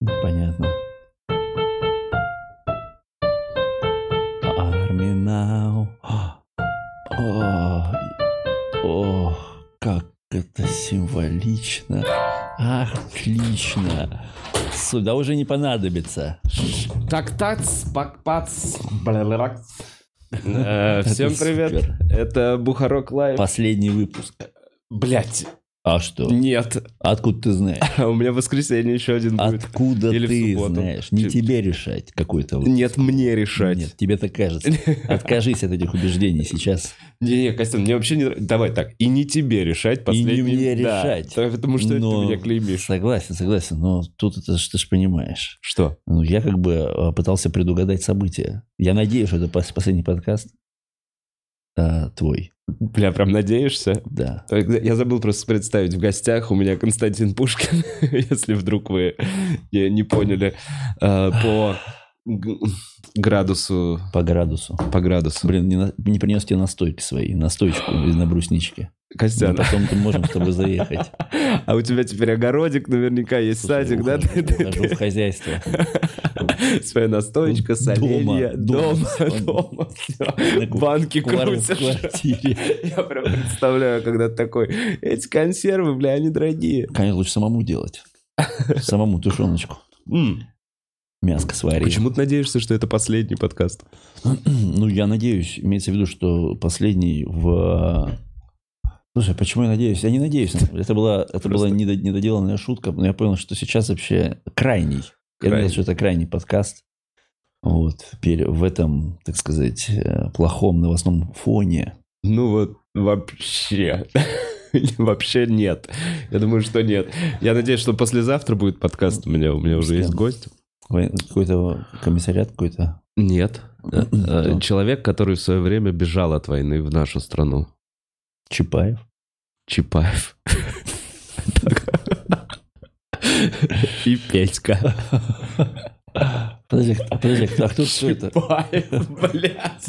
Понятно. Арминау. О, о, как это символично. Отлично. Сюда уже не понадобится. Так, тац, пак, пац, Всем привет. Это Бухарок Лайв. Последний выпуск. Блять, А что? нет. Откуда ты знаешь? У меня в воскресенье еще один будет. Откуда Или ты знаешь? Не тебе решать какой-то выпуск. Нет, мне решать. Нет, тебе так кажется. Откажись от этих убеждений сейчас. Не-не, Костян, мне вообще не. Давай так, и не тебе решать последний. мне Да, решать. так, потому что это ты меня клеймишь. Согласен, согласен. Но тут это ж ты же понимаешь. Что? Ну, я как бы э, пытался предугадать события. Я надеюсь, что это пос- последний подкаст а, твой. Бля, прям надеешься? Да. Я забыл просто представить, в гостях у меня Константин Пушкин, если вдруг вы не поняли, э, по градусу, По градусу. по градусу. Блин, не, на- не принес тебе настойки свои, настойку из на брусничке. Костян, потом мы можем с тобой заехать. а у тебя теперь огородик наверняка есть, Слушай, садик, да? ухожу, Ты- ты- ухожу в хозяйство. Своя настоечка, соленья, дома, дома, дома. дома, банки крутишь. Я прям представляю, когда ты такой, эти консервы, бля, они дорогие. Конечно, лучше самому делать. Самому тушеночку. Мяско сварить. Почему ты надеешься, что это последний подкаст? Ну, я надеюсь, имеется в виду, что последний в... Слушай, почему я надеюсь? Я не надеюсь. Это была, это была недоделанная шутка, но я понял, что сейчас вообще крайний. Я думал, что это крайний подкаст. Вот, в этом, так сказать, э, плохом новостном фоне. Ну вот вообще. Вообще нет. Я думаю, что нет. Я надеюсь, что послезавтра будет подкаст у меня. У меня уже есть гость. Какой-то комиссариат какой-то. Нет. Э, э, Кто? Человек, который в свое время бежал от войны в нашу страну. Чапаев. Чапаев. И Петька. Подожди, подожди, а кто кто это? Чапаев, блядь.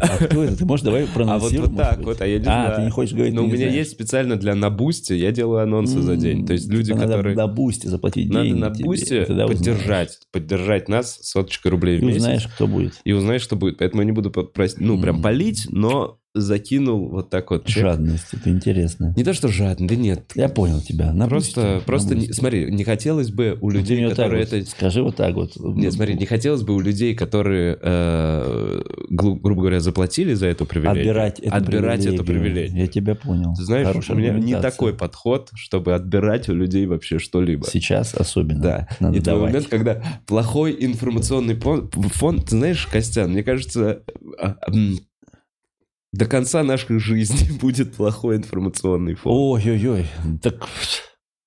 А кто это? Ты можешь давай А вот, проанонсировать? вот так вот, а я не А, знаю. ты не хочешь говорить, Но ты у меня знаешь. есть специально для на бусте, я делаю анонсы за день. То есть люди, надо которые... на бусте заплатить Надо деньги на бусте тогда узнаешь. поддержать, поддержать нас соточкой рублей в И месяц. узнаешь, кто будет. И узнаешь, что будет. Поэтому я не буду, ну, прям полить, но закинул вот так вот. чек. Жадность, это интересно. Не то, что жадный, да нет. Я понял тебя. На просто, просто не- смотри, не хотелось бы у людей, мне вот которые вот это... Скажи вот так вот. Нет, смотри, не хотелось бы у людей, которые, э, гру- грубо говоря, заплатили за эту привилегию. Отбирать эту Отбирать эту привилегию. привилегию. Я тебя понял. Ты знаешь, Хорошая у меня не такой подход, чтобы отбирать у людей вообще что-либо. Сейчас особенно. Да. Надо и давать. момент, когда плохой информационный пон- фон, ты знаешь, Костян, мне кажется, а, до конца нашей жизни будет плохой информационный фон. Ой-ой-ой. Так,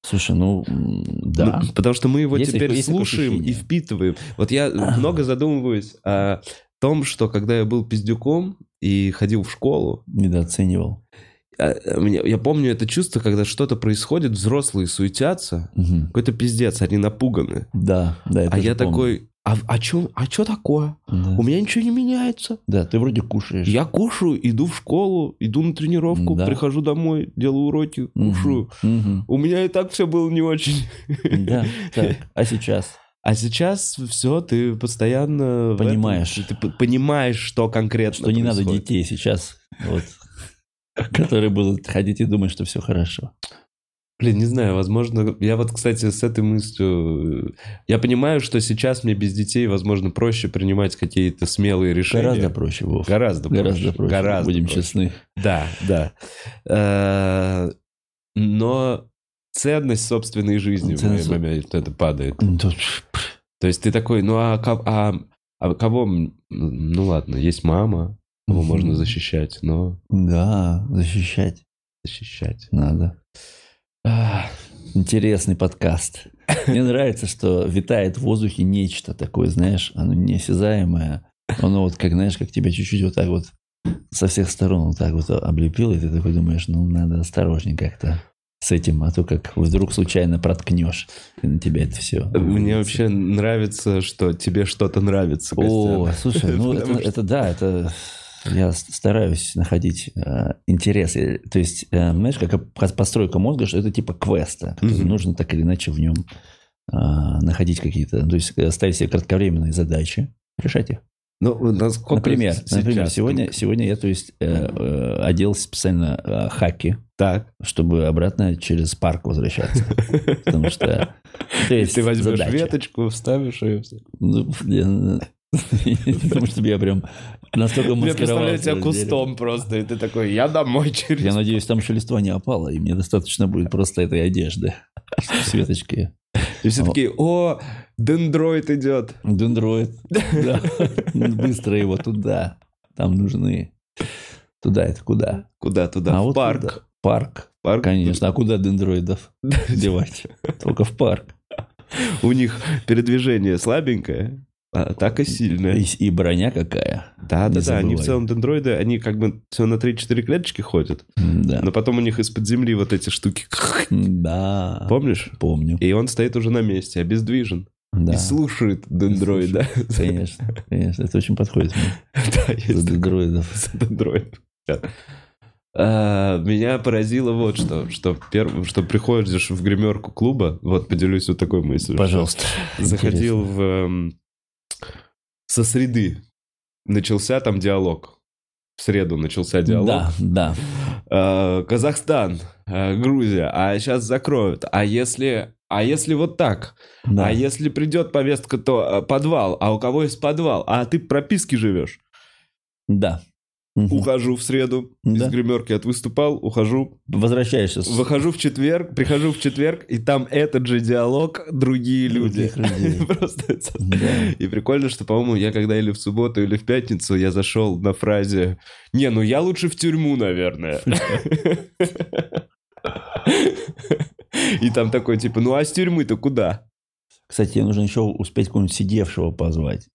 слушай, ну, да. Ну, потому что мы его Есть теперь есть слушаем и впитываем. Вот я много задумываюсь о том, что когда я был пиздюком и ходил в школу, Недооценивал. а, а, я помню это чувство, когда что-то происходит, взрослые суетятся, Мгм. какой-то пиздец, они напуганы. Да, да. а я помню. такой, а, а чё, а чё такое? Да. У меня ничего не меняется. Да, ты вроде кушаешь. Я кушаю, иду в школу, иду на тренировку, Да. прихожу домой, делаю уроки, кушаю. Мгм. У меня и так все было не очень. Да, так. А сейчас? А сейчас все, ты постоянно в этом- Понимаешь. ты понимаешь, что конкретно Что не надо детей сейчас, вот, которые будут ходить и думать, что все хорошо. Блин, не знаю, возможно, я вот, кстати, с этой мыслью... Я понимаю, что сейчас мне без детей, возможно, проще принимать какие-то смелые решения. Гораздо проще, Вов. Гораздо проще. Гораздо проще. Гораздо Будем проще. честны. Да, да. Э, Но ценность собственной жизни в Ценность- моей момент это падает. То есть ты такой, ну а, а, а кого... Ну ладно, есть мама, кого Мгм. можно защищать, но Да, защищать защищать. надо. А, Интересный подкаст. Мне нравится, что витает в воздухе нечто такое, знаешь, оно неосязаемое. Оно вот, как, знаешь, как тебя чуть-чуть вот так вот со всех сторон вот так вот облепило, и ты такой думаешь, ну, надо осторожней как-то с этим, а то как вдруг случайно проткнешь, и на тебя это все. Мне вообще нравится, что тебе что-то нравится, О, Костян. слушай, ну это, это да, это Я стараюсь находить э, интерес. Э, То есть, э, знаешь, как по- постройка мозга, что это типа квеста. который. Нужно так или иначе в нем э, находить какие-то... То есть, э, ставить себе кратковременные задачи, решать их. Ну, насколько например, с- например сейчас сегодня, сегодня я, то есть, э, э, одел специально э, хаки, Так. чтобы обратно через парк возвращаться. Потому что Ты возьмешь веточку, вставишь все. Ну, я- Потому что я прям настолько Я маскировался. представляю тебя кустом просто, и ты такой, я домой через... Я надеюсь, там еще листва не опала, и мне достаточно будет просто этой одежды. С веточкой. И все такие, о, дендроид идет. Дендроид. Да. Быстро его туда. Там нужны. Туда это куда? Куда туда? А в вот парк. туда. Парк. Парк. Конечно. А куда дендроидов девать? Только в парк. У них передвижение слабенькое, атака сильная. И, и броня какая. Да, не да, да. Они в забывай. целом дендроиды, они как бы все на 3-4 клеточки ходят, Да. но потом у них из-под земли вот эти штуки. Да. Помнишь? Помню. И он стоит уже на месте, обездвижен. Да. И слушает дендроида. Конечно, конечно. Это очень подходит мне. Да, За есть такой. дендроидов. За дендроидов. А, Меня поразило вот что, что, перв- что приходишь в гримерку клуба, вот поделюсь вот такой мыслью. Пожалуйста. Заходил в... Со среды начался там диалог. В среду начался диалог. Да, да. Э, Казахстан, э, Грузия, а сейчас закроют. А если, а если вот так? да. А если придет повестка, то э, подвал. А у кого есть подвал? А ты в прописке живешь? Да. Мгм. Ухожу в среду, Да. из гримерки отвыступал, ухожу, Возвращаешься выхожу в четверг, прихожу в четверг, и там этот же диалог, другие люди. Просто. И прикольно, что, по-моему, я когда или в субботу, или в пятницу я зашел на фразе «Не, ну я лучше в тюрьму, наверное». И там такой, типа, ну а с тюрьмы-то куда? Кстати, нужно еще успеть какого-нибудь сидевшего позвать.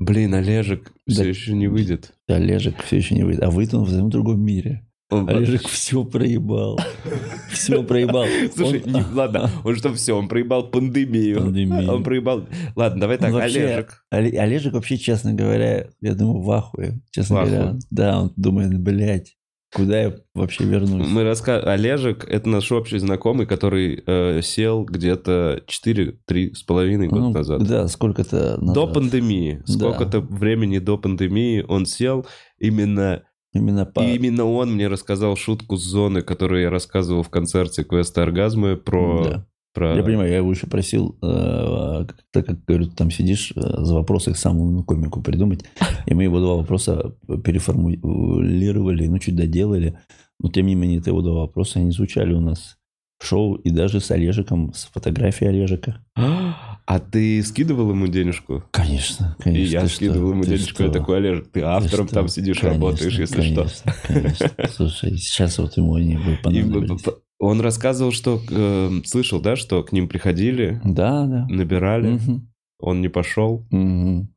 Блин, Олежек все Да. еще не выйдет. Олежек все еще не выйдет. А выйдет он в другом мире. Он- Олежек все проебал. Все проебал. Слушай, Он- не- ладно, он что, все, он проебал пандемию. Пандемию. Он проебал... Ладно, давай так, Он вообще- Олежек. Оле- Олежек вообще, честно говоря, я думаю, в ахуе. Честно В ахуе. говоря. Да, он думает, блядь, куда я вообще вернусь? Мы раска... Олежек — это наш общий знакомый, который э, сел где-то 4-3 с половиной года Ну, назад. Да, сколько-то назад. До пандемии. Да. Сколько-то времени до пандемии он сел. Именно, Именно по... и именно он мне рассказал шутку с зоны, которую я рассказывал в концерте квеста оргазмы про... Да. Про... Я понимаю, я его еще просил, э, так как, говорю, ты там сидишь, э, за вопросы к самому комику придумать. И мы его два вопроса переформулировали, ну, чуть доделали. Но, тем не менее, это его два вопроса, они звучали у нас в шоу, и даже с Олежиком, с фотографией Олежика. А ты скидывал ему денежку? Конечно, И конечно. я ты скидывал что, ему ты денежку, я что? такой, Олежек, ты Ты автором что? там сидишь, Конечно, работаешь, если что. конечно, Конечно, Слушай, сейчас вот ему они бы И понадобились. Он рассказывал, что э, слышал, да, что к ним приходили, Да, да. набирали, Мгм. он не пошел. Мгм.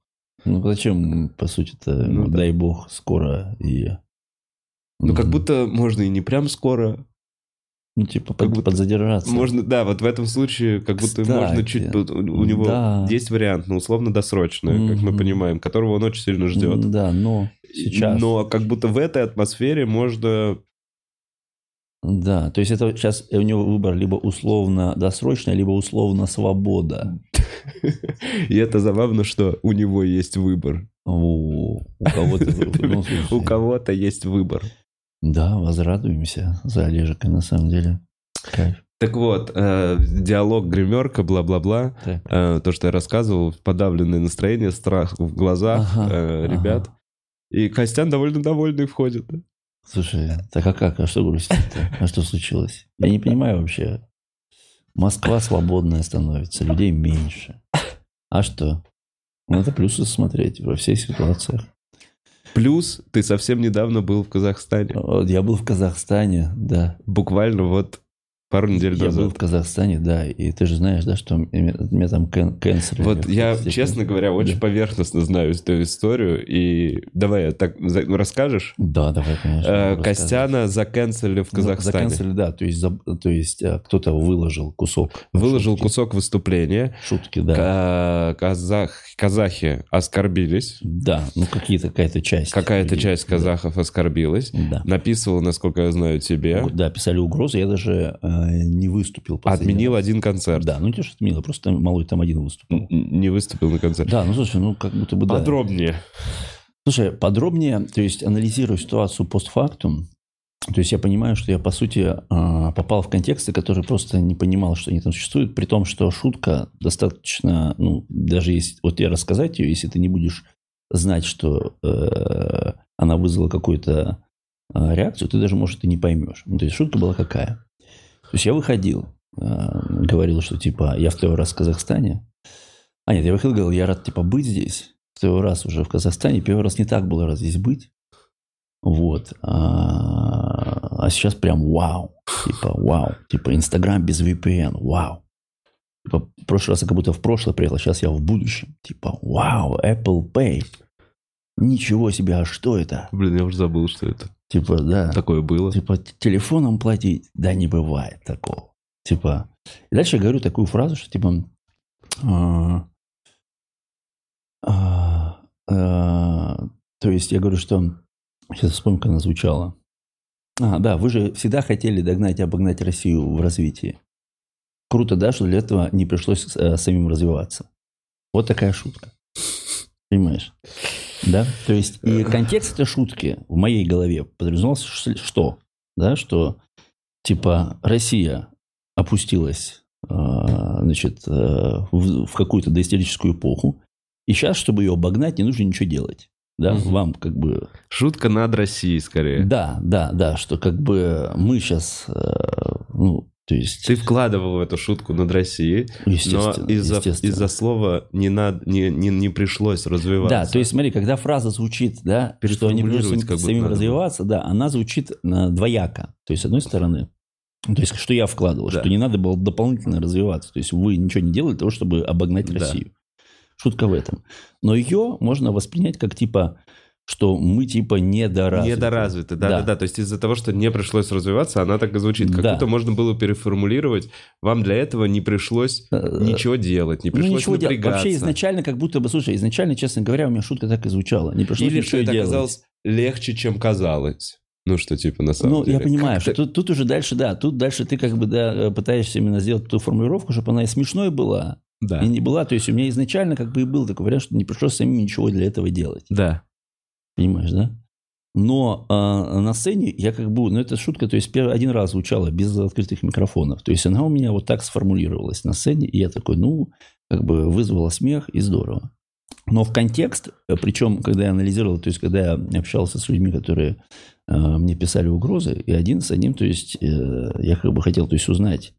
Ну, зачем, по сути-то, Ну ну, да. дай бог, скоро и... Ну, как Мгм. будто можно и не прям скоро. Ну, типа, как под- будто подзадержаться. Можно, да, вот в этом случае, как будто Кстати, можно чуть... У него да. есть вариант, но условно досрочный, как мы понимаем, которого он очень сильно ждет. Да, но сейчас... Но как будто в этой атмосфере можно... Да, то есть это сейчас у него выбор либо условно досрочная, либо условно свобода. И это забавно, что у него есть выбор. У, кого-то... У кого-то есть выбор. Да, возрадуемся за Олежика, на самом деле. Кайф. Так вот, э, диалог, гримерка, бла-бла-бла. Э, то, что я рассказывал, подавленное настроение, страх в глазах Ага, э, ага. ребят. И Костян довольно довольный входит. Слушай, так а как? А что грустить-то? А что случилось? Я не понимаю вообще. Москва свободная становится, людей меньше. А что? Надо плюсы смотреть во всех ситуациях. Плюс ты совсем недавно был в Казахстане. Я был в Казахстане, да. Буквально вот пару недель Я был назад. в Казахстане, да, и ты же знаешь, да, что меня, меня там кэн- канцелили. Вот я, Здесь- честно говоря, очень Да. поверхностно знаю эту историю. И давай, так за- расскажешь? Да, давай, конечно. Э. Костяна заканцелили в За- Казахстане. Заканцелили, да, то есть, за- то есть э, кто-то выложил кусок. Выложил шутки, кусок выступления. Шутки, да. Ка- Казах, казахи оскорбились. Да, ну какие-то, какая-то часть. Какая-то часть казахов оскорбилась. Да. Написывал, насколько я знаю, тебе. Да, писали угрозы, я даже э, не выступил. Отменил раз. один концерт. Да, ну не то, что отменил, просто малой там один выступил. Не выступил на концерте. Да, ну слушай, ну как будто бы да. Подробнее. Слушай, подробнее, то есть анализируя ситуацию постфактум, то есть я понимаю, что я, по сути, а, попал в контексты, которые просто не понимал, что они там существуют, при том, что шутка достаточно, ну, даже если, вот я рассказать ее, если ты не будешь знать, что э, она вызвала какую-то э, реакцию, ты даже, может, и не поймешь. Ну, то есть шутка была какая? То есть я выходил, э, говорил, что, типа, я второй раз в Казахстане. А нет, я выходил, говорил, я рад, типа, быть здесь. Второй раз уже в Казахстане. Первый раз не так было рад здесь быть. Вот. А, а сейчас прям вау. Типа вау. Типа Инстаграм без VPN. Вау. Типа, в прошлый раз я как будто в прошлое приехал, сейчас я в будущем. Типа, вау, Apple Pay. Ничего себе, а что это? Блин, я уже забыл, что это. Типа, да. Такое было. Типа, телефоном платить? Да не бывает такого. Типа, и дальше я говорю такую фразу, что типа, а, а, а, то есть я говорю, что, сейчас вспомню, как она звучала. А, да, вы же всегда хотели догнать и обогнать Россию в развитии. Круто, да, что для этого не пришлось э, самим развиваться. Вот такая шутка. Понимаешь? Да? То есть, и контекст этой шутки в моей голове подразумевался, что? Да, что типа Россия опустилась э, значит, э, в, какую-то доисторическую эпоху, и сейчас, чтобы ее обогнать, не нужно ничего делать. Да, Мгм. вам как бы Шутка над Россией, скорее. да, да, да, что как бы мы сейчас, ну, есть, Ты вкладывал в эту шутку над Россией, но из-за из-за слова не, над, не, не, не пришлось развиваться. Да, то есть смотри, когда фраза звучит, да, что они будут как самим надо развиваться, да, она звучит э, двояко. То есть, с одной стороны, то есть, что я вкладывал, Да. что не надо было дополнительно развиваться. То есть, вы ничего не делали для того, чтобы обогнать Да. Россию. Шутка в этом. Но ее можно воспринять как типа, что мы типа недоразвиты. Недоразвиты, да, да, да, То есть из-за того, что не пришлось развиваться, она так и звучит. Как Да. будто можно было переформулировать. Вам для этого не пришлось Э, ничего делать, не Ну, пришлось ничего делать. напрягаться. Вообще изначально как будто бы, слушай, изначально, честно говоря, у меня шутка так и звучала. Не пришлось Или ничего что это делать. оказалось легче, чем казалось. Ну, что типа на самом Ну, деле. я понимаю, Как-то- что тут, тут уже дальше, да, тут дальше ты как бы, да, э, пытаешься именно сделать ту формулировку, чтобы она и смешной была, Да. и не была. То есть у меня изначально как бы и был такой вариант, что не пришлось самим ничего для этого делать. Да. Понимаешь, да? Но э, на сцене я как бы, ну это шутка, то есть первый, один раз звучала без открытых микрофонов. То есть она у меня вот так сформулировалась на сцене, и я такой, ну, как бы вызвала смех, и здорово. Но в контекст, э, причем, когда я анализировал, то есть когда я общался с людьми, которые э, мне писали угрозы, и один с одним, то есть э, я как бы хотел то есть, узнать,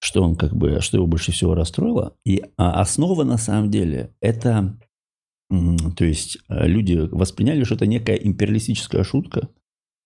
что он как бы, что его больше всего расстроило. И а, основа на самом деле это То есть э, люди восприняли, что это некая империалистическая шутка,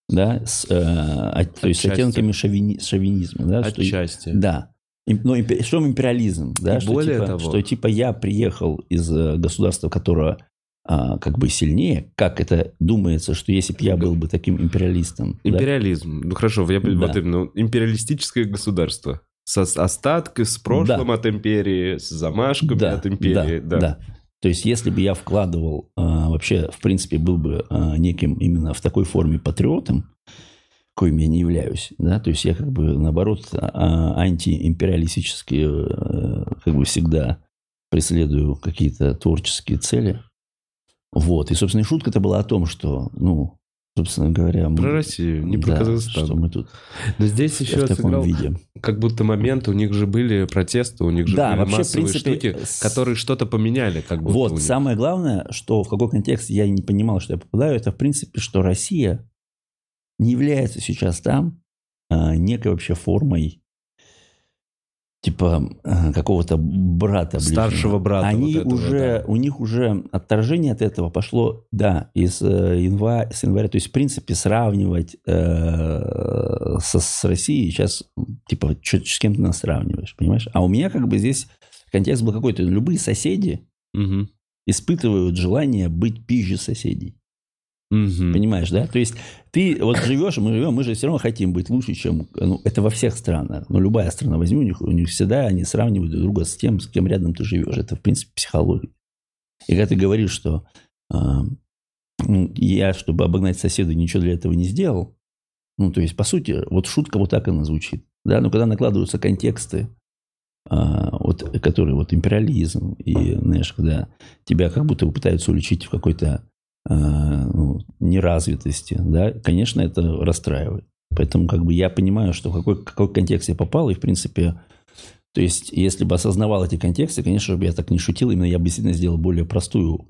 да, с, э, от- то есть с оттенками шовини- шовинизма, да, что- Отчасти. да. Но импе- что империализм, да, И что, более типа, того- что типа я приехал из э, государства, которое а, как бы сильнее, как это думается, что если бы я был бы таким империалистом, да, Империализм. Ну хорошо, я, Да. вот именно империалистическое государство. Со с остаткой, с прошлым от империи, с замашками да, от империи. да, да. То есть, если бы я вкладывал, а, вообще, в принципе, был бы а, неким именно в такой форме патриотом, коим я не являюсь, да, то есть я как бы, наоборот, а, антиимпериалистически э, как бы всегда преследую какие-то творческие цели. Вот. И, собственно, шутка-то была о том, что, ну, собственно говоря... мы- Про Россию, не про да, Казахстан. что мы тут Но здесь в еще таком сыграл виде. как будто момент, у них же были протесты, у них же Да, были вообще, в массовые принципе, штуки, с- которые что-то поменяли. Как будто Вот, самое главное, что в какой контекст я не понимал, что я попадаю, это в принципе, что Россия не является сейчас там а, некой вообще формой типа э, какого-то брата ближнего. Старшего брата Они вот этого, уже, да. у них уже отторжение от этого пошло, да, из э, января, с января. То есть, в принципе, сравнивать э, со, с Россией сейчас, типа, чё- с кем ты нас сравниваешь, понимаешь? А у меня как бы здесь контекст был какой-то. Любые соседи Мгм. испытывают желание быть пизже соседей. Мгм. Понимаешь, да? То есть ты вот живешь, мы живем, мы же все равно хотим быть лучше, чем... Ну, это во всех странах. Ну, любая страна возьми, у них, у них всегда они сравнивают друг друга с тем, с кем рядом ты живешь. Это, в принципе, психология. И когда ты говоришь, что ну, я, чтобы обогнать соседа, ничего для этого не сделал, ну, то есть, по сути, вот шутка вот так она звучит. Да? Но когда накладываются контексты, а, вот, которые вот империализм, и, знаешь, когда тебя как будто пытаются уличить в какой-то ну, неразвитости, да, конечно, это расстраивает. Поэтому как бы я понимаю, что в какой, какой контекст я попал, и в принципе, то есть если бы осознавал эти контексты, конечно же, я так не шутил, именно я бы действительно сделал более простую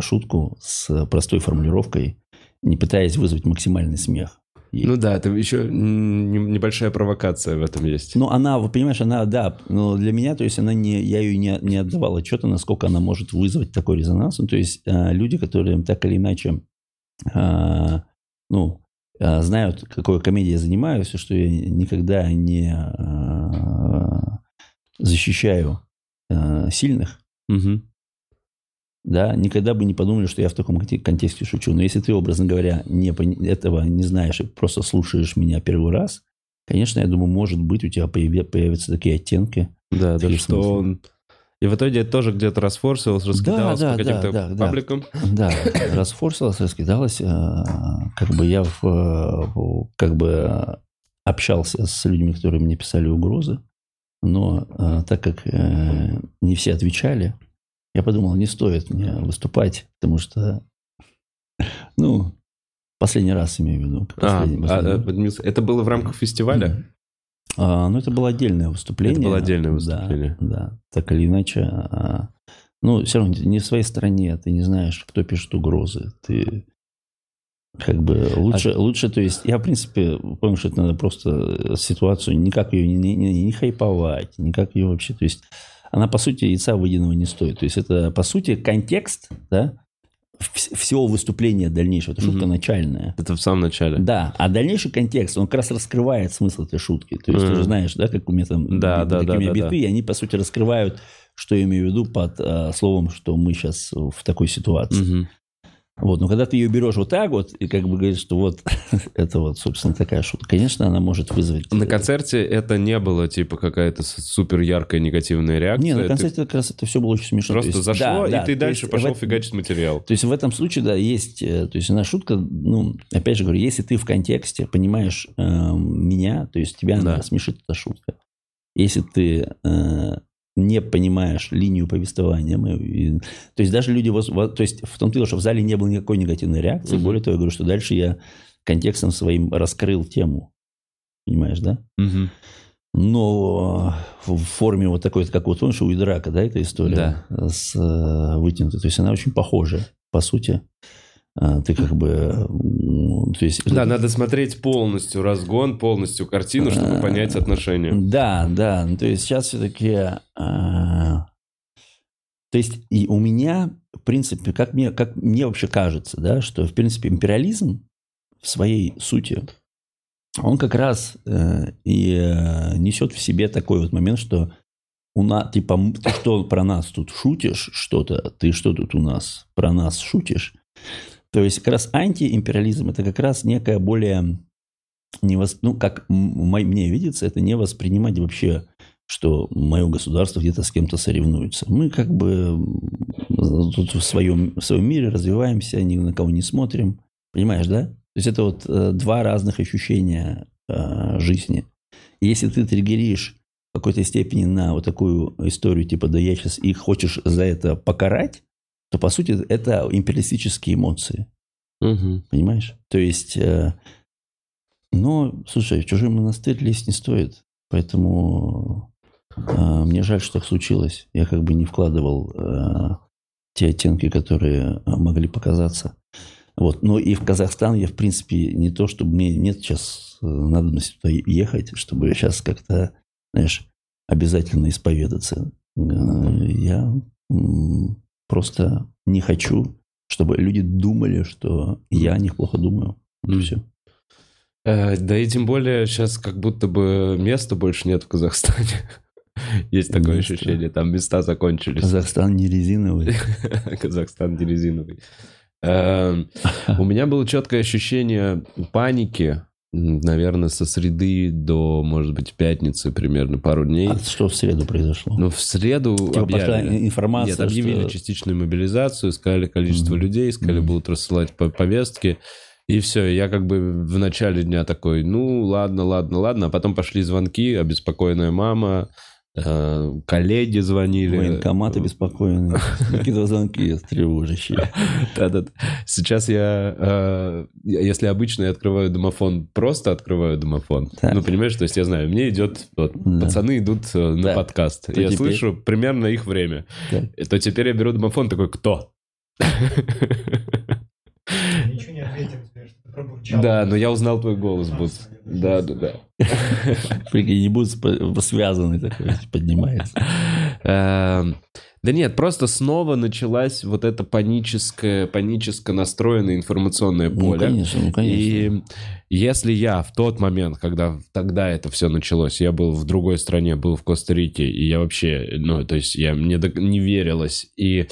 шутку с простой формулировкой, не пытаясь вызвать максимальный смех. И- Ну да, это еще небольшая провокация в этом есть. ну, она, вы понимаешь, она, да, но для меня, то есть она не, я ее не, не отдавал отчета, насколько она может вызвать такой резонанс. Ну, то есть а, люди, которые так или иначе, а, ну, а, знают, какой комедией я занимаюсь, что я никогда не а, защищаю а, сильных, Мгм. Да, никогда бы не подумали, что я в таком конте- контексте шучу. Но если ты, образно говоря, не, этого не знаешь и просто слушаешь меня первый раз, конечно, я думаю, может быть, у тебя появятся такие оттенки. Да, да, что он... И в итоге тоже где-то расфорсилось, раскидалось да, по каким-то да, да, да. пабликам. Да, расфорсилась, раскидалась. э, Как бы я в, э, как бы общался с людьми, которые мне писали угрозы, но э, так как не все отвечали, я подумал, не стоит мне выступать, потому что, ну, последний раз имею в виду. А, последний- а, последний. э, это было в рамках фестиваля? А, ну, это было отдельное выступление. Это было отдельное Да, выступление. Да, так или иначе. а, ну, все равно не в своей стране, ты не знаешь, кто пишет угрозы. Ты как бы лучше, лучше, то есть, я, в принципе, помню, что это надо просто ситуацию, никак ее не, не, не- не хайповать, никак ее вообще, то есть, она, по сути, яйца выеденного не стоит. То есть, это, по сути, контекст, да, вс- всего выступления дальнейшего. Это шутка Мгм. начальная. Это в самом начале. Да, а дальнейший контекст, он как раз раскрывает смысл этой шутки. То есть ты Мгм. же знаешь, да, как у меня там Да, би- да, такие да, меня да, биты, и они, по сути, раскрывают, что я имею в виду под а, словом, что мы сейчас в такой ситуации. Мгм. Вот, но когда ты ее берешь вот так вот, и как бы говоришь, что вот это вот, собственно, такая шутка, конечно, она может вызвать... На концерте это не было типа какая-то супер яркая негативная реакция. Не, на Ты концерте как раз это все было очень смешно. То просто есть, зашло, да, и да, ты дальше есть пошел в- фигачить материал. То есть в этом случае, да, есть, э, то есть она шутка, ну, опять же говорю, если ты в контексте понимаешь э, меня, то есть тебя Да. смешит эта шутка. Если ты э, не понимаешь линию повествования, мы- и- то есть даже люди, воз- во- то есть в том дело, что в зале не было никакой негативной реакции, Мгм. более того, я говорю, что дальше я контекстом своим раскрыл тему, понимаешь, да? Мгм. Но в форме вот такой, как вот помнишь, у Идрака, да, эта история с э, вытянутой. То есть она очень похожа, по сути. А, Ты как бы... м, То есть, Да, надо смотреть полностью разгон, полностью картину, чтобы А, понять отношения. Да, да. Ну, То есть сейчас все-таки... То есть и у меня, в принципе, как мне, как мне вообще кажется, да, что, в принципе, империализм в своей сути, он как раз э, и э, несет в себе такой вот момент, что у нас, типа, ты что про нас тут шутишь что-то, ты что тут у нас про нас шутишь. То есть как раз антиимпериализм это как раз некая более не вос- ну, как мне видится, это не воспринимать вообще, что мое государство где-то с кем-то соревнуется. Мы как бы тут в своем, в своем мире развиваемся, ни на кого не смотрим. Понимаешь, да? То есть это вот э, два разных ощущения э, жизни. Если ты триггеришь в какой-то степени на вот такую историю, типа, да я сейчас их хочешь за это покарать, то, по сути, это империалистические эмоции. Мгм. Понимаешь? То есть, э, но, слушай, в чужой монастырь лезть не стоит. Поэтому э, мне жаль, что так случилось. Я как бы не вкладывал э, те оттенки, которые э, могли показаться. Вот. Но и в Казахстан я, в принципе, не то, чтобы мне нет сейчас э, надобности туда ехать, чтобы сейчас как-то, знаешь, обязательно исповедаться. Э, Я просто не хочу, чтобы люди думали, что я о них плохо думаю. Вот и все. Э, Да и тем более сейчас как будто бы места больше нет в Казахстане. Есть такое Места. ощущение, там места закончились. Казахстан не резиновый. Казахстан не резиновый. Эм, У меня было четкое ощущение паники, наверное, со среды до, может быть, пятницы примерно пару дней. А что в среду произошло? Но в среду Типа пошла объявили. информация, Нет, объявили что- частичную мобилизацию, сказали количество Мгм. людей, сказали, Мгм. будут рассылать по- повестки. И все, я как бы в начале дня такой, ну, ладно, ладно, ладно. А потом пошли звонки, обеспокоенная мама, коллеги звонили. Военкоматы беспокойные. Какие-то звонки тревожащие. Сейчас я, э, я- если обычно я открываю домофон, просто открываю домофон. Ну, понимаешь, то есть я знаю, мне идет, пацаны идут э, на подкаст. Я слышу примерно их время. То теперь я беру домофон, такой, кто? Ничего не ты пробурчал. Да, но я узнал твой голос, Бут. Да, да, да. Прикинь, не будет связанный такой, поднимается. Да нет, просто снова началась вот эта паническая, панически настроенное информационное Ну, поле. конечно, ну, конечно. И если я в тот момент, когда тогда это все началось, я был в другой стране, был в Коста-Рике, и я вообще, ну, то есть я мне не верилось, и...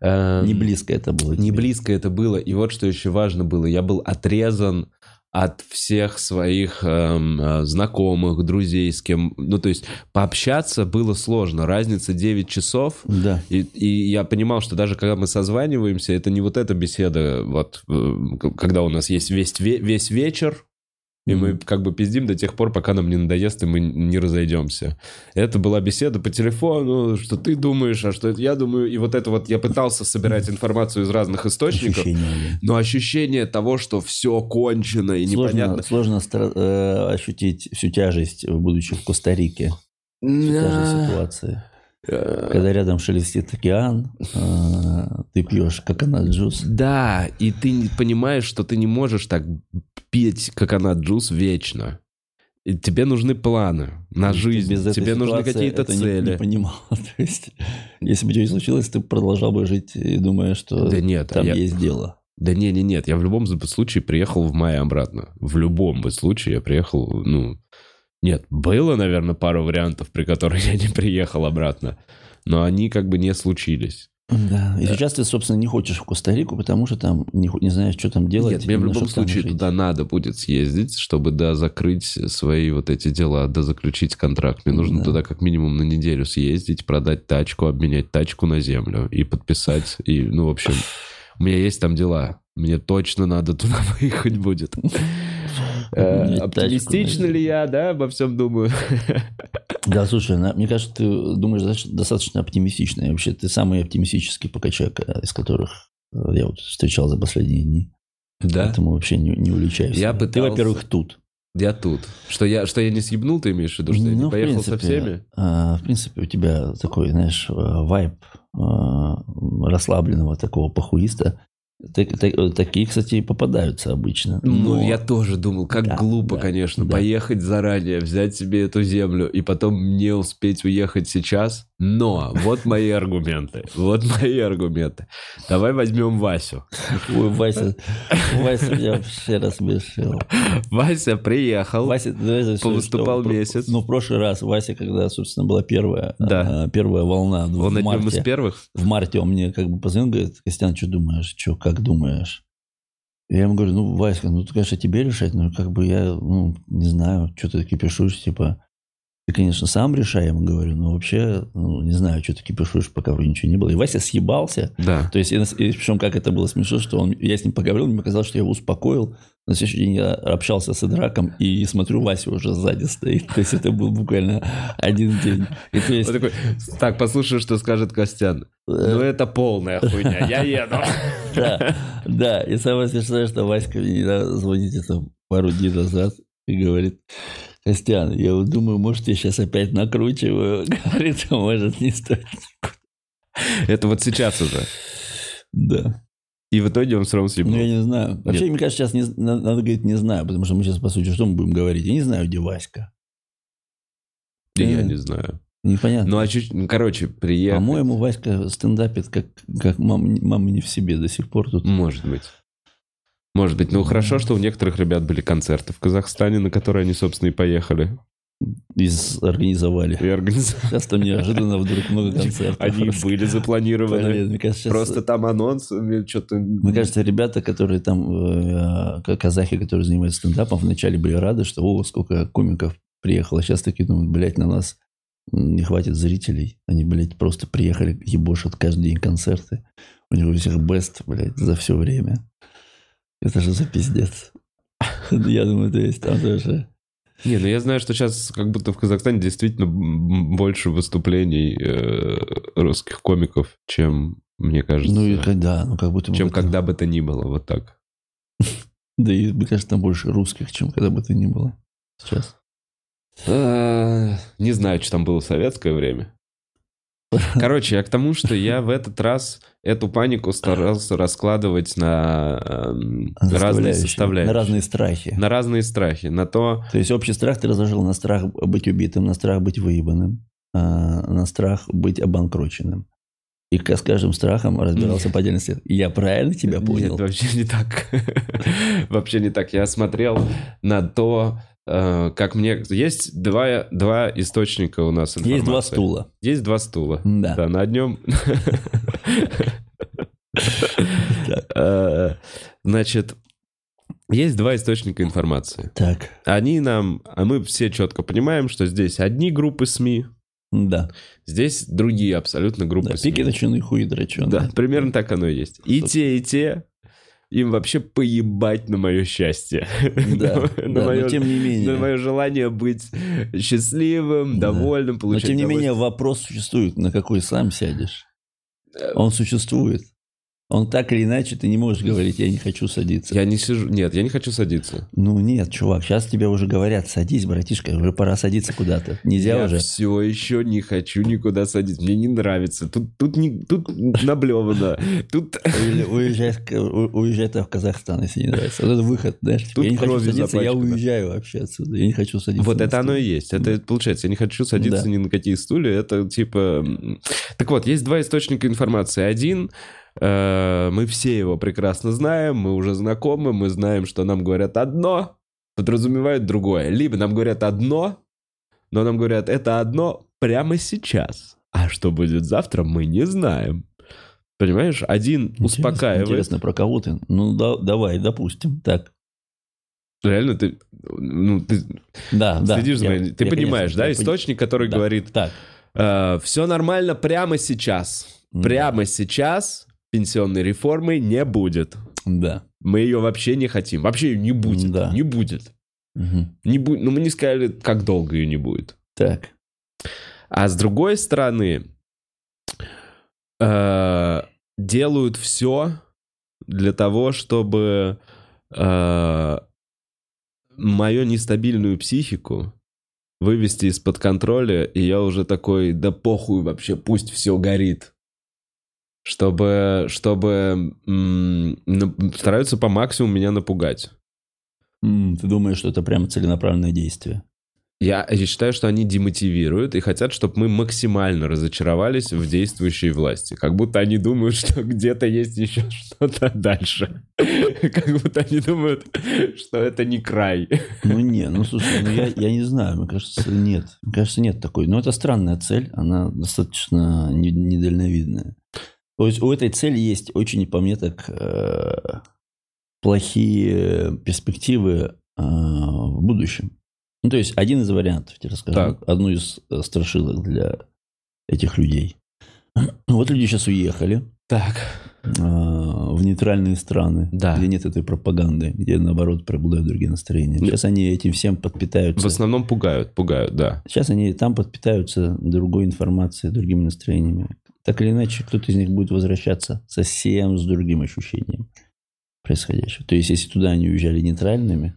эм, Не близко это было. не тебе. близко это было. И вот что еще важно было, я был отрезан от всех своих эм, э, знакомых, друзей, с кем... Ну, то есть пообщаться было сложно. Разница 9 часов. Да. И, и я понимал, что даже когда мы созваниваемся, это не вот эта беседа, вот, э, когда у нас есть весь, ве- весь вечер, и мы как бы пиздим до тех пор, пока нам не надоест, и мы не разойдемся. Это была беседа по телефону, что ты думаешь, а что это я думаю. И вот это вот я пытался собирать информацию из разных источников. Ощущение. Но ощущение того, что все кончено и Сложно, непонятно. сложно стра- э, ощутить всю тяжесть, будучи в Коста-Рике. Всю тяжесть ситуации. Э, Когда рядом шелестит океан, э, ты пьешь coconut juice. Да, и ты понимаешь, что ты не можешь так пить coconut juice вечно. И тебе нужны планы на жизнь, Без этой тебе нужны какие-то это не- цели. Не, понимал. То есть, если бы что-нибудь случилось, ты продолжал бы жить, думая, что Да нет, там я- есть дело. Да не, не, нет, я в любом случае приехал в мае обратно. В любом бы случае я приехал, ну... Нет, было, наверное, пару вариантов, при которых я не приехал обратно. Но они как бы не случились. Да. И сейчас ты, собственно, не хочешь в Коста-Рику, потому что там не, не знаешь, что там делать. Нет, мне в любом случае жить. туда надо будет съездить, чтобы, да, закрыть свои вот эти дела, да, заключить контракт. Мне нужно Да. туда как минимум на неделю съездить, продать тачку, обменять тачку на землю и подписать. И, ну, в общем, у меня есть там дела. Мне точно надо туда выехать будет. Э, Оптимистично ли я, да, обо всем думаю? Да, слушай, мне кажется, ты думаешь достаточно- оптимистично. И вообще, ты самый оптимистический покачак, э, из которых э, я вот встречал за последние дни. Да, Поэтому вообще не, не уличайся. Я Ты, пытался- во-первых, тут. я тут. Что я, что я не съебнул, ты имеешь в виду, что я Ну, не в поехал со принципе, всеми? а, в принципе, у тебя такой, знаешь, вайб а, расслабленного такого похуиста. Так- так- такие, кстати, и попадаются обычно. Ну, Но- я тоже думал, как Да, глупо, да, конечно, да. поехать заранее, взять себе эту землю и потом не успеть уехать сейчас. Но вот мои аргументы. Вот мои аргументы. Давай возьмем Васю. Ой, Вася, Вася меня вообще рассмешил. Вася приехал. Вася, давай всё, Повыступал что- месяц. Ну, в прошлый раз Вася, когда, собственно, была первая, Да. а, первая волна в Он одним марте. из первых. в марте он мне как бы позвонил, говорит, Костян, что думаешь, что, как думаешь? Я ему говорю, ну, Васька, ну, ты, конечно, тебе решать, но как бы я, ну, не знаю, что ты кипишуешь, типа, ты, конечно, сам решай, я ему говорю, но вообще, ну, не знаю, что ты кипишуешь, пока вроде ничего не было. И Вася съебался, Да. то есть, и, и причем, как это было смешно, что он, я с ним поговорил, мне показалось, что я его успокоил. На следующий день я общался с Идраком и смотрю, Вася уже сзади стоит. То есть, это был буквально один день. И то есть, Он такой, так, послушай, что скажет Костян. Ну, это полная хуйня, я еду. Да, да. И самое смешное, что Васька мне звонит это пару дней назад и говорит, Костян, я вот думаю, может, я сейчас опять накручиваю. Говорит, а может, не стоит. Это вот сейчас уже. Да. И в итоге он все равно Ну, съебнул. я не знаю. Вообще, мне кажется, сейчас не, надо говорить не знаю, потому что мы сейчас, по сути, что мы будем говорить? Я не знаю, где Васька. И Я Э. не знаю. Непонятно. Ну, а чуть, ну, короче, приехал. По-моему, Васька стендапит как, как мама, мама не в себе до сих пор тут. Может быть. Может быть. Ну, хорошо, что у некоторых ребят были концерты в Казахстане, на которые они, собственно, и поехали. Из, организовали. И организовали. Сейчас там неожиданно вдруг много концертов. Они Просто. были запланированы. Блин, мне кажется, сейчас- Просто там анонс, мне что-то... Мне кажется, ребята, которые там, э, к- казахи, которые занимаются стендапом, вначале были рады, что о, сколько комиков приехало. Сейчас такие думают, блядь, на нас не хватит зрителей. Они, блядь, просто приехали, ебошат каждый день концерты. У них у всех бест, блядь, за все время. Это же за пиздец. Я думаю, то есть там тоже... Не, ну я знаю, что сейчас как будто в Казахстане действительно больше выступлений э, русских комиков, чем, мне кажется, Ну и когда, ну как будто чем когда бы то ни было, вот так. Да и, мне кажется, там больше русских, чем когда бы то ни было сейчас. Э, Не знаю, что там было в советское время. Короче, я к тому, что я в этот раз эту панику старался раскладывать на эм, разные составляющие. На разные страхи. На разные страхи. На то, То есть общий страх ты разложил на страх быть убитым, на страх быть выебанным, а, на страх быть обанкроченным. И с каждым страхом разбирался по отдельности. Я правильно тебя понял? Нет, вообще не так. вообще не так. Я смотрел на то, э, как мне... Есть два, два источника у нас информации. Есть два стула. Есть два стула. Да. Да, на одном... Э, Значит, есть два источника информации. Так, Они нам... А мы все четко понимаем, что здесь одни группы СМИ, да. здесь другие абсолютно группы да СМИ. пики точеные, хуи дроченые. Да, примерно так оно и есть. И те, и те, им вообще поебать на мое счастье. Да, На- на да, мое- но тем не на менее. мое желание быть счастливым, Да. довольным, Но получать тем не менее вопрос существует, на какой сам сядешь. Он существует. Он так или иначе, ты не можешь говорить, я не хочу садиться. Я не сижу... Нет, я не хочу садиться. Ну нет, чувак, сейчас тебе уже говорят, садись, братишка, уже пора садиться куда-то. Нельзя я уже. все еще не хочу никуда садиться. Мне не нравится. Тут, тут, не, тут наблевано. Тут... Уезжай, уезжай в Казахстан, если не нравится. Вот это выход, знаешь. Тут я не хочу садиться, я уезжаю вообще отсюда. Я не хочу садиться. Вот это оно и есть. Это получается, я не хочу садиться ни на какие стулья. Это типа... Так вот, есть два источника информации. Один, мы все его прекрасно знаем, мы уже знакомы, мы знаем, что нам говорят одно, подразумевают другое. Либо нам говорят одно, но нам говорят это одно прямо сейчас. А что будет завтра, мы не знаем. Понимаешь, один Интересно, успокаивает. Интересно, про кого ты? Ну, да- давай, допустим. Так. Реально, ты, ну, ты Да, да. следишь за я- Ты я, понимаешь, конечно, да, источник, который Да, говорит, Так. все нормально прямо сейчас. М, Прямо сейчас пенсионной реформы не будет. Да. Мы ее вообще не хотим. Вообще ее не будет. Да. Не будет. Мгм. Не бу- Ну, мы не сказали, как долго ее не будет. Так. А с другой стороны, э, делают все для того, чтобы э, мою нестабильную психику вывести из-под контроля, и я уже такой, да похуй вообще, пусть все горит. Чтобы, чтобы стараются по максимуму меня напугать. Ты думаешь, что это прямо целенаправленное действие? Я, я считаю, что они демотивируют и хотят, чтобы мы максимально разочаровались в действующей власти. Как будто они думают, что где-то есть еще что-то дальше. Как будто они думают, что это не край. Ну не, ну слушай, ну я, я не знаю, мне кажется, нет. Мне кажется, нет такой. Но это странная цель, она достаточно не- недальновидная. То есть у этой цели есть очень, по мне так, э, плохие перспективы э, в будущем. Ну, то есть один из вариантов, я тебе расскажу. Так. Одну из э, страшилок для этих людей. Вот люди сейчас уехали Так. Э, в нейтральные страны, Да. где нет этой пропаганды, где, наоборот, преобладают другие настроения. Сейчас они этим всем В подпитаются. основном пугают, пугают, да. Сейчас они там подпитаются другой информацией, другими настроениями. Так или иначе, кто-то из них будет возвращаться совсем с другим ощущением происходящего. То есть, если туда они уезжали нейтральными,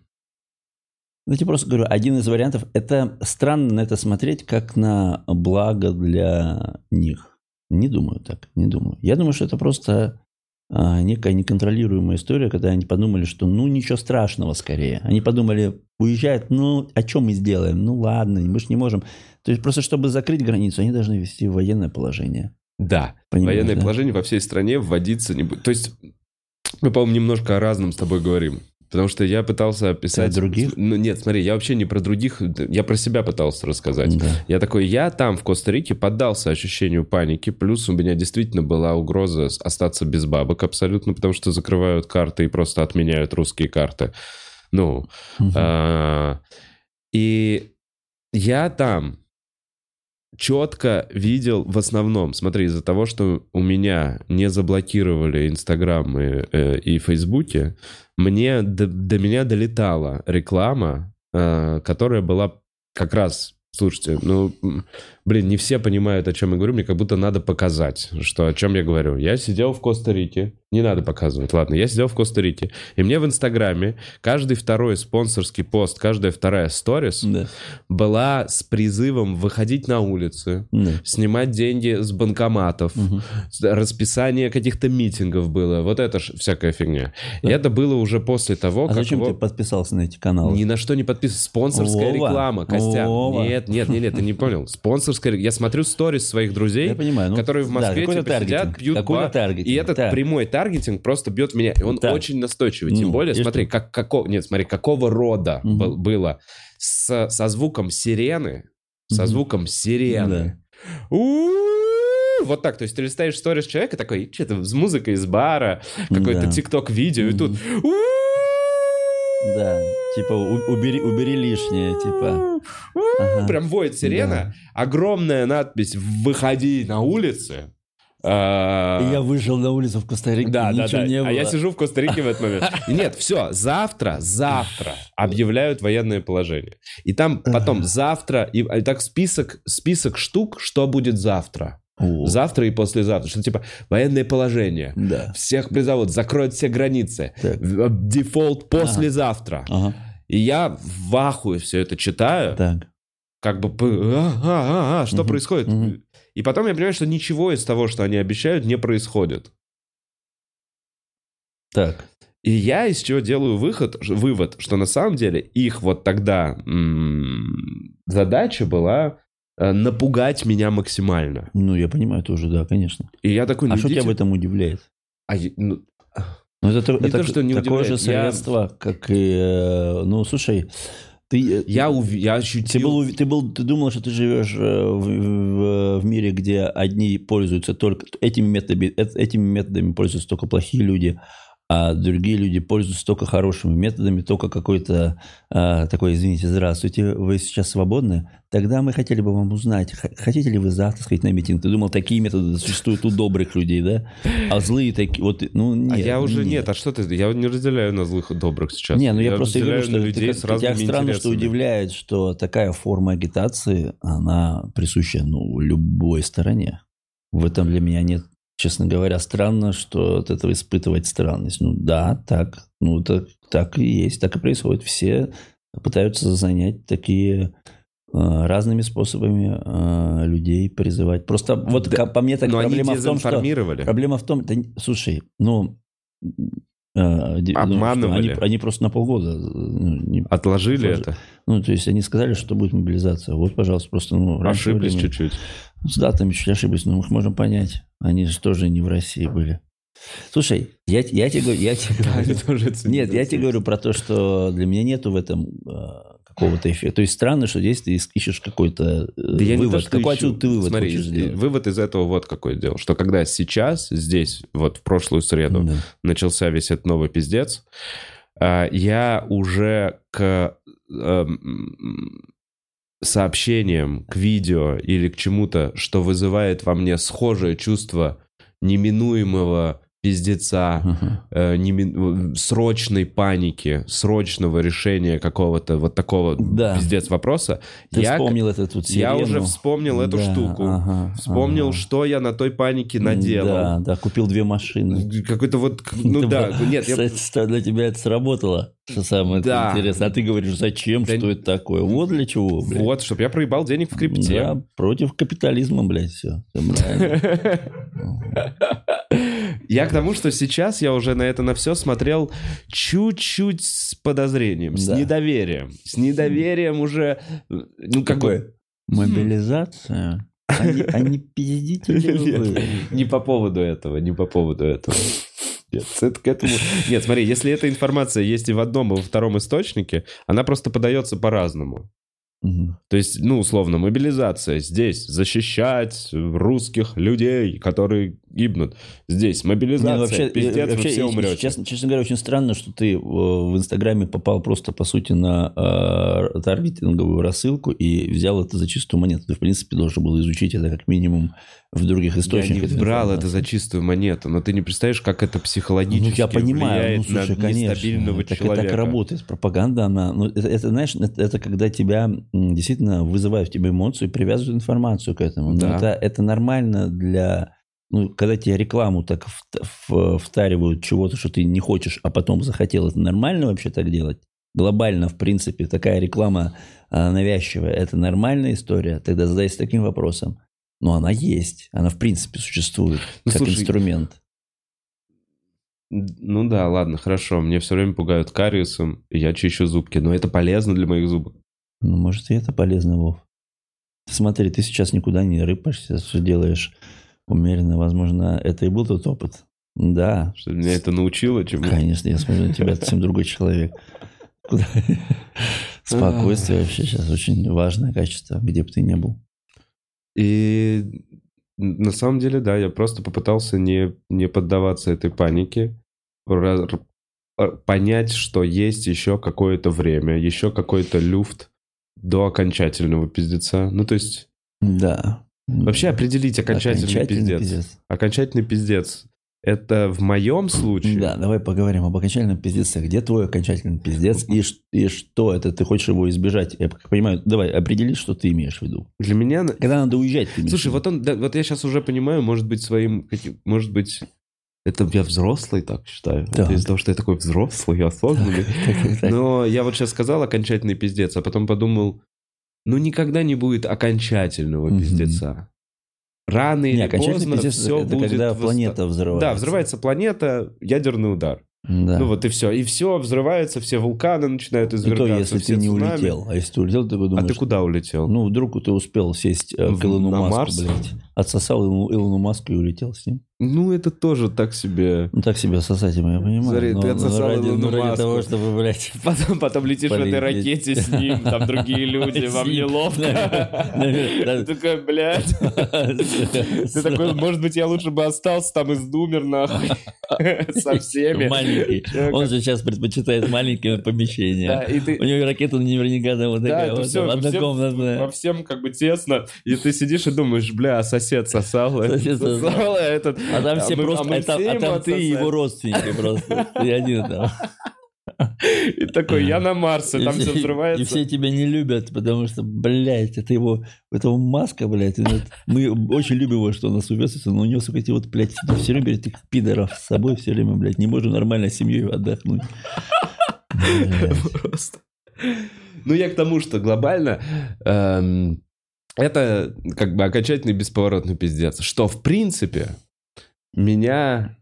ну, я тебе просто говорю, один из вариантов, это странно на это смотреть, как на благо для них. Не думаю так, не думаю. Я думаю, что это просто а, некая неконтролируемая история, когда они подумали, что ну ничего страшного скорее. Они подумали, уезжают, ну а что мы сделаем? Ну ладно, мы же не можем. То есть просто чтобы закрыть границу, они должны ввести военное положение. Да, Понимаешь, военное да? положение во всей стране вводиться не будет. То есть мы, по-моему, немножко о разном с тобой говорим. Потому что я пытался описать... Ты других? Ну, нет, смотри, я вообще не про других, я про себя пытался рассказать. Да. Я такой, я там, в Коста-Рике, поддался ощущению паники, плюс у меня действительно была угроза остаться без бабок абсолютно, потому что закрывают карты и просто отменяют русские карты. Ну, Мгм. а, и я там четко видел в основном, смотри, из-за того, что у меня не заблокировали Инстаграм и, э, и Фейсбуке, мне до, до меня долетала реклама, э, которая была как раз, слушайте, ну, блин, не все понимают, о чем я говорю, мне как будто надо показать, что о чем я говорю. Я сидел в Коста-Рике, не надо показывать, ладно, я сидел в Коста-Рике, и мне в Инстаграме каждый второй спонсорский пост, каждая вторая сторис Да. была с призывом выходить на улицы, Да. снимать деньги с банкоматов, с- расписание каких-то миттингов было, вот это ж всякая фигня. И это было уже после того, А как зачем его- ты подписался на эти каналы? ни на что не подписан. Спонсорская Вова, реклама, Костян. Вова. Нет, нет, нет, нет, ты не понял. Спонсорская Я смотрю сторис своих друзей, Я понимаю. ну, которые в да, Москве какой-то типа, сидят, пьют какой-то бар, таргетинг, и этот да. прямой таргетинг просто бьет меня. И он Так. очень настойчивый. Тем Ну, более, смотри, как, како- нет, смотри, какого рода Мгм. был- было с- со звуком сирены, со Мгм. звуком сирены. У-у-у, Вот так, то есть ты листаешь сторис человека такой, что-то с музыкой из бара, какое-то Да. тикток-видео, и тут... Да, типа убери, убери лишнее, типа. Ага. Прям воет сирена. Огромная надпись «Выходи на улицы». А, я выжил на улицу в Коста-Рике, Да, да, ничего да. не А было. я сижу в Коста-Рике в этот момент. Нет, все, завтра, завтра объявляют военное положение. И там потом завтра, и а, так список, список штук, что будет завтра. О, Завтра и послезавтра. Что типа военное положение. Да. Всех призовут, закроют все границы. Так. В- Дефолт послезавтра. Ага. И я в ахуе все это читаю. Так. как бы, а, а, а, а, что Мгм, происходит? мгм. И потом я понимаю, что ничего из того, что они обещают, не происходит. Так. И я из чего делаю выход, вывод, что на самом деле их вот тогда м, задача была э, напугать меня максимально. Ну, я понимаю тоже, да, конечно. И я такой, ну А что тебя в этом удивляет? А ну, Ну, это, то- Не это то, что не такое же удивляет, я- средство, как и... э, Ну, слушай, ты... э, я, ув- я Ты ощутил... был, ув- ты был, ты думал, что ты живешь э, в, в- в мире, где одни пользуются только этими методами, э- этими методами пользуются только плохие люди, а другие люди пользуются только хорошими методами, только какой-то э, такой, извините, здравствуйте, вы сейчас свободны? Тогда мы хотели бы вам узнать, хотите ли вы завтра сходить на митинг? Ты думал, такие методы существуют у добрых людей, да? А злые такие, вот, ну нет. а я уже нет. нет. а что ты? Я не разделяю на злых и добрых сейчас. Не, ну я, просто говорю, что ты людей как- с тебя странно, что интересами. удивляет, что такая форма агитации, она присуща ну, любой стороне. В этом для меня нет, честно говоря, странно, что от этого испытывать странность. Ну да, так, ну так, так и есть, так и происходит. Все пытаются занять такие э, разными способами э, людей призывать. Просто вот Да, по мне так проблема в том, что. Проблема в том, да, слушай, ну, де- ну, Обманывали. что, они, они просто на полгода, э, ну, не- Отложили Отложи- это? ну, то есть они сказали, что будет мобилизация. Вот, пожалуйста, просто, ну, Ошиблись чуть-чуть. Ну, С датами чуть ошиблись, но мы их можем понять. Они же тоже не в России были. Слушай, я, я тебе говорю, я тебе говорю- нет, я тебе говорю про то, что для меня нету в этом э, какого-то эффекта. То есть странно, что здесь ты ищешь какой-то э, Да я вывод. то, что Какой ищу. ты вывод Смотри, хочешь сделать? вывод из этого вот какой делал. Что когда сейчас, здесь, вот в прошлую среду, Да. начался весь этот новый пиздец, а, я уже к эм, сообщениям, к видео или к чему-то, что вызывает во мне схожее чувство неминуемого пиздеца, Ага. э, неми- срочной паники, срочного решения какого-то вот такого Да. пиздец вопроса. Ты я, вспомнил этот вот я уже вспомнил эту Да, штуку. ага, Вспомнил, ага. что я на той панике наделал. Да, да, купил две машины. Какой-то вот, ну Это да, было- нет, я- Кстати, что для тебя это сработало. Что самое Да. интересное. А ты говоришь, зачем, Да что это такое? Вот для чего, блядь. вот, чтобы я проебал денег в крипте. Да, против капитализма, блядь, все. Я к тому, что сейчас я уже на это на все смотрел чуть-чуть с подозрением, с Да. недоверием. С недоверием уже, ну, как бы... Мобилизация? А не, а не пиздите ли вы? Нет, не по поводу этого, не по поводу этого. Нет, это к этому... Нет, смотри, если эта информация есть и в одном, и во втором источнике, она просто подается по-разному. Мгм. То есть, ну, условно, мобилизация здесь, защищать русских людей, которые гибнут. Здесь мобилизация, Не, ну, вообще, пиздец, э, вы вообще, все умрете. Честно, честно говоря, очень странно, что ты э, в Инстаграме попал просто, по сути, на э, таргетинговую рассылку и взял это за чистую монету. Ты, в принципе, должен был изучить это как минимум в других Я источниках. не брал это за чистую монету, но ты не представляешь, как это Ну, психологически я понимаю, ну, влияет слушай, на конечно. нестабильного так, человека. так работает. Пропаганда, она... Ну, это, это, знаешь, это, это когда тебя действительно вызывают в тебе эмоцию и привязывают информацию к этому. Но Да. это, это нормально для... Ну, когда тебе рекламу так втаривают чего-то, что ты не хочешь, а потом захотел, это нормально вообще так делать? Глобально, в принципе, такая реклама а, навязчивая, это нормальная история? Тогда задайся таким вопросом. Но она есть, она в принципе существует Ну, как слушай, инструмент. Ну да, ладно, хорошо. Мне все время пугают кариесом, и я чищу зубки. Но это полезно для моих зубок. Ну, может, и это полезно, Вов. Смотри, ты сейчас никуда не рыпаешься, все делаешь умеренно. Возможно, это и был тот опыт. Да, Что меня это научило чему? конечно, я смотрю на тебя, ты совсем другой человек. Спокойствие вообще сейчас очень важное качество, где бы ты ни был. И на самом деле, да, я просто попытался не, не поддаваться этой панике, р- понять, что есть еще какое-то время, еще какой-то люфт до окончательного пиздеца. Ну, то есть, Да. Вообще определить окончательный, Окончательный пиздец. Окончательный пиздец. Это в моем случае... Да, давай поговорим об окончательном пиздеце. Где твой окончательный пиздец и, и что это? Ты хочешь его избежать? Я как понимаю, давай определи, что ты имеешь в виду. Для меня... Когда надо уезжать, ты Слушай, вот он, да, вот я сейчас уже понимаю, может быть, своим, может быть, это я взрослый так считаю. Так. Это из-за того, что я такой взрослый, осознанный. Так, так, так. Но я вот сейчас сказал окончательный пиздец, а потом подумал, ну никогда не будет окончательного Мгм. пиздеца. Рано или Не, окончательный поздно пиздец все это будет... когда планета взрывается. Да, взрывается планета, ядерный удар. Да. Ну вот и все. И все взрывается, все вулканы начинают И извергаться, то, если все ты не цунами. улетел. А если ты улетел, ты А думаешь... ты куда улетел? Ну, вдруг ты успел сесть э, к Илону на Маску, Марс? блядь. Отсосал Илону Маску и улетел с ним. Ну, это тоже так себе. Ну, так себе сосатимо, я понимаю. Смотри, но, ты отсосал ради, Илону но ради Маску. того, чтобы, блядь... Потом, потом летишь в этой Полететь. ракете с ним, там другие люди, вам неловко. Ты такой, блядь. Ты такой, может быть, я лучше бы остался там и сдумер, нахуй. Со всеми. Маленький. Он же сейчас предпочитает маленькие Да, помещения. и ты... У него ракета наверняка там вот такая это вот, там, во однокомнатная. всем как бы тесно, и ты сидишь и думаешь, бля, сосед сосал, Сосед сосал. этот... А там А все просто, а а там, ты и его родственники просто. Ты один там. И такой, я на Марсе, И там все- все взрывается. И все тебя не любят, потому что, блядь, это его, этого маска, блядь. и мы очень любим его, что он нас увез, но у него, сука, эти вот, блядь, все время берет этих пидоров с собой все время, блядь. Не можем нормально с семьей отдохнуть. Просто. Ну, я к тому, что глобально эм, это как бы окончательный бесповоротный пиздец. Что, в принципе, меня,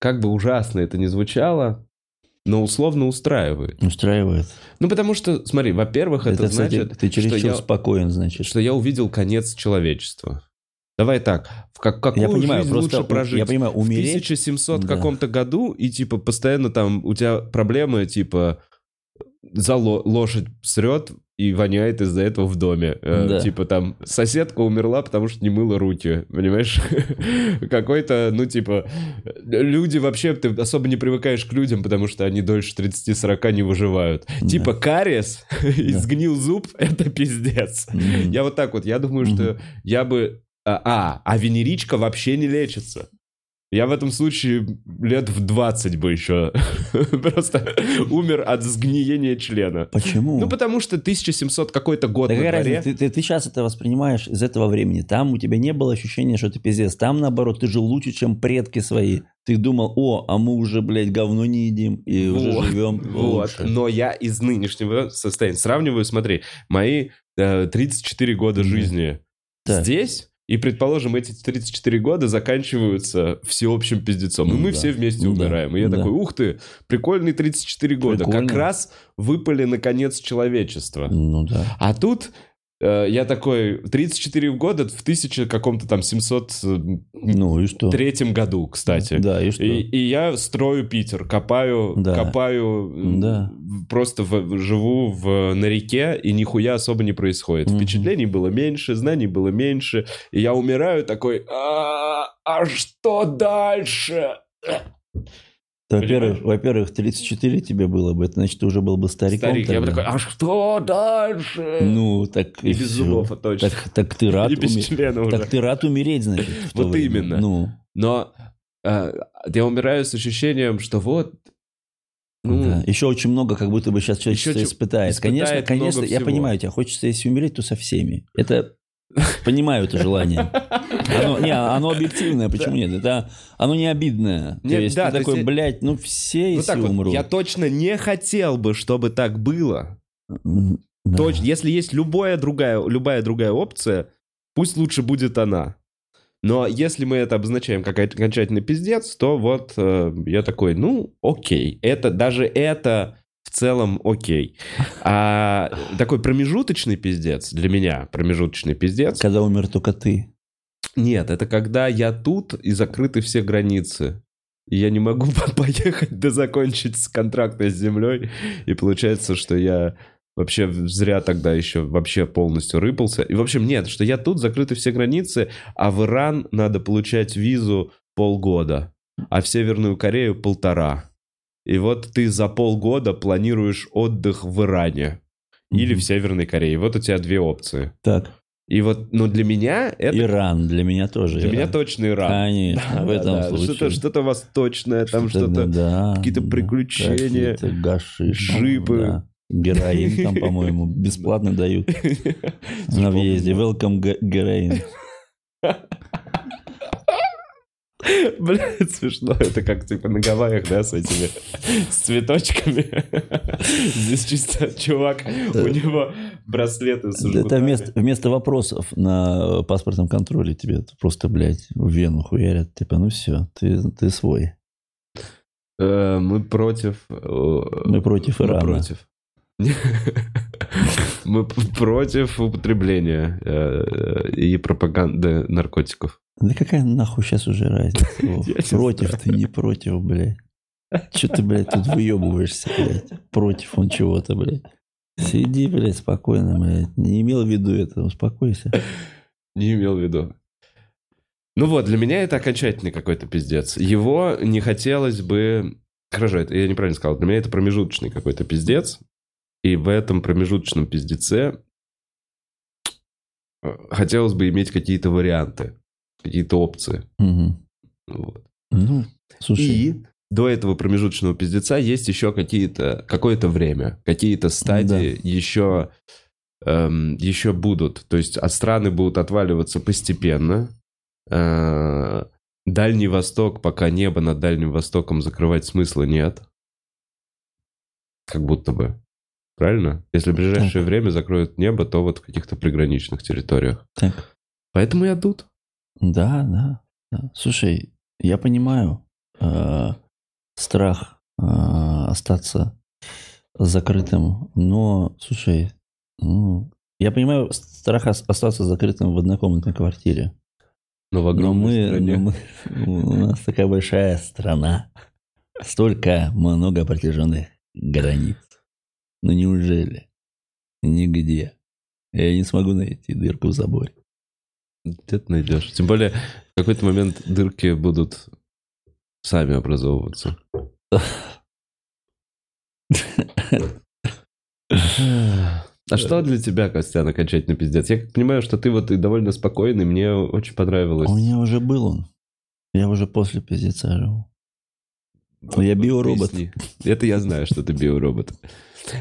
как бы ужасно это ни звучало, но условно устраивает. Устраивает. Ну, потому что, смотри, во-первых, это, Это, кстати, значит, ты что чересчур я, спокоен, значит. что я увидел конец человечества. Давай так, в как, какую Я понимаю, жизнь просто лучше прожить? я понимаю, в умереть. 1700 Да. каком-то году, и типа постоянно там у тебя проблемы, типа за ло- лошадь срет и воняет из-за этого в доме. Э, Да. Типа там соседка умерла, потому что не мыла руки, понимаешь? Какой-то, ну типа, люди вообще, ты особо не привыкаешь к людям, потому что они дольше 30-40 не выживают. Да. Типа кариес и Да. сгнил зуб, это пиздец. Мгм. Я вот так вот, я думаю, Мгм. что я бы... А, а, а венеричка вообще не лечится. Я в этом случае лет в 20 бы еще просто умер от сгниения члена. Почему? Ну, потому что 1700 какой-то год Да на дворе. разница? Ты, ты, сейчас это воспринимаешь из этого времени. Там у тебя не было ощущения, что ты пиздец. Там, наоборот, ты жил лучше, чем предки свои. Ты думал, о, а мы уже, блядь, говно не едим и уже Вот, живем Вот. лучше. Но я из нынешнего состояния сравниваю, смотри, мои э, 34 года Мгм. жизни Так. здесь И, предположим, эти 34 года заканчиваются всеобщим пиздецом. И Ну мы да. все вместе Ну да. умираем. И я Да. такой, ух ты, прикольные 34 года. Прикольно. Как раз выпали на конец человечества. Ну да. А тут я такой, 34 года в 1000 каком-то там 703 Ну и что? году, кстати. Да, и что? И, и я строю Питер, копаю, Да. копаю, м, Да. просто в- живу в, на реке, и нихуя особо не происходит. Мгм. Впечатлений было меньше, знаний было меньше, и я умираю такой, а, а что дальше? Во-первых, во-первых, 34 тебе было бы, это значит, ты уже был бы стариком. Старик, я бы тогда. такой, а что дальше? Ну, так и без всё. зубов, а точно. Так, так ты рад и без уме- члена уже. Так ты рад умереть, значит. Вот время. именно. Ну, Но э, я умираю с ощущением, что вот... Ну, да. Еще очень много, как будто бы сейчас человечество испытает. испытает Конечно, конечно, я всего. понимаю тебя. Хочется, если умереть, то со всеми. Это понимаю это желание. Оно, не, оно объективное, почему нет? Это оно не обидное. Нет, то есть да, ты такой, есть- блядь, ну все Ну если вот, умрут. я точно не хотел бы, чтобы так было. Да. Точ- Если есть любая другая, любая другая опция, пусть лучше будет она. Но если мы это обозначаем как окончательный пиздец, то вот э, я такой, ну, окей. Это, даже это целом окей. А такой промежуточный пиздец для меня, промежуточный пиздец, Когда умер только ты. нет, это когда я тут и закрыты все границы. И я не могу поехать да закончить с контракта с землей. И получается, что я вообще зря тогда еще вообще полностью рыпался. И в общем, нет, что я тут закрыты все границы, а в Иран надо получать визу полгода, а в Северную Корею полтора. И вот ты за полгода планируешь отдых в Иране или Мгм. в Северной Корее. Вот у тебя две опции. Так, И вот, ну, для меня это Иран для меня тоже. для меня Иран. точно Иран. Конечно, в Да, этом да, случае. Что-то, что-то восточное, там что-то... да, какие-то да, приключения, какие-то гашиш, джипы. да. Героин там, по-моему, бесплатно дают на въезде. Welcome ге- героин. Блядь, смешно. Это как типа на Гавайях, да, с этими с цветочками. Здесь чисто чувак, у него браслеты с Это вместо, вместо вопросов на паспортном контроле тебе просто, блядь, в вену хуярят. Типа, ну все, ты, ты свой. Э, Мы против... э, Мы против Мы Ирана. против. Мы против употребления э, и пропаганды наркотиков. Да какая нахуй сейчас уже разница? Против ты, не против, блядь. Че ты, блядь, тут выебываешься, блядь? Против он чего-то, блядь. Сиди, блядь, спокойно, блядь. Не имел в виду это, успокойся. Не имел в виду. Ну вот, для меня это окончательный какой-то пиздец. Его не хотелось бы... Хорошо, это я неправильно сказал. Для меня это промежуточный какой-то пиздец. И в этом промежуточном пиздеце э, хотелось бы иметь какие-то варианты, какие-то опции. Мгм. Вот. Ну, слушай. И до этого промежуточного пиздеца есть еще какие-то какое-то время, какие-то стадии еще эм, еще будут. То есть от страны будут отваливаться постепенно. Э, Дальний Восток, пока небо над Дальним Востоком закрывать смысла нет. Как будто бы. Правильно? Если в ближайшее время закроют небо, то вот в каких-то приграничных территориях. Так, Поэтому я тут. Да, да, да. Слушай, я понимаю э, страх э, остаться закрытым, но, слушай, ну, я понимаю страх ос- остаться закрытым в однокомнатной квартире. Но в Но огромной мы, стране. но мы- у нас такая большая страна, столько много протяженных границ. Ну неужели? Нигде. Я не смогу найти дырку в заборе. Где ты найдешь? Тем более, в какой-то момент дырки будут сами образовываться. А что для тебя, Костян, окончательно пиздец? Я понимаю, что ты вот и довольно спокойный, мне очень понравилось. А У меня уже был он. Я уже после пиздеца живу. Вот- я биоробот. поясни. Это я знаю, что ты биоробот.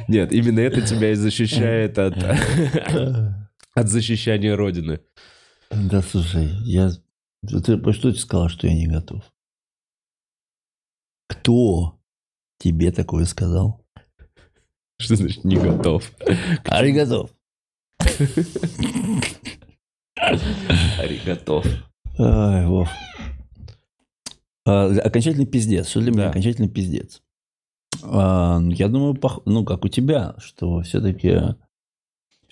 Нет, именно это тебя и защищает от, от защищания Родины. Да слушай, я... Ты, что ты сказал, что я не готов? Кто тебе такое сказал? Что значит не готов? А я готов. Аригатов. Ай, Вов. А, окончательный пиздец. Что для меня Да. окончательный пиздец? А, ну, я думаю, ну, как у тебя, что все-таки...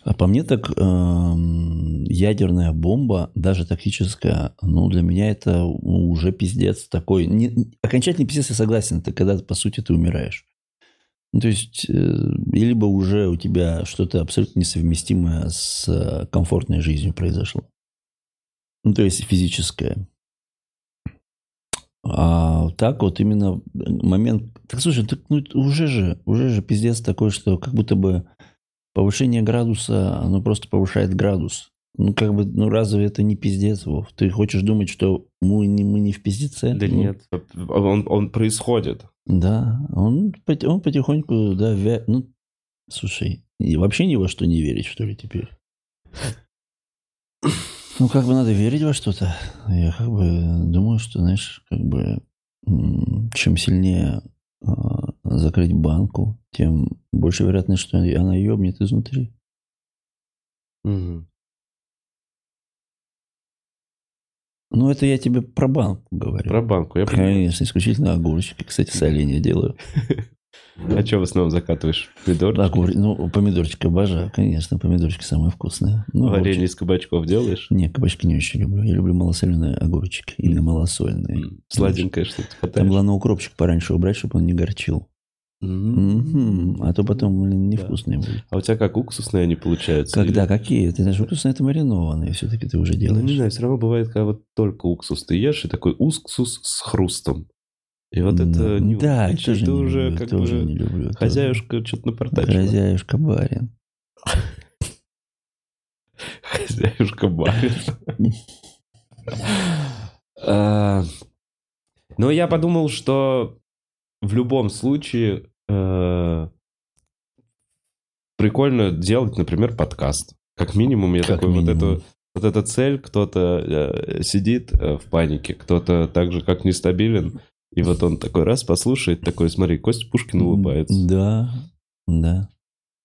А по мне так эм, ядерная бомба, даже тактическая, ну, для меня это уже пиздец такой. Не- окончательный пиздец, я согласен, это когда, по сути, ты умираешь. Ну, то есть, э, либо уже у тебя что-то абсолютно несовместимое с э, комфортной жизнью произошло. Ну, то есть, физическое. А так вот именно момент... Так слушай, так, ну, уже же, уже же пиздец такой, что как будто бы повышение градуса, оно просто повышает градус. Ну, как бы, ну, разве это не пиздец, Вов? Ты хочешь думать, что мы не, мы не в пиздеце? Да Ну, нет, он, он происходит. Да, он, он потихоньку, да, вя- ну, слушай, и вообще ни во что не верить, что ли, теперь? Ну, как бы надо верить во что-то. Я как бы думаю, что, знаешь, как бы чем сильнее а, закрыть банку, тем больше вероятность, что она ебнет изнутри. Мгм. Ну, это я тебе про банку говорю. Про банку, я понимаю. Конечно, исключительно огурчики. Кстати, соленья делаю. А что в основном закатываешь? Помидор? Огур- Ну, помидорчики обожаю, конечно. Помидорчики самые вкусные. Ну, Варенье из кабачков делаешь? Не, кабачки не очень люблю. Я люблю малосоленые огурчики. Или малосольные. Сладенькое что-то Там главное укропчик пораньше убрать, чтобы он не горчил. А то потом, блин, невкусные будут. А у тебя как уксусные они получаются? Когда? Или- Какие? Ты знаешь, вкусные это маринованные все-таки ты уже Ну, делаешь. не знаю, все равно бывает, когда вот только уксус ты ешь, и такой уксус с хрустом. И вот это не Да, уксус, тоже это не уже люблю, как тоже бы не люблю. тоже. хозяюшка что-то напортачила. Хозяюшка барин. Хозяюшка барин. А, Но я подумал, что в любом случае прикольно делать, например, подкаст. Как минимум, я Как такой вот минимум. эту вот эта цель, кто-то э, сидит э, в панике, кто-то так же, как нестабилен, и вот он такой раз послушает, такой, смотри, Костя Пушкин улыбается. Да, да.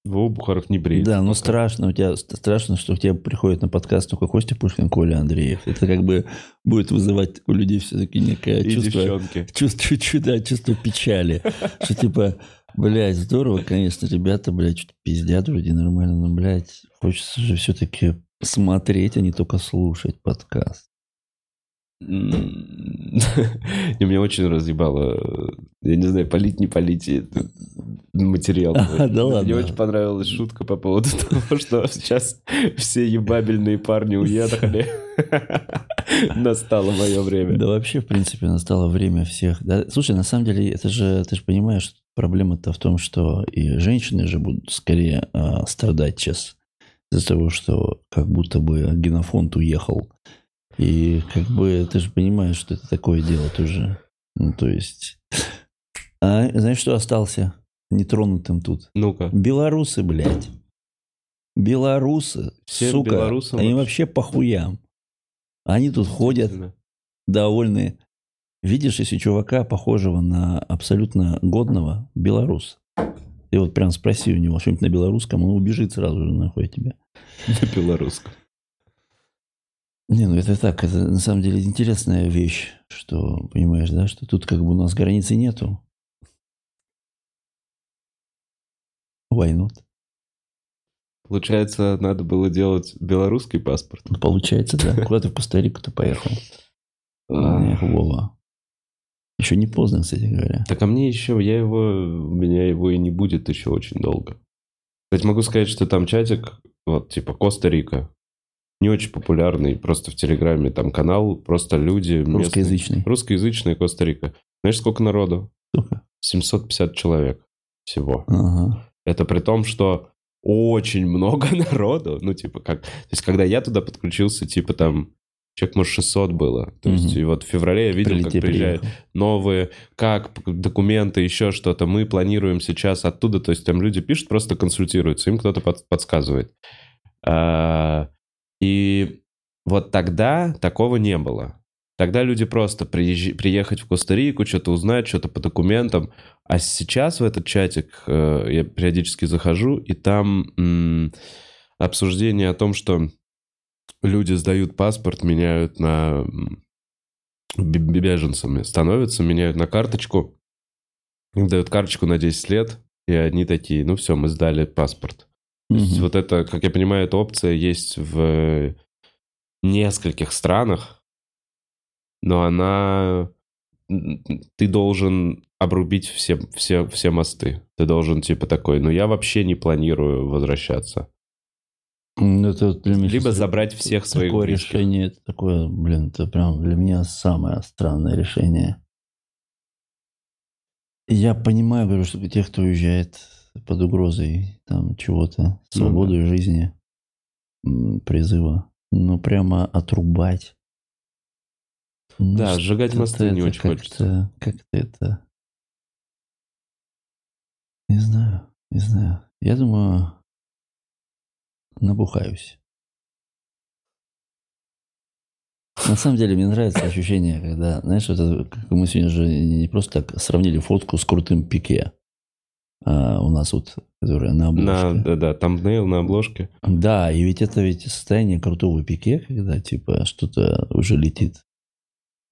Вова Бухаров не бреет. Да, но страшно, у тебя страшно, что к тебе приходит на подкаст только Костя Пушкин, Коля Андреев. Это как бы будет вызывать у людей все-таки некое И чувство, девчонки. чувство, да, чувство печали. Что типа, блядь, здорово, конечно, ребята, блядь, что-то пиздят вроде нормально, но, блядь, хочется же все-таки смотреть, а не только слушать подкаст. И меня очень разъебало, э, я не знаю, полить, не полить и этот материал. А, да ладно. Мне очень понравилась шутка по поводу того, что сейчас все ебабельные парни уехали. Настало мое время. Да вообще, в принципе, настало время всех. Да, слушай, на самом деле, это же, ты же понимаешь, проблема-то в том, что и женщины же будут скорее а, страдать сейчас из-за того, что как будто бы генофонд уехал. И как бы ты же понимаешь, что это такое дело тоже. Ну, то есть... А знаешь, что остался нетронутым тут? Ну-ка. Белорусы, блядь. Белорусы, Всем сука, белорусам они вообще- вообще по хуям. Они тут ходят, довольны. Видишь, если чувака, похожего на абсолютно годного, белорус, ты вот прям спроси у него что-нибудь на белорусском, он убежит сразу же нахуй тебя. На белорусском. Не, ну это так, это на самом деле интересная вещь, что, понимаешь, да, что тут как бы у нас границы нету. Why not? Получается, надо было делать белорусский паспорт. Ну, Получается, да. Куда ты в Коста-Рику-то поехал? Эх, Вова. Еще не поздно, кстати говоря. Так а мне еще, я его, у меня его и не будет еще очень долго. Кстати, могу сказать, что там чатик, вот типа Коста-Рика, не очень популярный, просто в Телеграме там канал, просто люди местные. Русскоязычный. Русскоязычная Коста-Рика. Знаешь, сколько народу? Сколько? 750 человек всего. Ага. Это при том, что очень много народу. Ну, типа, как... То есть, когда я туда подключился, типа, там, человек, может, 600 было. То есть, Мгм. и вот в феврале я видел, как Прилетел, приезжают приехал. новые, как документы, еще что-то. Мы планируем сейчас оттуда. То есть, там люди пишут, просто консультируются. Им кто-то под- подсказывает. А, И вот тогда такого не было. Тогда люди просто приезжи- приехать в Коста-Рику, что-то узнать, что-то по документам. А сейчас в этот чатик э, я периодически захожу, и там м, обсуждение о том, что люди сдают паспорт, меняют на беженцами, становятся, меняют на карточку, дают карточку на 10 лет, и они такие, ну все, мы сдали паспорт. То есть вот это, как я понимаю, эта опция есть в нескольких странах, но она... Ты должен обрубить все, все, все мосты. Ты должен типа такой, ну я вообще не планирую возвращаться. Ну, Это вот меня Либо забрать всех своих такое близких. решение, это такое, блин, это прям для меня самое странное решение. Я понимаю, говорю, что тех, кто уезжает под угрозой там чего-то, свободы жизни, м, призыва, ну прямо отрубать. Ну, Да, сжигать мосты не очень хочется. как-то- Как-то это... Не знаю, не знаю. Я думаю, набухаюсь. На самом деле, мне нравится ощущение, когда, знаешь, вот это, как мы сегодня же не просто так сравнили фотку с крутым пике. А, у нас вот, которая на обложке. На, да, да, тамбнейл на обложке. Да, и ведь это ведь состояние крутого пике, когда типа что-то уже летит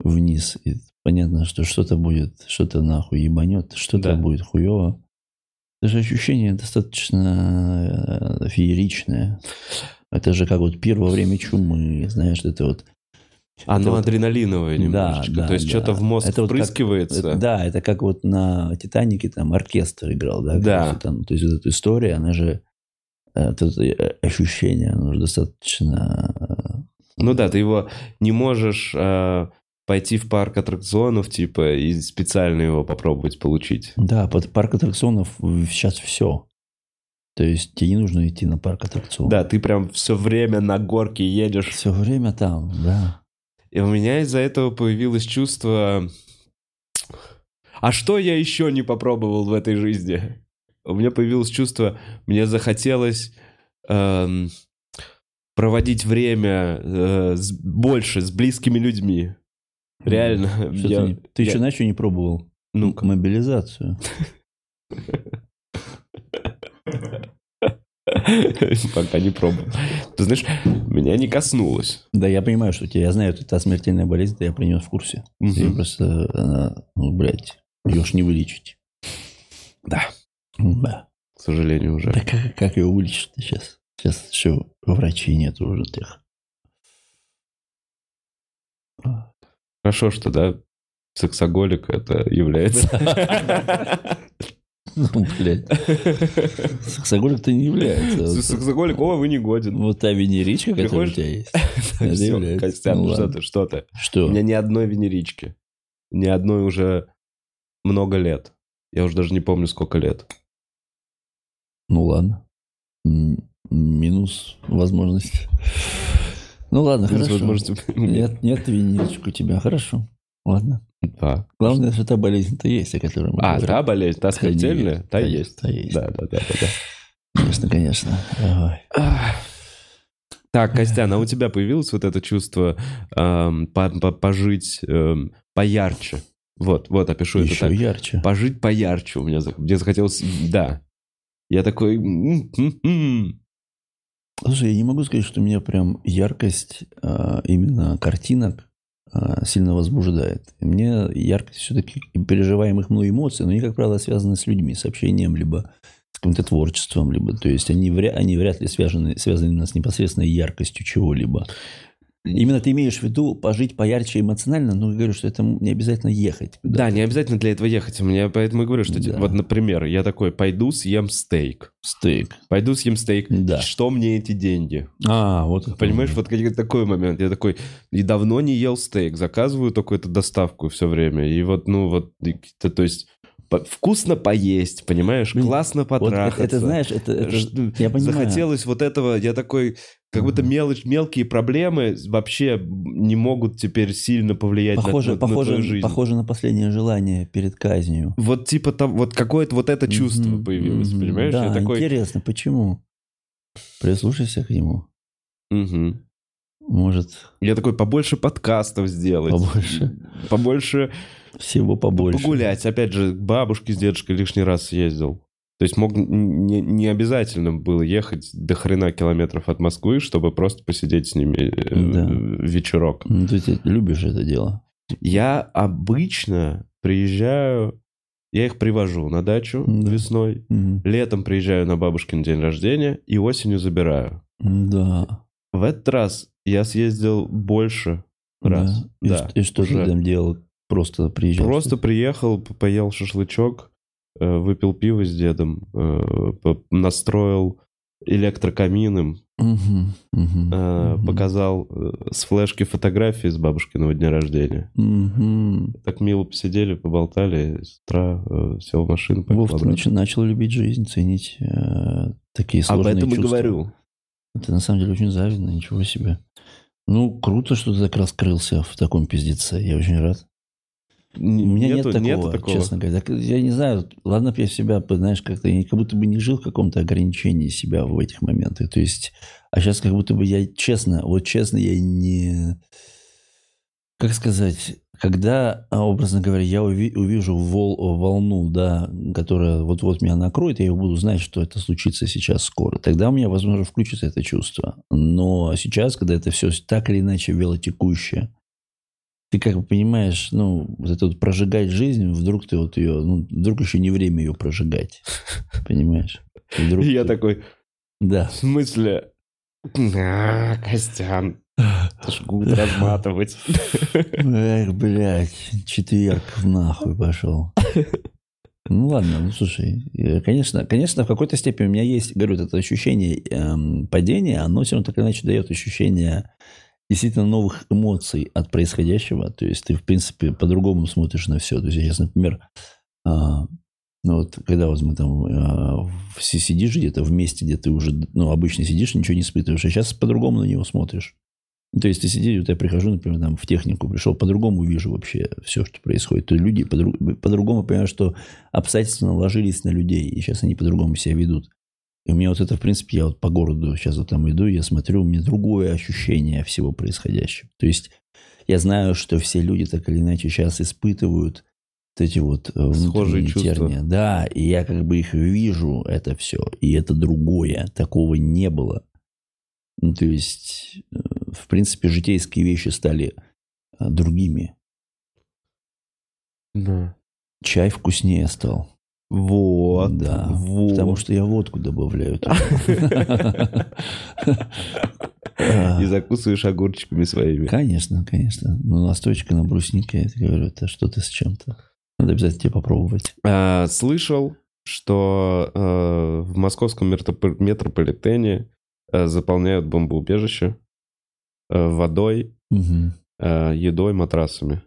вниз, и понятно, что что-то будет, что-то нахуй ебанет, что-то Да. будет хуево. Это же ощущение достаточно э, фееричное. Это же как вот пир во время чумы, знаешь, это вот Оно вот- адреналиновое Да, немножечко. да, То есть да. что-то в мозг Это вот как- впрыскивается. Это- да, это как вот на Титанике там оркестр играл, да? Да. кажется, Там, то есть вот эта история, она же э, это, э, ощущение, оно же достаточно... э, Ну да, ты его не можешь э, пойти в парк аттракционов, типа, и специально его попробовать получить. Да, под парк аттракционов сейчас все. То есть тебе не нужно идти на парк аттракционов. Да, ты прям все время на горке едешь. Все время там, да. И у меня из-за этого появилось чувство... А что я еще не попробовал в этой жизни? У меня появилось чувство, мне захотелось эм, проводить время э, с- больше с близкими людьми. Реально. Что я- ты не- ты я- еще на что не пробовал? Ну-ка. Мобилизацию. Пока не пробовал. Ты знаешь, меня не коснулось. Да, я понимаю, что тебя, я знаю, это та смертельная болезнь, да я про нее в курсе. Ее просто, она, ну, блядь, ее ж не вылечить. Да. Да. К сожалению, уже. Да как, как ее вылечить сейчас? Сейчас еще врачей нет уже тех. Хорошо, что, да, сексоголик это является. Ну, блядь. Сексоголик-то не является. Сексоголик, о, вы не годен. Вот та венеричка, которая у тебя есть. Костян, Ну, что ты, что ты? У Что? меня ни одной венерички. Ни одной уже много лет. Я уже даже не помню, сколько лет. Ну ладно. Минус возможность. Ну ладно, Минус хорошо. Нет, нет венеричек у тебя. Хорошо. Ладно. Да. Главное, что та болезнь-то есть, о которой мы А, говорим. та болезнь, та смертельная? Та есть. Та есть. Да, да, да, да. Конечно, конечно. Так, Костян, а у тебя появилось вот это чувство эм, по- по- пожить эм, поярче? Вот, вот, опишу это Еще так. ярче. Пожить поярче у меня. Мне захотелось... Да. Я такой... м, м, м. Слушай, я не могу сказать, что меня прям яркость а, именно картинок сильно возбуждает. И Мне яркость все-таки переживаемых мной эмоций, но они, как правило, связаны с людьми, с общением, либо с каким-то творчеством, либо, то есть они, вряд, они вряд ли связаны, связаны с непосредственной яркостью чего-либо. Именно ты имеешь в виду пожить поярче эмоционально, но я говорю, что это не обязательно ехать. куда-то. Да, не обязательно для этого ехать. Мне поэтому и говорю, что... Да. Вот, например, я такой, пойду съем стейк. Стейк. Пойду съем стейк. Да. Что мне эти деньги? А, вот. Понимаешь, вот такой момент. Я такой, и давно не ел стейк, заказываю только эту доставку все время. И вот, ну вот, то есть, по- вкусно поесть, понимаешь, Блин, классно Вот потрахаться. это, это, знаешь, это, это- я понимаю. Захотелось вот этого, я такой, как будто мелочь, мелкие проблемы вообще не могут теперь сильно повлиять похоже, на, на- на похоже, твою жизнь. похоже на последнее желание перед казнью. Вот типа там, вот какое-то вот это чувство Мгм, появилось, мгм. понимаешь? Да, я такой, интересно, почему? Прислушайся к нему. Мгм. Может, я такой, побольше подкастов сделать. Побольше. Побольше всего побольше. Погулять. Опять же, к бабушке с дедушкой лишний раз съездил. То есть мог не, не обязательно было ехать до хрена километров от Москвы, чтобы просто посидеть с ними э, Да. вечерок. Ну, ты те- любишь это дело. Я обычно приезжаю, я их привожу на дачу Да. весной, Мгм. летом приезжаю на бабушкин день рождения и осенью забираю. Да. В этот раз я съездил больше раз. Да. И, Да, что- и что уже. ты там делал? Просто приезжал? Просто приехал, поел шашлычок, э, выпил пиво с дедом, э, настроил электрокамином, э, мгм. показал э, с флешки фотографии с бабушкиного дня рождения. Мгм. Так мило посидели, поболтали, с утра сел в машину, Вов, ты нач- начал любить жизнь, ценить э, такие Об сложные этом и чувства. говорю. Это на самом деле очень завидно, ничего себе. Ну, круто, что ты так раскрылся в таком пиздеце. Я очень рад. У меня нету, нет такого, нету такого. честно говоря. Я не знаю, ладно бы я себя, знаешь, как-то, я как будто бы не жил в каком-то ограничении себя в этих моментах. То есть, а сейчас как будто бы я честно, вот честно, я не... Как сказать, когда, а, образно говоря, я уви- увижу вол- волну, да, которая вот-вот меня накроет, я буду знать, что это случится сейчас скоро. Тогда у меня, возможно, включится это чувство. Но сейчас, когда это все так или иначе велотекущее, ты как бы понимаешь, ну, вот это вот прожигать жизнь, вдруг ты вот ее, ну, вдруг еще не время ее прожигать. Понимаешь? Вдруг И я ты- такой, Да. в смысле? А, Костян, жгут разматывать. Эх, блядь, четверг нахуй пошел. Ну ладно, ну слушай, э, конечно, конечно, в какой-то степени у меня есть, говорю, это ощущение эм, падения, оно все равно так или иначе дает ощущение действительно новых эмоций от происходящего. То есть ты, в принципе, по-другому смотришь на все. То есть, сейчас, например, а, ну вот когда вот мы там а, в- си- сидишь где-то в месте, где ты уже, ну, обычно сидишь, ничего не испытываешь, а сейчас по-другому на него смотришь. Ну, То есть ты сидишь, вот я прихожу, например, там, в технику, пришел, по-другому вижу вообще все, что происходит. То есть люди по-друг- по-другому понимают, что обстоятельства наложились на людей, и сейчас они по-другому себя ведут. И у меня вот это, в принципе, я вот по городу сейчас вот там иду, я смотрю, у меня другое ощущение всего происходящего. То есть я знаю, что все люди так или иначе сейчас испытывают вот эти вот э, Схожие внутренние чувства. терния. Да, и я как бы их вижу, это все. И это другое. Такого не было. Ну, то есть, э, в принципе, житейские вещи стали э, другими. Да. Чай вкуснее стал. Вот. Да, вот. потому что я водку добавляю. И закусываешь огурчиками своими. Конечно, конечно. Ну, настойка на бруснике, я говорю, это что-то с чем-то. Надо обязательно тебе попробовать. А, слышал, что э, в московском метроп- метрополитене э, заполняют бомбоубежище э, водой, едой, матрасами.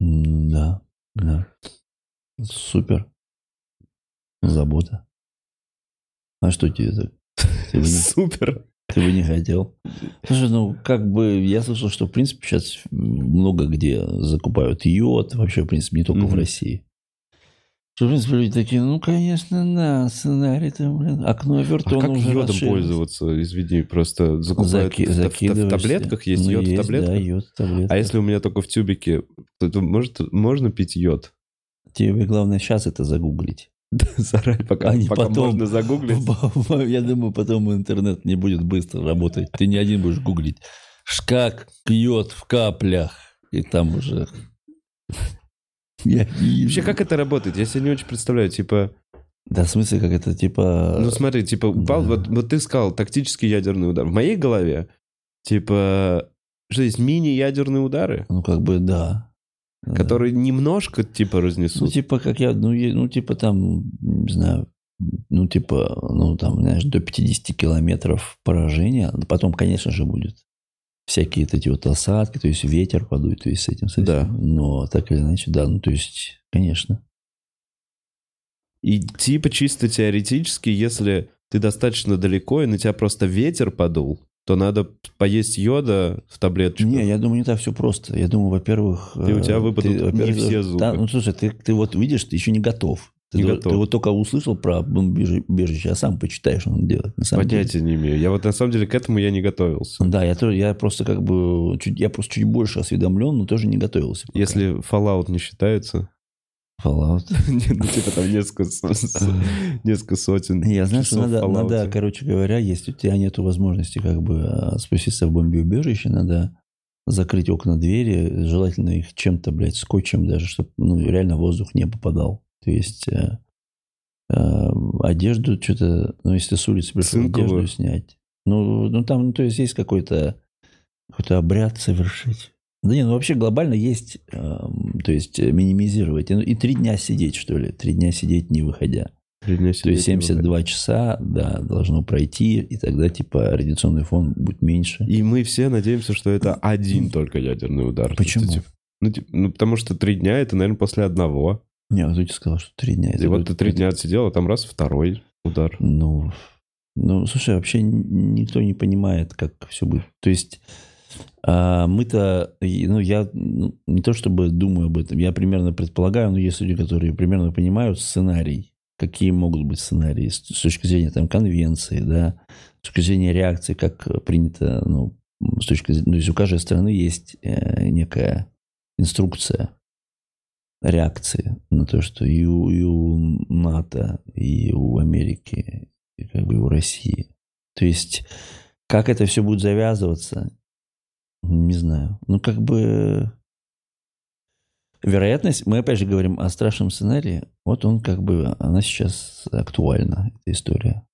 Да, да. Супер. Забота. А что тебе так? Ты бы не, Супер. ты бы не хотел? Слушай, ну, как бы, я слышал, что, в принципе, сейчас много где закупают йод, вообще, в принципе, не только в Мгм. России. Что, в принципе, люди такие, ну, конечно, да, сценарий-то, блин, окно А верт, он как уже йодом расширился. пользоваться? Извини, просто закупают Заки- в- в, в таблетках? Есть Ну, йод в есть, таблетках? Да, йод в таблетках. А если у меня только в тюбике, то, то может, можно пить йод? Тебе главное сейчас это загуглить. Заранее, пока, не пока потом. можно загуглить. Я думаю, потом интернет не будет быстро работать. Ты не один будешь гуглить. Как пьет в каплях. И там уже... Я Вообще, как это работает? Я себе не очень представляю. Типа, Да, в смысле, как это, типа... ну смотри, типа, упал, да. вот, вот ты сказал, тактический ядерный удар. В моей голове, типа, что есть мини-ядерные удары, Ну, как бы, да. Которые немножко, типа, Ну, разнесут. типа, как я, ну, е- ну, типа, там, не знаю, ну, типа, ну, там, знаешь, до 50 километров поражения. Потом, конечно же, будет всякие эти вот осадки, то есть ветер подует, то есть с этим, с этим. Да. Но так или иначе, да, ну, то есть, конечно. И типа чисто теоретически, если ты достаточно далеко, и на тебя просто ветер подул, то надо поесть йода в таблеточку. Не, я думаю, не так все просто. Я думаю, во-первых... И у тебя э, выпадут не во-первых, все зубы. да, ну, слушай, ты, ты вот видишь, ты еще не готов. Ты, Не готов. ты вот только услышал про бомбоубежище, а сам почитаешь, что он делает. На самом деле. Понятия не имею. Я вот на самом деле к этому я не готовился. Да, я, тоже, я просто как бы чуть, я просто чуть больше осведомлен, но тоже не готовился. пока. Если Fallout не считается, Fallout. Ну, типа там несколько, несколько сотен Я знаю, что надо, надо, короче говоря, если у тебя нет возможности как бы а, спуститься в бомбеубежище, надо закрыть окна, двери, желательно их чем-то, блядь, скотчем даже, чтобы ну, реально воздух не попадал. То есть э, э, одежду что-то, ну, если с улицы пришел, одежду снять. Ну, ну, там, ну, то есть есть какой-то какой-то обряд совершить. Да не, ну вообще глобально есть, эм, то есть э, минимизировать. И, и три дня сидеть, что ли, три дня сидеть не выходя. Три дня То есть сидеть не 72 часа, да, должно пройти, и тогда, типа, радиационный фон будет меньше. И мы все надеемся, что это один только ядерный удар. Почему? Это, типа, Ну, типа, ну, потому что три дня это, наверное, после одного. Не, вот ты сказал, что три дня. И вот ты три дня отсидел, а там раз второй удар. Ну, ну, слушай, вообще никто не понимает, как все будет. То есть а, мы-то, ну, я ну, не то чтобы думаю об этом, я примерно предполагаю, но есть люди, которые примерно понимают сценарий, какие могут быть сценарии с, точки зрения там конвенции, да, с точки зрения реакции, как принято, ну, с точки зрения, ну, то есть у каждой страны есть э, некая инструкция реакции на то, что и у, и у НАТО, и у Америки, и как бы у России. То есть, как это все будет завязываться, не знаю. Ну, как бы... Вероятность, мы опять же говорим о страшном сценарии, вот он как бы, она сейчас актуальна, эта история.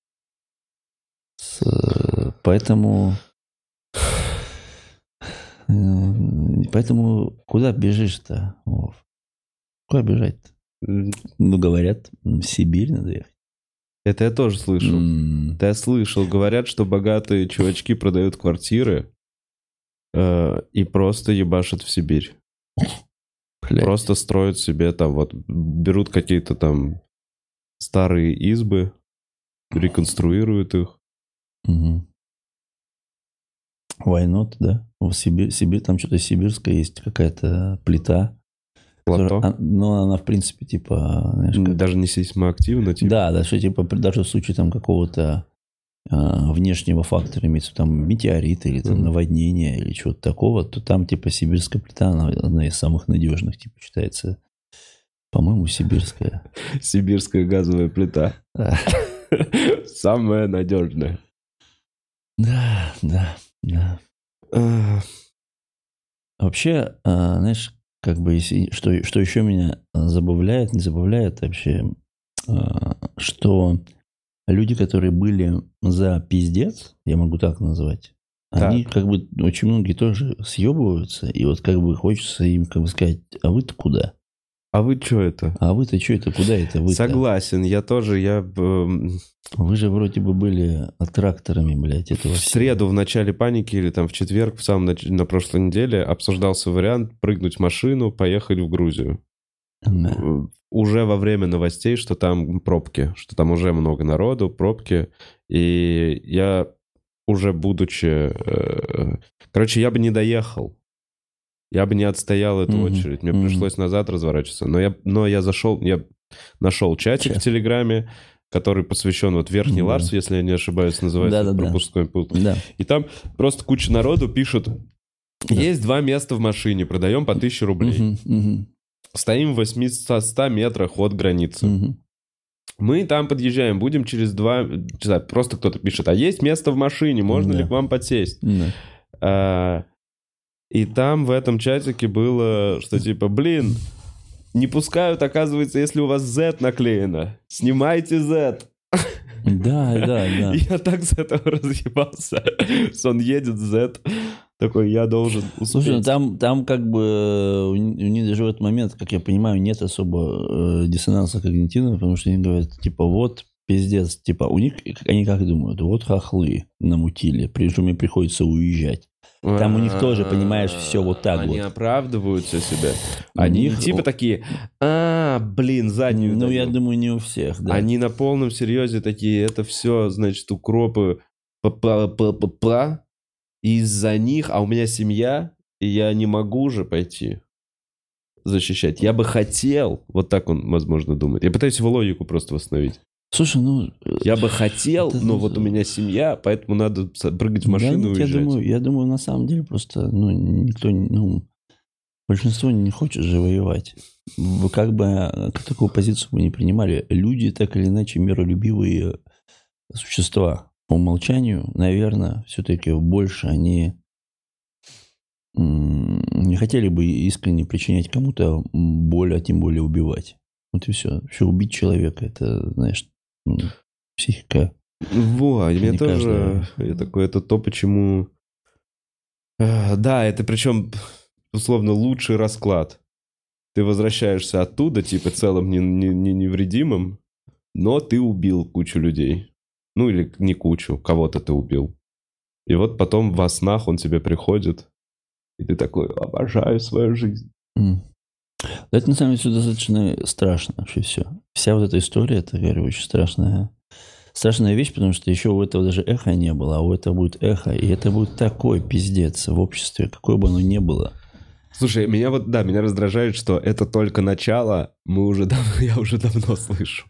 С- поэтому... э, Поэтому куда бежишь-то, Вов? Куда бежать-то? Ну, говорят, в Сибирь надо ехать. Это я тоже слышал. М, Да я слышал, говорят, что богатые чувачки продают квартиры э, и просто ебашат в Сибирь. блядь. Просто строят себе там вот, берут какие-то там старые избы, реконструируют их. Why not, да? В Сибирь, Сибирь, там что-то сибирское есть, какая-то плита. Плато. Но она, в принципе, типа, знаешь, как- Даже не сейсмоактивно, типа. Да, да, что типа даже в случае там какого-то внешнего фактора, имеется там метеорита или там Мгм. наводнения или чего-то такого, то там типа сибирская плита, она одна из самых надежных, типа считается, по-моему, сибирская. Сибирская газовая плита. Самая надежная. Да, да, да. А, Вообще, а, знаешь, как бы если, что, что еще меня а, забавляет, не забавляет вообще, а, что люди, которые были за пиздец, я могу так назвать, они как бы очень многие тоже съебываются, и вот как бы хочется им как бы сказать, а вы-то куда? А вы что это? А вы-то что это, куда это вы Согласен, я тоже, я эм, Вы же вроде бы были аттракторами, блядь, этого в всего. среду в начале паники или там в четверг, в самом нач- на прошлой неделе обсуждался вариант прыгнуть в машину, поехать в Грузию. Да. Уже во время новостей, что там пробки, что там уже много народу, пробки. И я уже будучи... э, Короче, я бы не доехал. Я бы не отстоял эту Мгм, очередь. Мне мгм. пришлось назад разворачиваться. Но я, но я зашел, я нашел чатик Чат. в Телеграме, который посвящен вот Верхний Да. Ларс, если я не ошибаюсь, называется Да-да-да. пропускной пункт. Да. И там просто куча народу пишут, есть два места в машине, продаем по 1000 рублей. Мгм, мгм, Стоим в 800 метрах от границы. мгм. Мы там подъезжаем, будем через два часа. Просто кто-то пишет, а есть место в машине, можно Да. ли к вам подсесть? Да. А, и там в этом чатике было, что типа, блин, не пускают, оказывается, если у вас Z наклеено. Снимайте Z. Да, да, да. Я так с этого разъебался. Он едет Z. Такой, я должен Слушай, ну успеть. там, там как бы э, у них даже в этот момент, как я понимаю, нет особо э, диссонанса когнитивного, потому что они говорят, типа, вот пиздец, типа, у них, они как думают, вот хохлы намутили, причем им приходится уезжать. Там у них тоже, понимаешь, всё вот так Они вот. оправдываются себя. Они типа такие, а, блин, заднюю Ну, я даю». думаю, не у всех, да. Они на полном серьезе такие, это все, значит, укропы из-за них, а у меня семья, и я не могу же пойти защищать. Я бы хотел, вот так он, возможно, думает. Я пытаюсь его логику просто восстановить. Слушай, ну... э, Я бы хотел, Это- но вот у меня семья, поэтому надо прыгать в да машину нет, и я уезжать. думаю, я думаю, на самом деле просто, ну, никто, ну, большинство не хочет же воевать. вы как бы э, такую позицию вы не принимали, люди так или иначе миролюбивые существа по умолчанию, наверное, все-таки больше они не хотели бы искренне причинять кому-то боль, а тем более убивать. Вот и все. Все убить человека, это, знаешь, психика. Вот, мне Не тоже я такой, это то, почему... А, Да, это причем, условно, лучший расклад. Ты возвращаешься оттуда, типа, целым не, не- не- невредимым, но ты убил кучу людей. Ну, или не кучу, кого-то ты убил. И вот потом во снах он тебе приходит, и ты такой, обожаю свою жизнь. М. Это на самом деле все достаточно страшно вообще все. Вся вот эта история, это, говорю, очень страшная, страшная вещь, потому что еще у этого даже эха не было, а у этого будет эхо, и это будет такой пиздец в обществе, какое бы оно ни было. Слушай, меня вот, да, меня раздражает, что это только начало, мы уже давно, я уже давно слышу.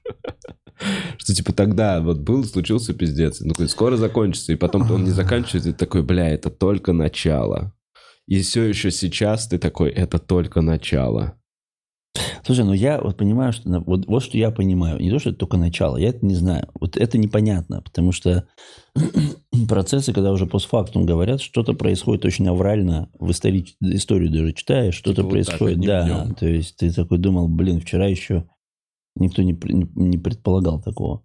Что типа тогда вот был, случился пиздец. Ну, скоро закончится, и потом он не заканчивается, и такой, бля, это только начало. И все еще сейчас ты такой, это только начало. Слушай, ну я вот понимаю, что вот, вот что я понимаю, не то, что это только начало, я это не знаю. Вот это непонятно, потому что процессы, когда уже постфактум говорят, что-то происходит очень аврально, в истори- историю даже читаешь, что-то Типа вот происходит, одним да. днем. То есть ты такой думал, блин, вчера еще никто не, не- не предполагал такого.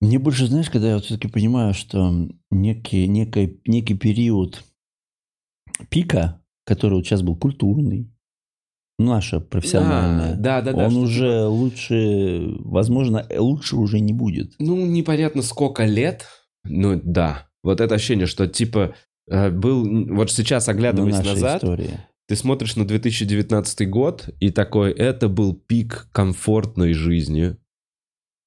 Мне больше, знаешь, когда я вот все-таки понимаю, что некий, некий, некий период пика, который вот сейчас был культурный, наша профессиональная, Да, да, да. он что уже лучше, возможно, лучше уже не будет. Ну, непонятно сколько лет. Ну, да. Вот это ощущение, что типа э, был... Вот сейчас, оглядываясь нашей назад, истории. ты смотришь на 2019 год, и такой, это был пик комфортной жизни.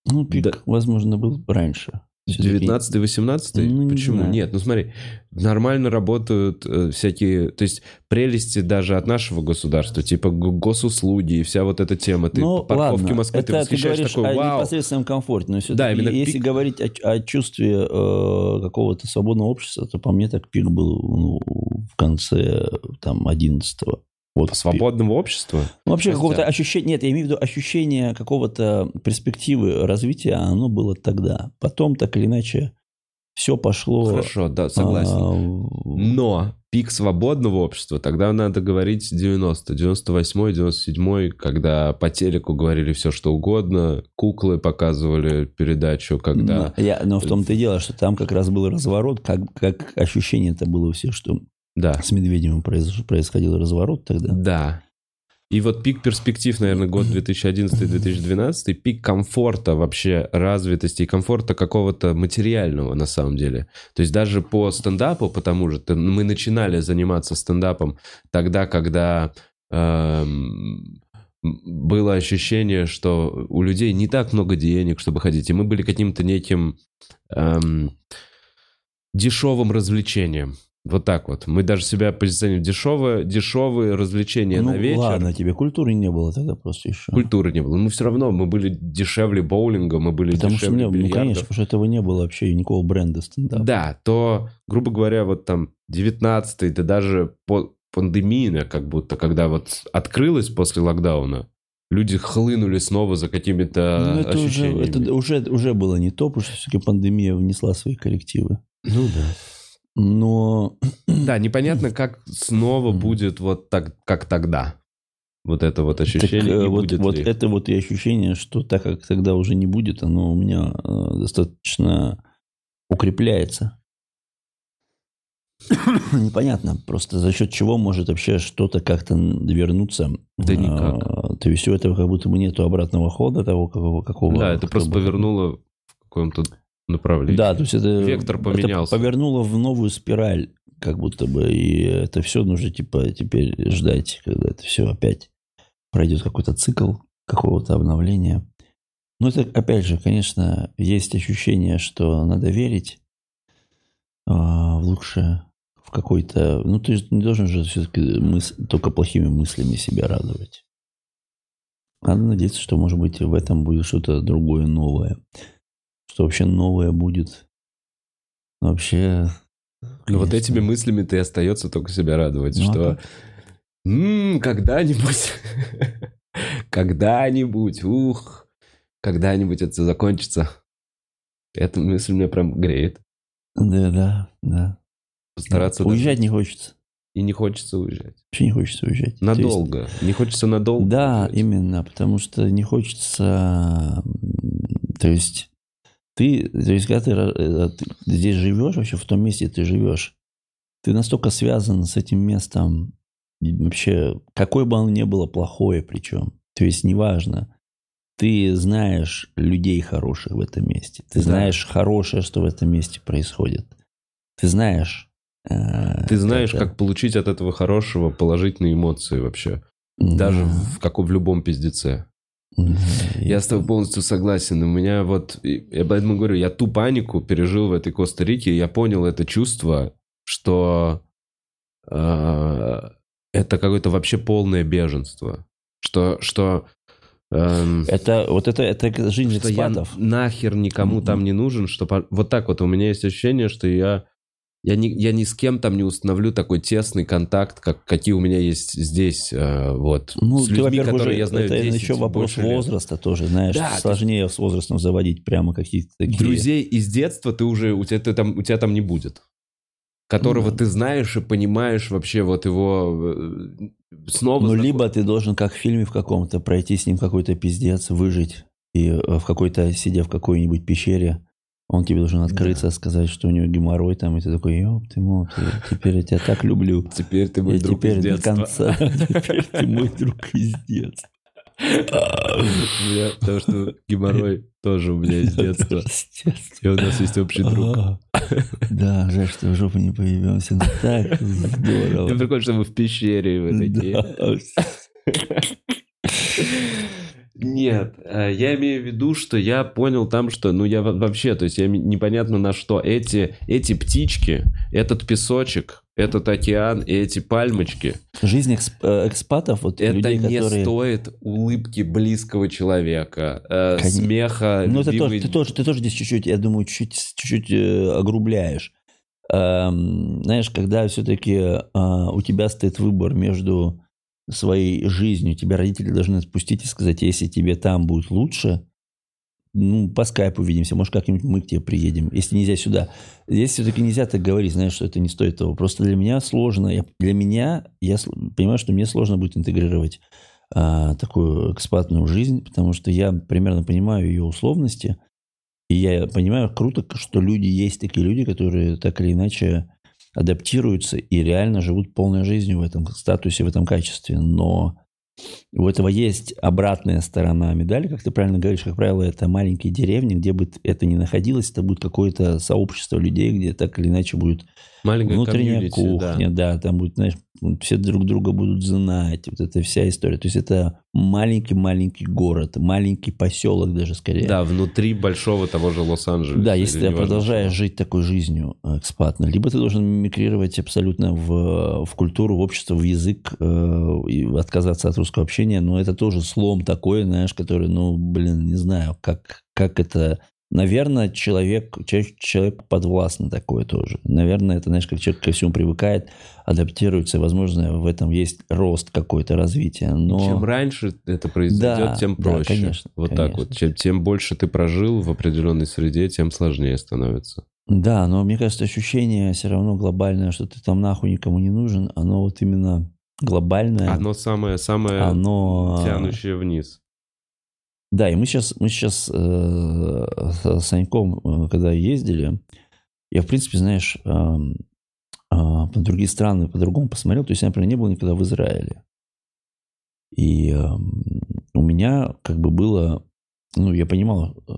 Ну, пик, Да. возможно, был раньше. Всё-таки 19-18? Ну, не Почему? знаю. Нет, ну смотри, нормально работают э, всякие, то есть прелести даже от нашего государства, типа госуслуги и вся вот эта тема. Ты Ну, по парковке ладно, Москвы, это ты восхищаешь такой, о вау. непосредственном комфорте. Но Да, именно если пик. говорить о, о чувстве э, какого-то свободного общества, то по мне так пик был ну, в конце там 11-го. Вот. Свободного общества? Ну, вообще Хотя- какого-то ощущения, нет, я имею в виду ощущение какого-то перспективы развития, оно было тогда. Потом, так или иначе, все пошло... Хорошо, да, согласен. а, Но пик свободного общества, тогда надо говорить 90, 98, 97, когда по телеку говорили все, что угодно, куклы показывали передачу, когда... Но, я, но в том-то и дело, что там как раз был разворот, как, как ощущение это было у всех, что Да, с Медведевым произош- происходил разворот тогда. да. И вот пик перспектив, наверное, год 2011-2012, пик комфорта вообще, развитости и комфорта какого-то материального на самом деле. То есть даже по стендапу, потому что мы начинали заниматься стендапом тогда, когда эм, было ощущение, что у людей не так много денег, чтобы ходить, и мы были каким-то неким эм, дешевым развлечением. Вот так вот. Мы даже себя позиционируем дешевое, дешевые развлечения ну, на вечер. ладно, тебе культуры не было тогда просто еще. Культуры не было. Но все равно мы были дешевле боулинга, мы были Потому что, дешевле не, ну, бильярдов. конечно, потому что этого не было вообще никакого бренда стендапа. Да, то, грубо говоря, вот там 19-й, да даже по пандемийно, как будто, когда вот открылось после локдауна, люди хлынули снова за какими-то Ну, это уже, ощущениями. это уже, уже было не то, потому что все-таки пандемия внесла свои коррективы. Ну да. Но Да, непонятно, как снова будет вот так, как тогда. Вот это вот так, ощущение, э, и вот, вот ли. это вот и ощущение, что так как тогда уже не будет, оно у меня э, достаточно укрепляется. Непонятно просто за счет чего может вообще что-то как-то вернуться. Да А, никак. То есть у этого как будто бы нету обратного хода того, какого... какого Да, это просто повернуло в каком-то направлении. Да, то есть это... Вектор это поменялся. повернуло в новую спираль, как будто бы. И это все нужно, типа, теперь ждать, когда это все опять пройдет какой-то цикл какого-то обновления. Но это, опять же, конечно, есть ощущение, что надо верить а, в лучшее, в какой-то... Ну, ты же не должен же все-таки мыс- только плохими мыслями себя радовать. Надо надеяться, что, может быть, в этом будет что-то другое, новое. Что вообще новое будет. Вообще... Но вот этими мыслями ты остается только себя радовать, Ну, а что... как? М, когда-нибудь, когда-нибудь, ух, когда-нибудь это закончится. Эта мысль меня прям греет. Да, да, да. Постараться даже- Уезжать не хочется. И не хочется уезжать. Вообще не хочется уезжать. То есть- Надолго. Не хочется надолго. Да, уезжать. именно, потому что не хочется... То есть ты, то есть когда ты, э, ты здесь живешь, вообще в том месте ты живешь, ты настолько связан с этим местом, вообще, какое бы оно ни было плохое причем, то есть неважно, ты знаешь людей хороших в этом месте, ты Да. знаешь хорошее, что в этом месте происходит, ты знаешь... э, Ты знаешь, это- как получить от этого хорошего положительные эмоции вообще. Даже Да. в, каком, в любом пиздеце. Я с тобой полностью согласен. У меня вот, я поэтому говорю, я ту панику пережил в этой Коста-Рике, я понял это чувство, что э, это какое-то вообще полное беженство. Что, что, эм, Это вот это, это жизнь что я экспатов. нахер никому там не нужен, что вот так вот у меня есть ощущение, что я я ни, я ни с кем там не установлю такой тесный контакт, как какие у меня есть здесь, э, вот, Ну, с ты, людьми, которые уже, я знаю это 10, еще вопрос больше лет. возраста тоже, знаешь, Да, ты- сложнее с возрастом заводить прямо какие-то такие... Друзей из детства ты уже, у тебя, ты там, у тебя там не будет. Которого да. ты знаешь и понимаешь вообще вот его э, снова... Ну, знаком- либо ты должен, как в фильме в каком-то, пройти с ним какой-то пиздец, выжить, и э, в какой-то, сидя в какой-нибудь пещере, он тебе должен открыться, сказать, что у него геморрой там, и ты такой, ёб ты мой, теперь я тебя так люблю. Теперь ты мой И друг теперь из до детства. конца, теперь ты мой друг из детства. Потому что геморрой тоже у меня из детства. И у нас есть общий друг. А, Да, жаль, что в жопу не появимся. Так здорово. прикольно, что мы в пещере вы такие. Нет, э, я имею в виду, что я понял там, что, ну, я во- вообще, то есть я непонятно на что. Эти, эти птички, этот песочек, этот океан и эти пальмочки, Жизнь эксп- э, экспатов, вот это людей, не которые... стоит улыбки близкого человека, э, Конечно. смеха. Ну, это тоже, ты, тоже, ты тоже здесь чуть-чуть, я думаю, чуть-чуть, чуть-чуть э, огрубляешь. Эм, знаешь, когда все-таки у тебя стоит выбор между своей жизнью, тебя родители должны отпустить и сказать, если тебе там будет лучше, ну, по скайпу увидимся, может, как-нибудь мы к тебе приедем, если нельзя сюда. Здесь все-таки нельзя так говорить, знаешь, что это не стоит того. Просто для меня сложно, я, для меня, я понимаю, что мне сложно будет интегрировать а, такую экспатную жизнь, потому что я примерно понимаю ее условности, и я понимаю, круто, что люди, есть такие люди, которые так или иначе адаптируются и реально живут полной жизнью в этом статусе, в этом качестве. Но у этого есть обратная сторона медали, как ты правильно говоришь, как правило, это маленькие деревни, где бы это ни находилось, это будет какое-то сообщество людей, где так или иначе будет Маленькая внутренняя комьюнити, да. кухня, да. там будет, знаешь, все друг друга будут знать, вот эта вся история. То есть это маленький-маленький город, маленький поселок даже скорее. Да, внутри большого того же Лос-Анджелеса. Да, если ты продолжаешь жить такой жизнью э, экспатно, либо ты должен мигрировать абсолютно в, в культуру, в общество, в язык, э, и отказаться от русского общения, но это тоже слом такой, знаешь, который, ну, блин, не знаю, как, как это... Наверное, человек, человек, человек подвластный такое тоже. Наверное, это, знаешь, как человек ко всему привыкает, адаптируется, возможно, в этом есть рост какой-то, развитие. Но... Чем раньше это произойдет, Да, тем да, проще. конечно, вот так конечно. вот. Чем, тем больше ты прожил в определенной среде, тем сложнее становится. Да, но мне кажется, ощущение все равно глобальное, что ты там нахуй никому не нужен, оно вот именно глобальное. Оно самое, самое Оно- тянущее вниз. Да, и мы сейчас, мы сейчас э, с Саньком, э, когда ездили, я, в принципе, знаешь, эм, а, по другие страны по-другому посмотрел. То есть я, например, не был никогда в Израиле. И эм, у меня как бы было, ну, я понимал, э,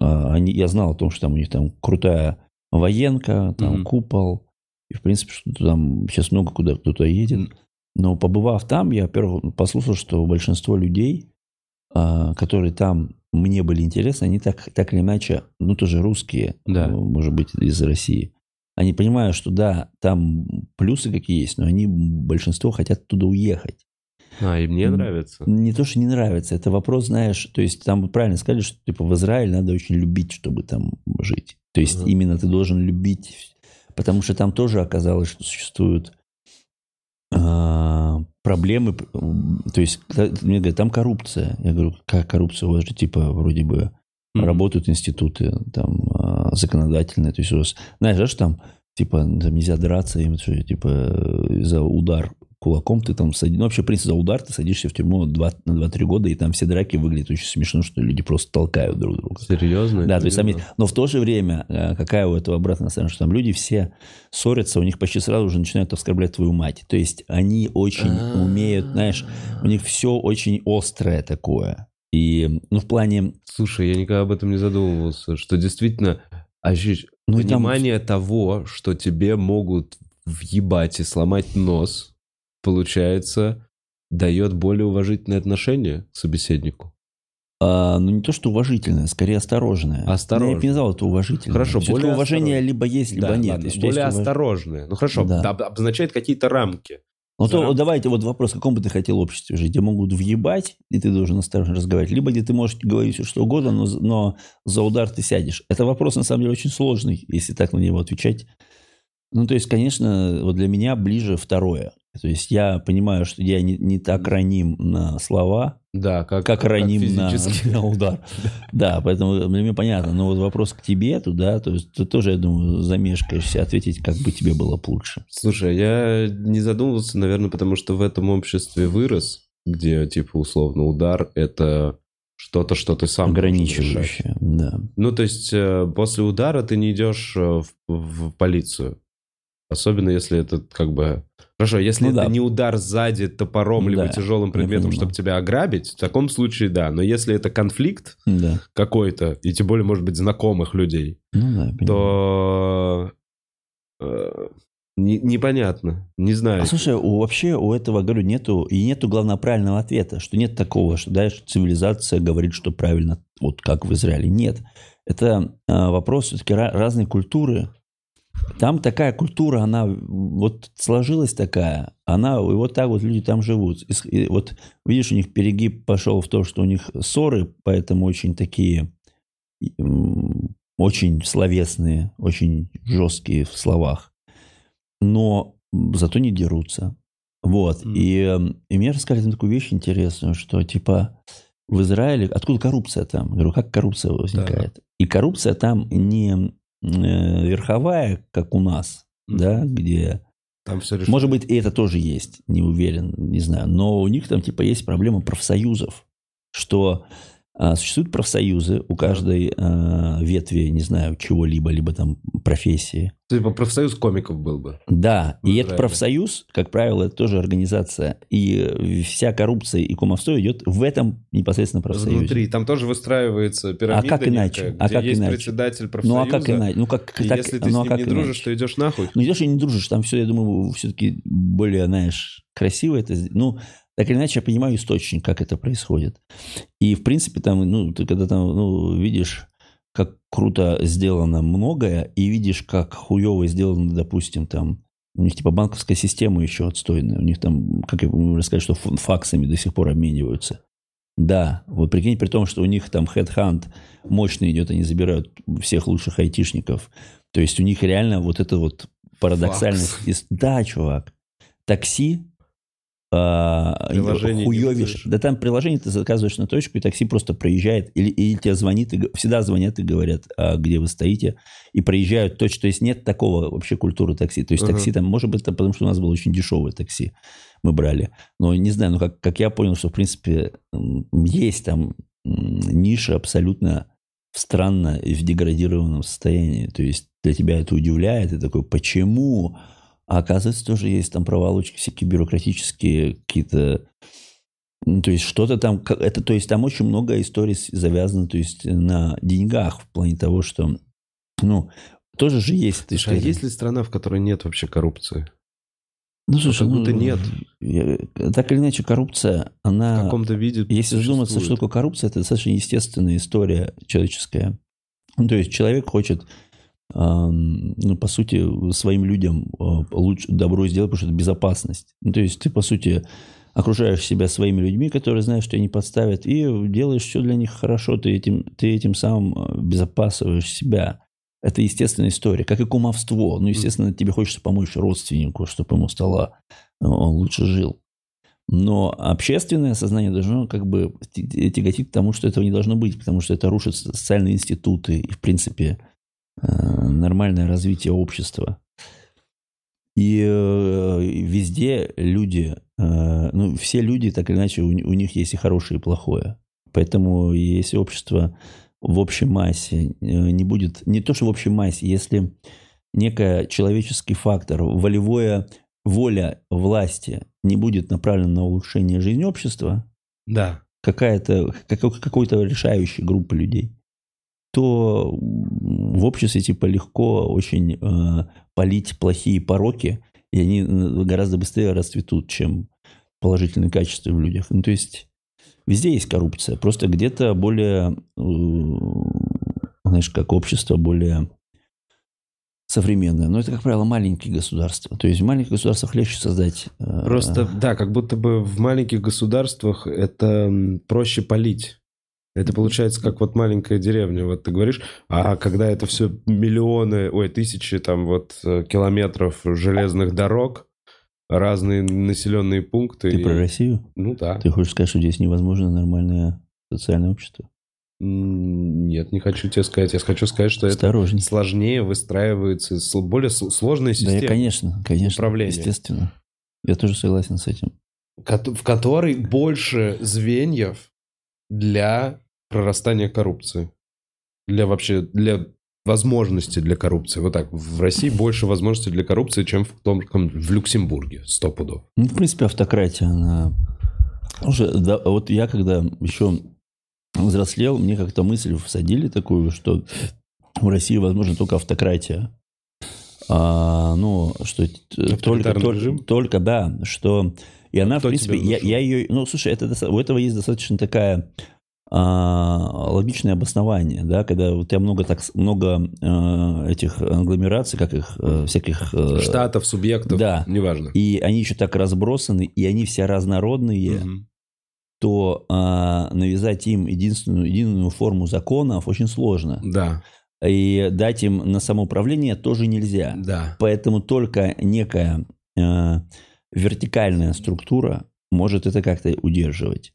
а, они, я знал о том, что там у них там крутая военка, там Мгм. купол, и, в принципе, что там сейчас много куда кто-то едет. Но побывав там, я, во-первых, послушал, что большинство людей, которые там мне были интересны, они так, так или иначе, ну, тоже русские, Да. ну, может быть, из России. Они понимают, что да, там плюсы какие есть, но они, большинство хотят туда уехать. А, и мне нравится. Не то, что не нравится, это вопрос, знаешь, то есть там правильно сказали, что типа в Израиле надо очень любить, чтобы там жить. То есть Ага. именно ты должен любить, потому что там тоже оказалось, что существуют а, проблемы, м, то есть мне говорят, там коррупция. Я говорю, как коррупция? У вас же типа вроде бы Мгм. работают институты там а, законодательные, то есть у вас, знаешь, что там типа там нельзя драться, им что, типа за удар кулаком ты там садишь, ну вообще в принципе за удар ты садишься в тюрьму два- на 2-3 года, и там все драки выглядят очень смешно, что люди просто толкают друг друга. Серьезно? Да, то есть там, но в то же время, э, какая у этого обратная сторона, что там люди все ссорятся, у них почти сразу же начинают оскорблять твою мать. То есть они очень А. умеют, знаешь, у них все очень острое такое. И, ну, в плане... Слушай, я никогда об этом не задумывался, что действительно ощущ- Ну, и там- понимание того, что тебе могут въебать и сломать нос, получается, дает более уважительное отношение к собеседнику. а, ну, не то, что уважительное, скорее осторожное. Осторожное. Я бы не назвал это уважительное. Хорошо, Всё-таки более уважение осторожное. либо есть, либо Да, нет. ладно, более есть уваж- осторожное. Ну хорошо, Да. обозначает какие-то рамки. Ну, то рамки. давайте вот вопрос, в каком бы ты хотел обществе жить? Где могут въебать, и ты должен осторожно разговаривать, либо где ты можешь говорить все что угодно, но, но за удар ты сядешь. Это вопрос, на самом деле, очень сложный, если так на него отвечать. Ну, то есть, конечно, вот для меня ближе второе. То есть я понимаю, что я не, не так раним на слова, Да, как, как раним на, физически. на удар. Да, поэтому меня понятно. Но вот вопрос к тебе туда, то есть ты тоже, я думаю, замешкаешься ответить, как бы тебе было лучше. Слушай, я не задумывался, наверное, потому что в этом обществе вырос, где, типа, условно, удар — это что-то, что ты сам. Ограничивающее, да. Ну, то есть, э, после удара ты не идешь э, в, в полицию. Особенно, если это как бы... Хорошо, если Ну это да. не удар сзади топором, Да, либо тяжелым предметом, чтобы тебя ограбить, в таком случае да. Но если это конфликт Да. какой-то, и тем более, может быть, знакомых людей, Ну да, то э, не- непонятно. Не знаю. А слушай, у, вообще у этого, говорю, нету, и нету главного правильного ответа, что нет такого, что, да, что цивилизация говорит, что правильно, вот как в Израиле. Нет. Это а, вопрос все-таки разной культуры. Там такая культура, она вот сложилась такая, она, и вот так вот люди там живут. И вот видишь, у них перегиб пошел в то, что у них ссоры, поэтому очень такие, очень словесные, очень жесткие в словах. Но зато не дерутся. Вот. Мгм. И, эм, и мне рассказали такую вещь интересную, что типа в Израиле, откуда коррупция там? Я говорю, как коррупция возникает? И коррупция там не верховая, как у нас, да, где Там все может быть, и это тоже есть, не уверен, не знаю. Но у них там типа есть проблема профсоюзов, что существуют профсоюзы у каждой а, ветви, не знаю, чего-либо, либо там профессии. Типа профсоюз комиков был бы. Да, и этот профсоюз, как правило, это тоже организация. И э, вся коррупция и кумовство идет в этом непосредственно профсоюзе. Внутри. Там тоже выстраивается пирамида. как иначе? некая, А как есть иначе? председатель Ну профсоюза. а как иначе? Ну как И так- если ты ну, с а ним как не иначе? дружишь, то идешь нахуй. Ну, то, что не дружишь, там все, я думаю, все-таки более, знаешь, красиво это. Ну, так или иначе, я понимаю источник, как это происходит. И, в принципе, там, ну, ты когда там, ну, видишь, как круто сделано многое, и видишь, как хуево сделано, допустим, там, у них типа банковская система еще отстойная. У них там, как я могу рассказать, что факсами до сих пор обмениваются. Да, вот прикинь, при том, что у них там хедхант мощный идет, они забирают всех лучших айтишников. То есть у них реально вот это вот парадоксальность. Факс. Да, чувак. Такси Приложение не хуёвишь. вызовешь. Да там приложение ты заказываешь на точку, и такси просто проезжает. Или, или тебе звонит, и, всегда звонят и говорят, а, где вы стоите, и проезжают точно. То есть нет такого вообще культуры такси. То есть Ага. такси там, может быть, это потому что у нас было очень дешевое такси, мы брали. Но не знаю, ну как, как я понял, что в принципе есть там ниша абсолютно странно и в деградированном состоянии. То есть для тебя это удивляет, и такой, почему? А оказывается, тоже есть там проволочки всякие бюрократические, какие-то... Ну, то есть что-то там... Это, то есть там очень много историй завязано то есть, на деньгах в плане того, что... Ну, тоже же есть Слушай, а есть ли страна, в которой нет вообще коррупции? Ну, слушай, как ну, будто нет. я- так или иначе, коррупция, В она... каком-то виде Если задуматься, что такое коррупция, это достаточно естественная история человеческая. Ну, то есть человек хочет, ну, по сути, своим людям а, лучше добро сделать, потому что это безопасность. Ну, то есть ты, по сути, окружаешь себя своими людьми, которые знают, что тебя не подставят, и делаешь все для них хорошо, ты этим, ты этим самым а, безопасываешь себя. Это естественная история, как и кумовство. Ну, естественно, тебе хочется помочь родственнику, чтобы ему стало, он лучше жил. Но общественное сознание должно как бы тяготить к тому, что этого не должно быть, потому что это рушит социальные институты и, в принципе, э, нормальное развитие общества. И э, везде люди, э, ну, все люди, так или иначе, у, у них есть и хорошее, и плохое. Поэтому если общество в общей массе не будет, не то, что в общей массе, если некий человеческий фактор, волевое воля власти не будет направлена на улучшение жизни общества, да. какая-то, какой-то решающей группы людей, то в обществе типа легко очень э, полить плохие пороки, и они э, гораздо быстрее расцветут, чем положительные качества в людях. Ну, то есть везде есть коррупция, просто где-то более, э, знаешь, как общество более современное. Но это, как правило, маленькие государства. То есть в маленьких государствах легче создать... Э, Просто, да, как будто бы в маленьких государствах это проще полить. Это получается как вот маленькая деревня, вот ты говоришь, а когда это все миллионы, ой, тысячи там вот э, километров железных дорог, разные населенные пункты. Ты и... про Россию? Ну да. Ты хочешь сказать, что здесь невозможно нормальное социальное общество? Нет, не хочу тебе сказать. Я хочу сказать, что Осторожней. это сложнее выстраивается, более сложная система. Да, конечно, конечно. Управления. Естественно. Я тоже согласен с этим. В которой больше звеньев для прорастания коррупции. Для вообще, для возможности для коррупции. Вот так. В России больше возможностей для коррупции, чем в, том, в Люксембурге. Сто пудов. Ну, в принципе, автократия, она... Уже, да, вот я когда еще взрослел, мне как-то мысль всадили такую, что в России возможно только автократия. А, ну, что только, только, только, да, что... И она, Кто в принципе, я, я ее... Ну, слушай, это, у этого есть достаточно такая а, логичное обоснование, да, когда у тебя много, так, много а, этих агломераций, как их, а, всяких... А, Штатов, субъектов, да. неважно. И они еще так разбросаны, и они все разнородные. Угу то а, навязать им единственную, единую форму законов очень сложно. Да. И дать им на самоуправление тоже нельзя. Да. Поэтому только некая а, вертикальная структура может это как-то удерживать.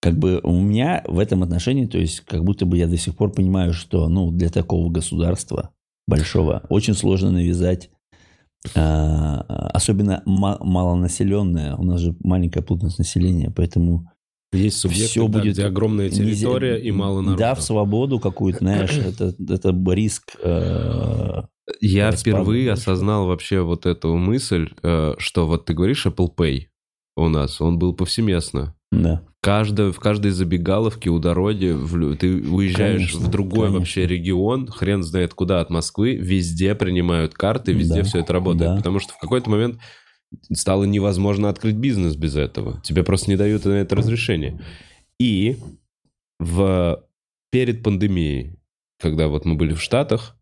Как бы у меня в этом отношении, то есть как будто бы я до сих пор понимаю, что ну, для такого государства большого очень сложно навязать а, особенно малонаселенная, у нас же маленькая плотность населения, поэтому есть субъекты, все да, будет где огромная территория нельзя, и мало народу. Да, в свободу какую-то, знаешь, это, это риск. Э, Я впервые осознал вообще вот эту мысль, э, что вот ты говоришь Apple Pay у нас, он был повсеместно. Да. Каждая, в каждой забегаловке у дороги в, ты уезжаешь конечно, в другой конечно. вообще регион, хрен знает куда от Москвы, везде принимают карты, везде да, все это работает. Да. Потому что в какой-то момент стало невозможно открыть бизнес без этого. Тебе просто не дают на это разрешение. И в, перед пандемией, когда вот мы были в Штатах,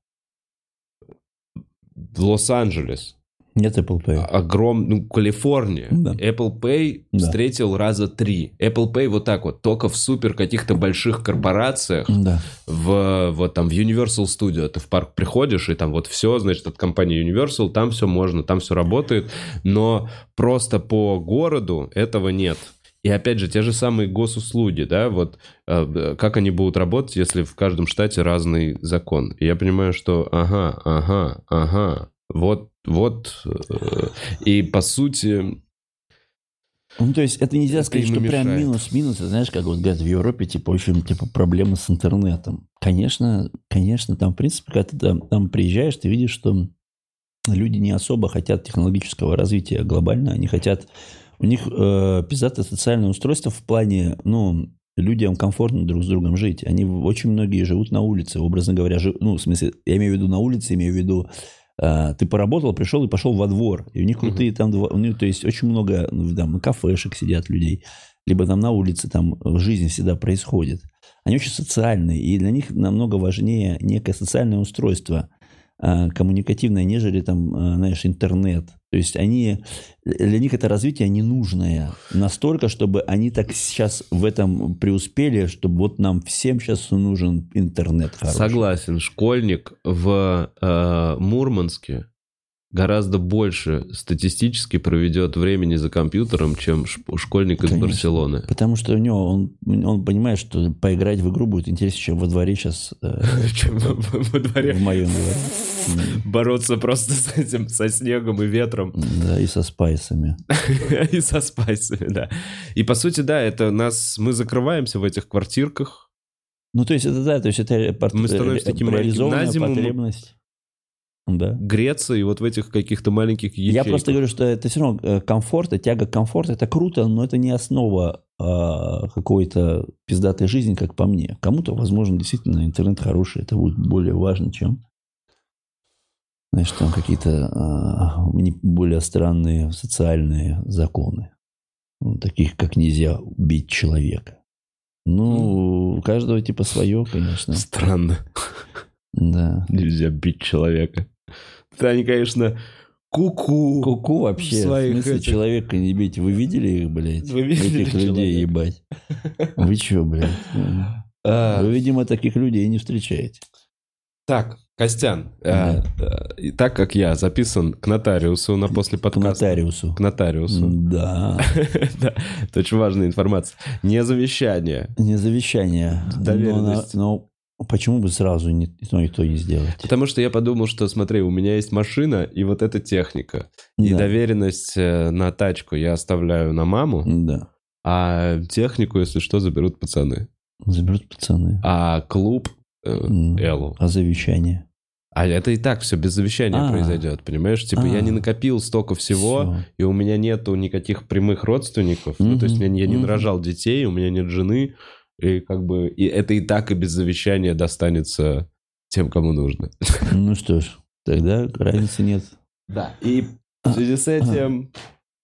Лос-Анджелес нет Apple Pay. Огром... Ну, Калифорния. Да. Apple Pay да. встретил раза три. Apple Pay вот так вот, только в супер каких-то больших корпорациях. Да. В, вот там в Universal Studio ты в парк приходишь, и там вот все, значит, от компании Universal, там все можно, там все работает. Но просто по городу этого нет. И опять же, те же самые госуслуги, да, вот э, как они будут работать, если в каждом штате разный закон. И я понимаю, что ага, ага, ага, вот, вот. Э, и по сути... Ну, то есть, это нельзя это сказать, что мешает. прям минус-минус. Знаешь, как вот говорят, в Европе, типа, очень, типа, проблемы с интернетом. Конечно, конечно, там, в принципе, когда ты там, там приезжаешь, ты видишь, что люди не особо хотят технологического развития глобально. Они хотят... У них э, пиздатое социальное устройство в плане, ну, людям комфортно друг с другом жить. Они очень многие живут на улице, образно говоря, жив, ну, в смысле, я имею в виду на улице, имею в виду а, ты поработал, пришел и пошел во двор. И у них крутые uh-huh. там, у них, то есть очень много ну, там кафешек сидят людей, либо там на улице там жизнь всегда происходит. Они очень социальные, и для них намного важнее некое социальное устройство, а, коммуникативное, нежели там, а, знаешь, интернет. То есть они, для них это развитие ненужное. Настолько, чтобы они так сейчас в этом преуспели, чтобы вот нам всем сейчас нужен интернет хороший. Согласен, школьник в э, Мурманске гораздо больше статистически проведет времени за компьютером, чем школьник из Конечно. Барселоны. Потому что у него, он, он понимает, что поиграть в игру будет интереснее, чем во дворе сейчас, э, Чем во дворе в моем дворе. бороться просто с этим, со снегом и ветром. Да, и со спайсами. И со спайсами, да. И по сути, да, это нас, мы закрываемся в этих квартирках. Ну, то есть это да, то есть это Мы становимся ре- таким реализованная потребность. Да. и вот в этих каких-то маленьких ячейках. Я просто говорю, что это все равно э, комфорт, и тяга к комфорту, это круто, но это не основа а, какой-то пиздатой жизни, как по мне. Кому-то, возможно, действительно интернет хороший, это будет более важно, чем знаешь, там какие-то а, более странные социальные законы, ну, таких как нельзя убить человека. Ну, у каждого типа свое, конечно. Странно. Да. Нельзя бить человека. Да, они, конечно, ку-ку. Куку вообще. В смысле, этих- человека не бить. Вы видели их, блядь? Вы видели Этих людей человека? ебать. Вы чё, блядь? А, Вы, видимо, таких людей не встречаете. Так, Костян, э, э, и так как я записан к нотариусу на после К подкаста. нотариусу. К нотариусу. Да. Да, это очень важная информация. Не завещание. Не завещание. Доверенность. Но, но почему бы сразу не, и то, и то не сделать? Потому что я подумал, что, смотри, у меня есть машина и вот эта техника. И Да. доверенность э, на тачку я оставляю на маму, Да. а технику, если что, заберут пацаны. Заберут пацаны. А клуб э. Эллу. А завещание? А это и так все без завещания А. произойдет, понимаешь? Типа я А. не накопил столько всего, Всё. и у меня нету никаких прямых родственников. Ну, то есть я, не- я не нарожал детей, у меня нет жены, и как бы и это и так и без завещания достанется тем, кому нужно. Ну что ж, тогда разницы нет. Да. И в связи с этим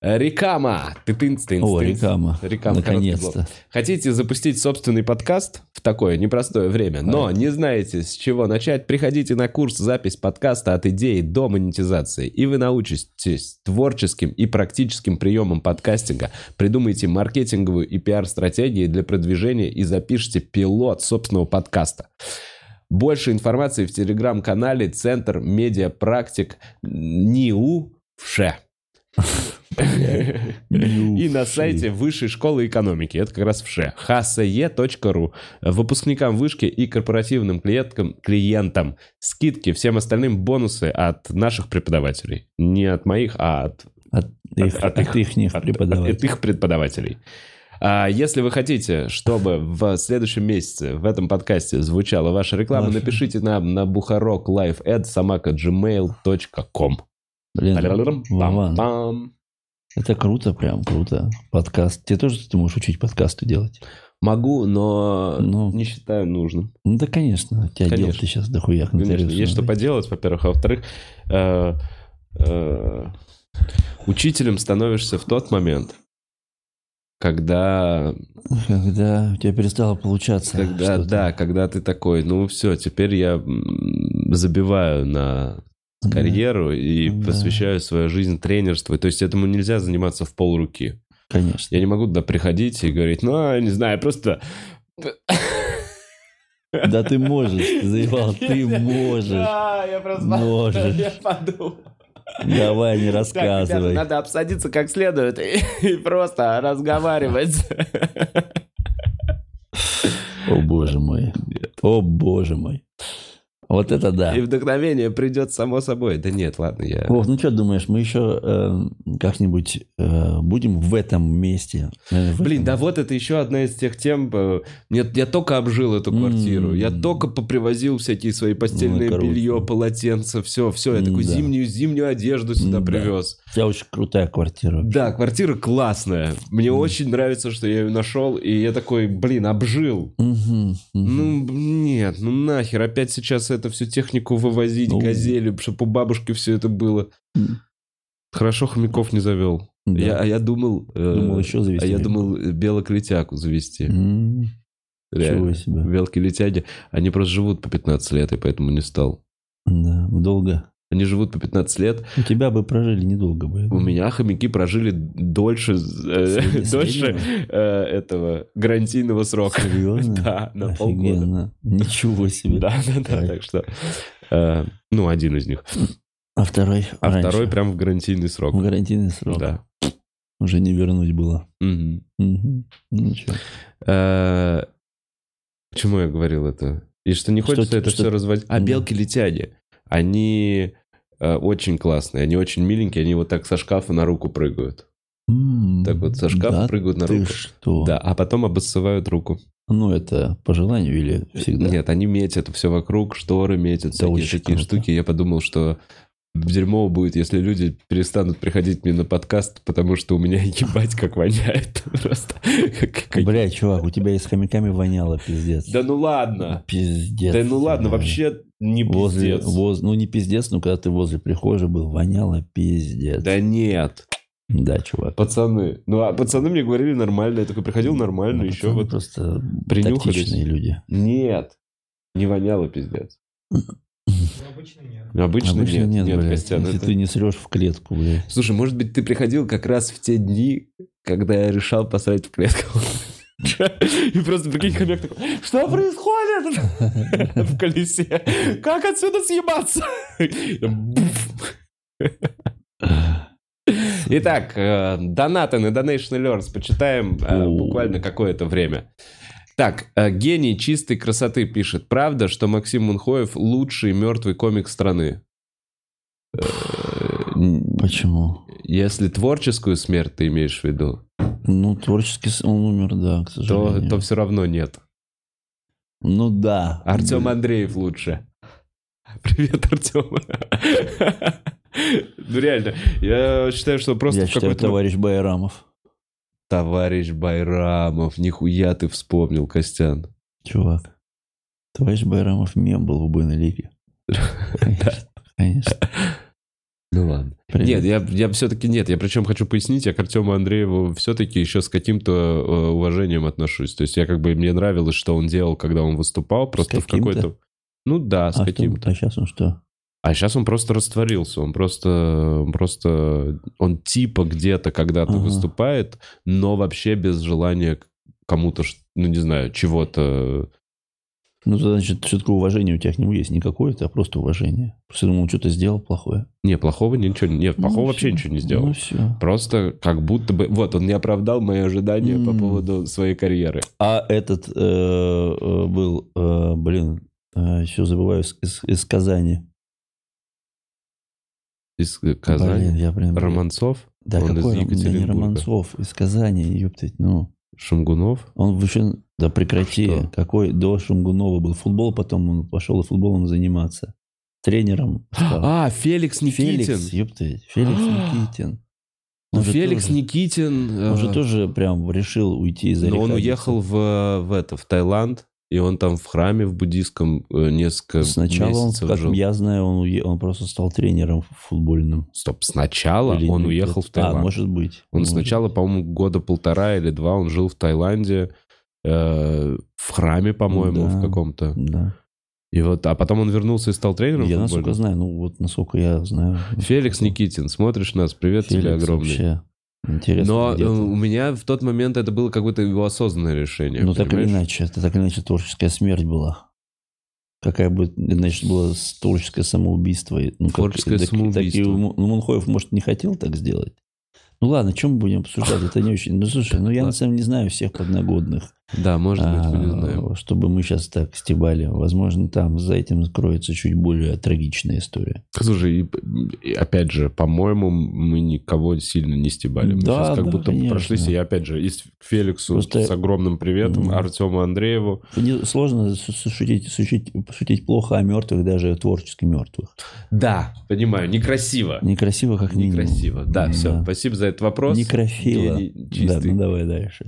Рекама. Ты тынц, тынц, О, тынц. Рекама, блок. Наконец-то. Хотите запустить собственный подкаст в такое непростое время, но не знаете, с чего начать, приходите на курс «Запись подкаста от идеи до монетизации», и вы научитесь творческим и практическим приемам подкастинга, придумайте маркетинговую и пиар-стратегии для продвижения и запишите пилот собственного подкаста. Больше информации в телеграм-канале Центр Медиапрактик НИУ ВШЕ. И на сайте Высшей школы экономики. Это как раз вше. hse.ru. Выпускникам вышки и корпоративным клиенткам, клиентам скидки, всем остальным бонусы от наших преподавателей. Не от моих, а от От их, от от их- ихних от- преподавателей. от их преподавателей. А если вы хотите, чтобы в следующем месяце в этом подкасте звучала ваша реклама, Ваша. напишите нам на бухарок live at Блин, Вован. Это круто, прям круто. Подкаст. Тебе тоже ты можешь учить подкасты делать? Могу, но Ну. не считаю нужным. Ну да, конечно. У тебя Конечно. дел ты сейчас дохуя Конечно, есть что поделать, во-первых. А во-вторых, э, э, учителем становишься в тот момент, когда, Когда у тебя перестало получаться. когда да, когда ты такой, ну все, теперь я забиваю на. Карьеру и Да. посвящаю свою жизнь тренерству. То есть этому нельзя заниматься в полруки. Конечно. Я не могу туда приходить и говорить, ну, я не знаю, просто... Да ты можешь, ты заебал, ты можешь. Да, я просто Можешь. я подумал. Давай, не Так, ребята, рассказывай. надо обсадиться как следует и, и просто разговаривать. О боже мой. О боже мой. Вот это да. И вдохновение придет само собой. Да нет, ладно, я... Вов, ну что думаешь, мы еще э, как-нибудь э, будем в этом месте? Э, в Блин, этом- да вот это еще одна из тех тем. э, Нет, я только обжил эту квартиру. Я только попривозил всякие свои постельное Ну, белье, полотенца, все, все. Я такую Да. зимнюю, зимнюю одежду сюда Да. привез. У тебя очень крутая квартира. Да, квартира классная. Мне очень нравится, что я ее нашел. И я такой, блин, обжил. Мгм, мгм. Ну, нет, ну нахер, опять сейчас это всю технику вывозить, Ну. газели, чтобы у бабушки все это было. Хорошо хомяков не завел. Да. Я, а я думал... э, Думал еще завести. А я думал э, белоклетяку завести. Реально. Чего себе. Белки летяги, они просто живут по 15 лет, и поэтому не стал. Да, долго. Они живут по 15 лет. У тебя бы прожили недолго бы. У меня хомяки прожили дольше, э, дольше э, этого гарантийного срока. Серьезно? Да, на полгода. Офигенно. Ничего себе. Да, да, да. Так что, э, ну, один из них. А второй А раньше? второй прям в гарантийный срок. В гарантийный срок. Да. Уже не вернуть было. Ничего. Э, Почему я говорил это? И что не хочется это что- все разводить. А Да. белки-летяне, они э, очень классные, они очень миленькие, они вот так со шкафа на руку прыгают. Так вот со шкафа да прыгают на ты руку. что? Да, а потом обоссывают руку. Ну, это по желанию или всегда? Нет, они метят все вокруг, шторы метят, всякие очень такие круто. штуки. Я подумал, что дерьмо будет, если люди перестанут приходить мне на подкаст, потому что у меня ебать как воняет. Просто. Бля, чувак, у тебя и с хомяками воняло, пиздец. Да ну ладно. Пиздец. Да ну ладно, вообще не Возле, пиздец. воз- ну, не пиздец, но когда ты возле прихожей был, воняло пиздец. Да нет, Да, чувак. пацаны. Ну, а пацаны мне говорили нормально. Я такой приходил нормально, Ну, еще вот... просто принюхались. люди. Нет, не воняло пиздец. Ну, обычно нет. Обычно, Обычно нет, нет, блядь, Костян, если это- ты не срешь в клетку, блядь. Слушай, может быть, ты приходил как раз в те дни, когда я решал посрать в клетку. И просто прикинь, хомяк такой, что происходит в колесе? Как отсюда съебаться? Итак, э, донаты на Donation Alerts почитаем э, буквально какое-то время. Так, э, гений чистой красоты пишет. Правда, что Максим Мунхоев лучший мертвый комик страны? Э, Почему? Если творческую смерть ты имеешь в виду, Ну, творчески с- он умер, да, к то, сожалению. то все равно нет. Ну да. Артем. Андреев лучше. Привет, Артем. Ну реально, я считаю, что просто Я считаю, товарищ Байрамов. Товарищ Байрамов, нихуя ты вспомнил, Костян. Чувак. Товарищ Байрамов мем был в убойной лиге. Конечно. Конечно. Ну ладно. Привет. Нет, я, я все-таки нет. Я причем хочу пояснить, я к Артему Андрееву все-таки еще с каким-то э, уважением отношусь. То есть я как бы, мне нравилось, что он делал, когда он выступал, просто в какой-то... Ну да, с а, каким-то. А сейчас он что? А сейчас он просто растворился, он просто, он просто, он типа где-то когда-то Ага. выступает, но вообще без желания кому-то, ну не знаю, чего-то. Ну, значит, все-таки уважение у тебя к нему есть. Не какое-то, а просто уважение. Просто думал, он что-то сделал плохое. Не, плохого ничего, нет, плохого Ну, вообще всё. ничего не сделал. Ну, все. Просто как будто бы, вот, он не оправдал мои ожидания по М. поводу своей карьеры. А этот э, э, был, э, блин, еще забываю, из, из- из Казани. Из э, Казани. Блин, я прям... Романцов, Да, он из какой? Ром- да не. Романцов, из Казани, ёптать, ну. Шамгунов. Он вообще... Да прекрати. Что? Какой до Шумгунова был футбол, потом он пошел и футболом заниматься. Тренером стал. А, Феликс Никитин. Феликс, ёптать, Феликс Никитин. Ну, Он Феликс тоже- Никитин. Он же э, тоже прям решил уйти из Но он уехал в, в это, в Таиланд, и он там в храме в буддийском э, несколько Сначала он, как жил. я знаю, он, уе- он просто стал тренером футбольным. Стоп, сначала Или он уехал в А, Таиланд. может быть. Он Может сначала, по-моему, года полтора или два он жил в Таиланде, э, в храме, по-моему, Да. в каком-то. Да. И вот, а потом он вернулся и стал тренером Я насколько знаю, ну вот насколько я знаю. Феликс Никитин, смотришь нас, привет тебе Феликс огромный. вообще интересно. Но где э, у меня в тот момент это было какое-то его осознанное решение. Ну, так или иначе, это так или иначе творческая смерть была. Какая бы, значит, было творческое самоубийство. Ну, как- Творческое так- так и самоубийство. Ну, Мунхоев, может, не хотел так сделать. Ну ладно, чем мы будем обсуждать? Это не очень. Ну слушай, ну я на самом деле не знаю всех подногодных. Да, может быть, мы не а, знаем. Чтобы мы сейчас так стебали. Возможно, там за этим скроется чуть более трагичная история. Слушай, и- и опять же, по-моему, мы никого сильно не стебали. Мы Да, сейчас как да, будто конечно. прошлись. И опять же, и к Феликсу Просто- с огромным приветом, Мгм. Артему Андрееву. Не- Сложно шутить, шутить, шутить плохо о мертвых, даже творчески мертвых. Да, понимаю, некрасиво. Некрасиво, как минимум. Некрасиво. Да, все. Да. Спасибо за этот вопрос. Некрофила. Гений Да, ну давай дальше.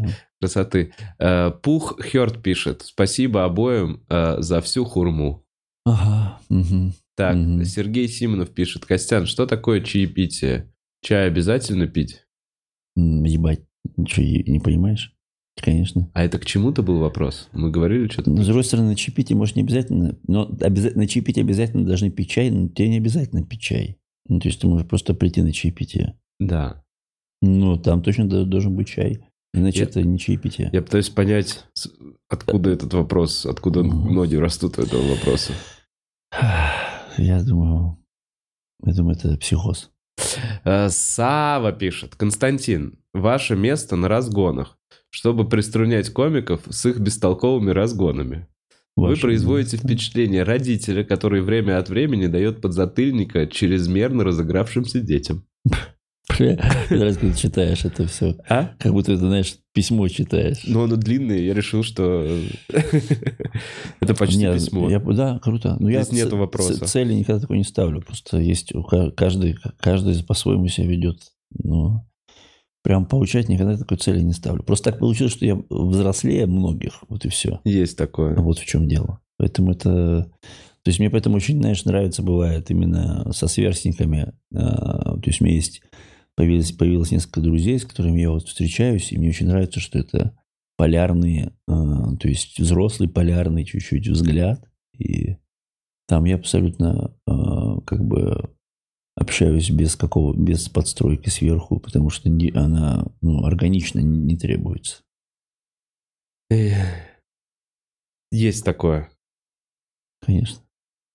Красоты. Э, Пух Хёрд пишет. Спасибо обоим э, за всю хурму. Ага. мгм. Так, Мгм. Сергей Симонов пишет. Костян, что такое чаепитие? Чай обязательно пить? Ебать. Что, не понимаешь? Конечно. А это к чему-то был вопрос? Мы говорили что-то? Но, с другой стороны, на чаепитие, может, не обязательно, но обязательно, на чаепитие обязательно должны пить чай, но тебе не обязательно пить чай. Ну, то есть ты можешь просто прийти на чаепитие. Да. Ну, там точно до- должен быть чай. Иначе Я- это не чаепитие. Я пытаюсь понять, откуда этот вопрос, откуда ноги растут у этого вопроса. Я думаю, я думаю, это психоз. Э, Сава пишет. Константин, ваше место на разгонах, чтобы приструнять комиков с их бестолковыми разгонами. Вы Ваше производите место. впечатление родителя, который время от времени дает подзатыльника чрезмерно разыгравшимся детям. Нравится, когда ты читаешь это все. А? Как будто это, знаешь, письмо читаешь. Но оно длинное, я решил, что это почти Нет, письмо. я- да, круто. Но я Здесь нету ц- вопроса. Цели никогда такой не ставлю. Просто есть у ка- каждый, каждый по-своему себя ведет. Но прям поучать никогда такой цели не ставлю. Просто так получилось, что я взрослее многих. Вот и все. Есть такое. Вот в чем дело. Поэтому это... То есть мне поэтому очень, знаешь, нравится бывает именно со сверстниками. А, То есть у меня есть... Появилось, появилось несколько друзей, с которыми я вот встречаюсь, и мне очень нравится, что это полярные, а, то есть взрослый полярный чуть-чуть взгляд. И там я абсолютно а, как бы общаюсь без какого, без подстройки сверху, потому что не- она ну, органично не, не требуется. Есть такое. Конечно.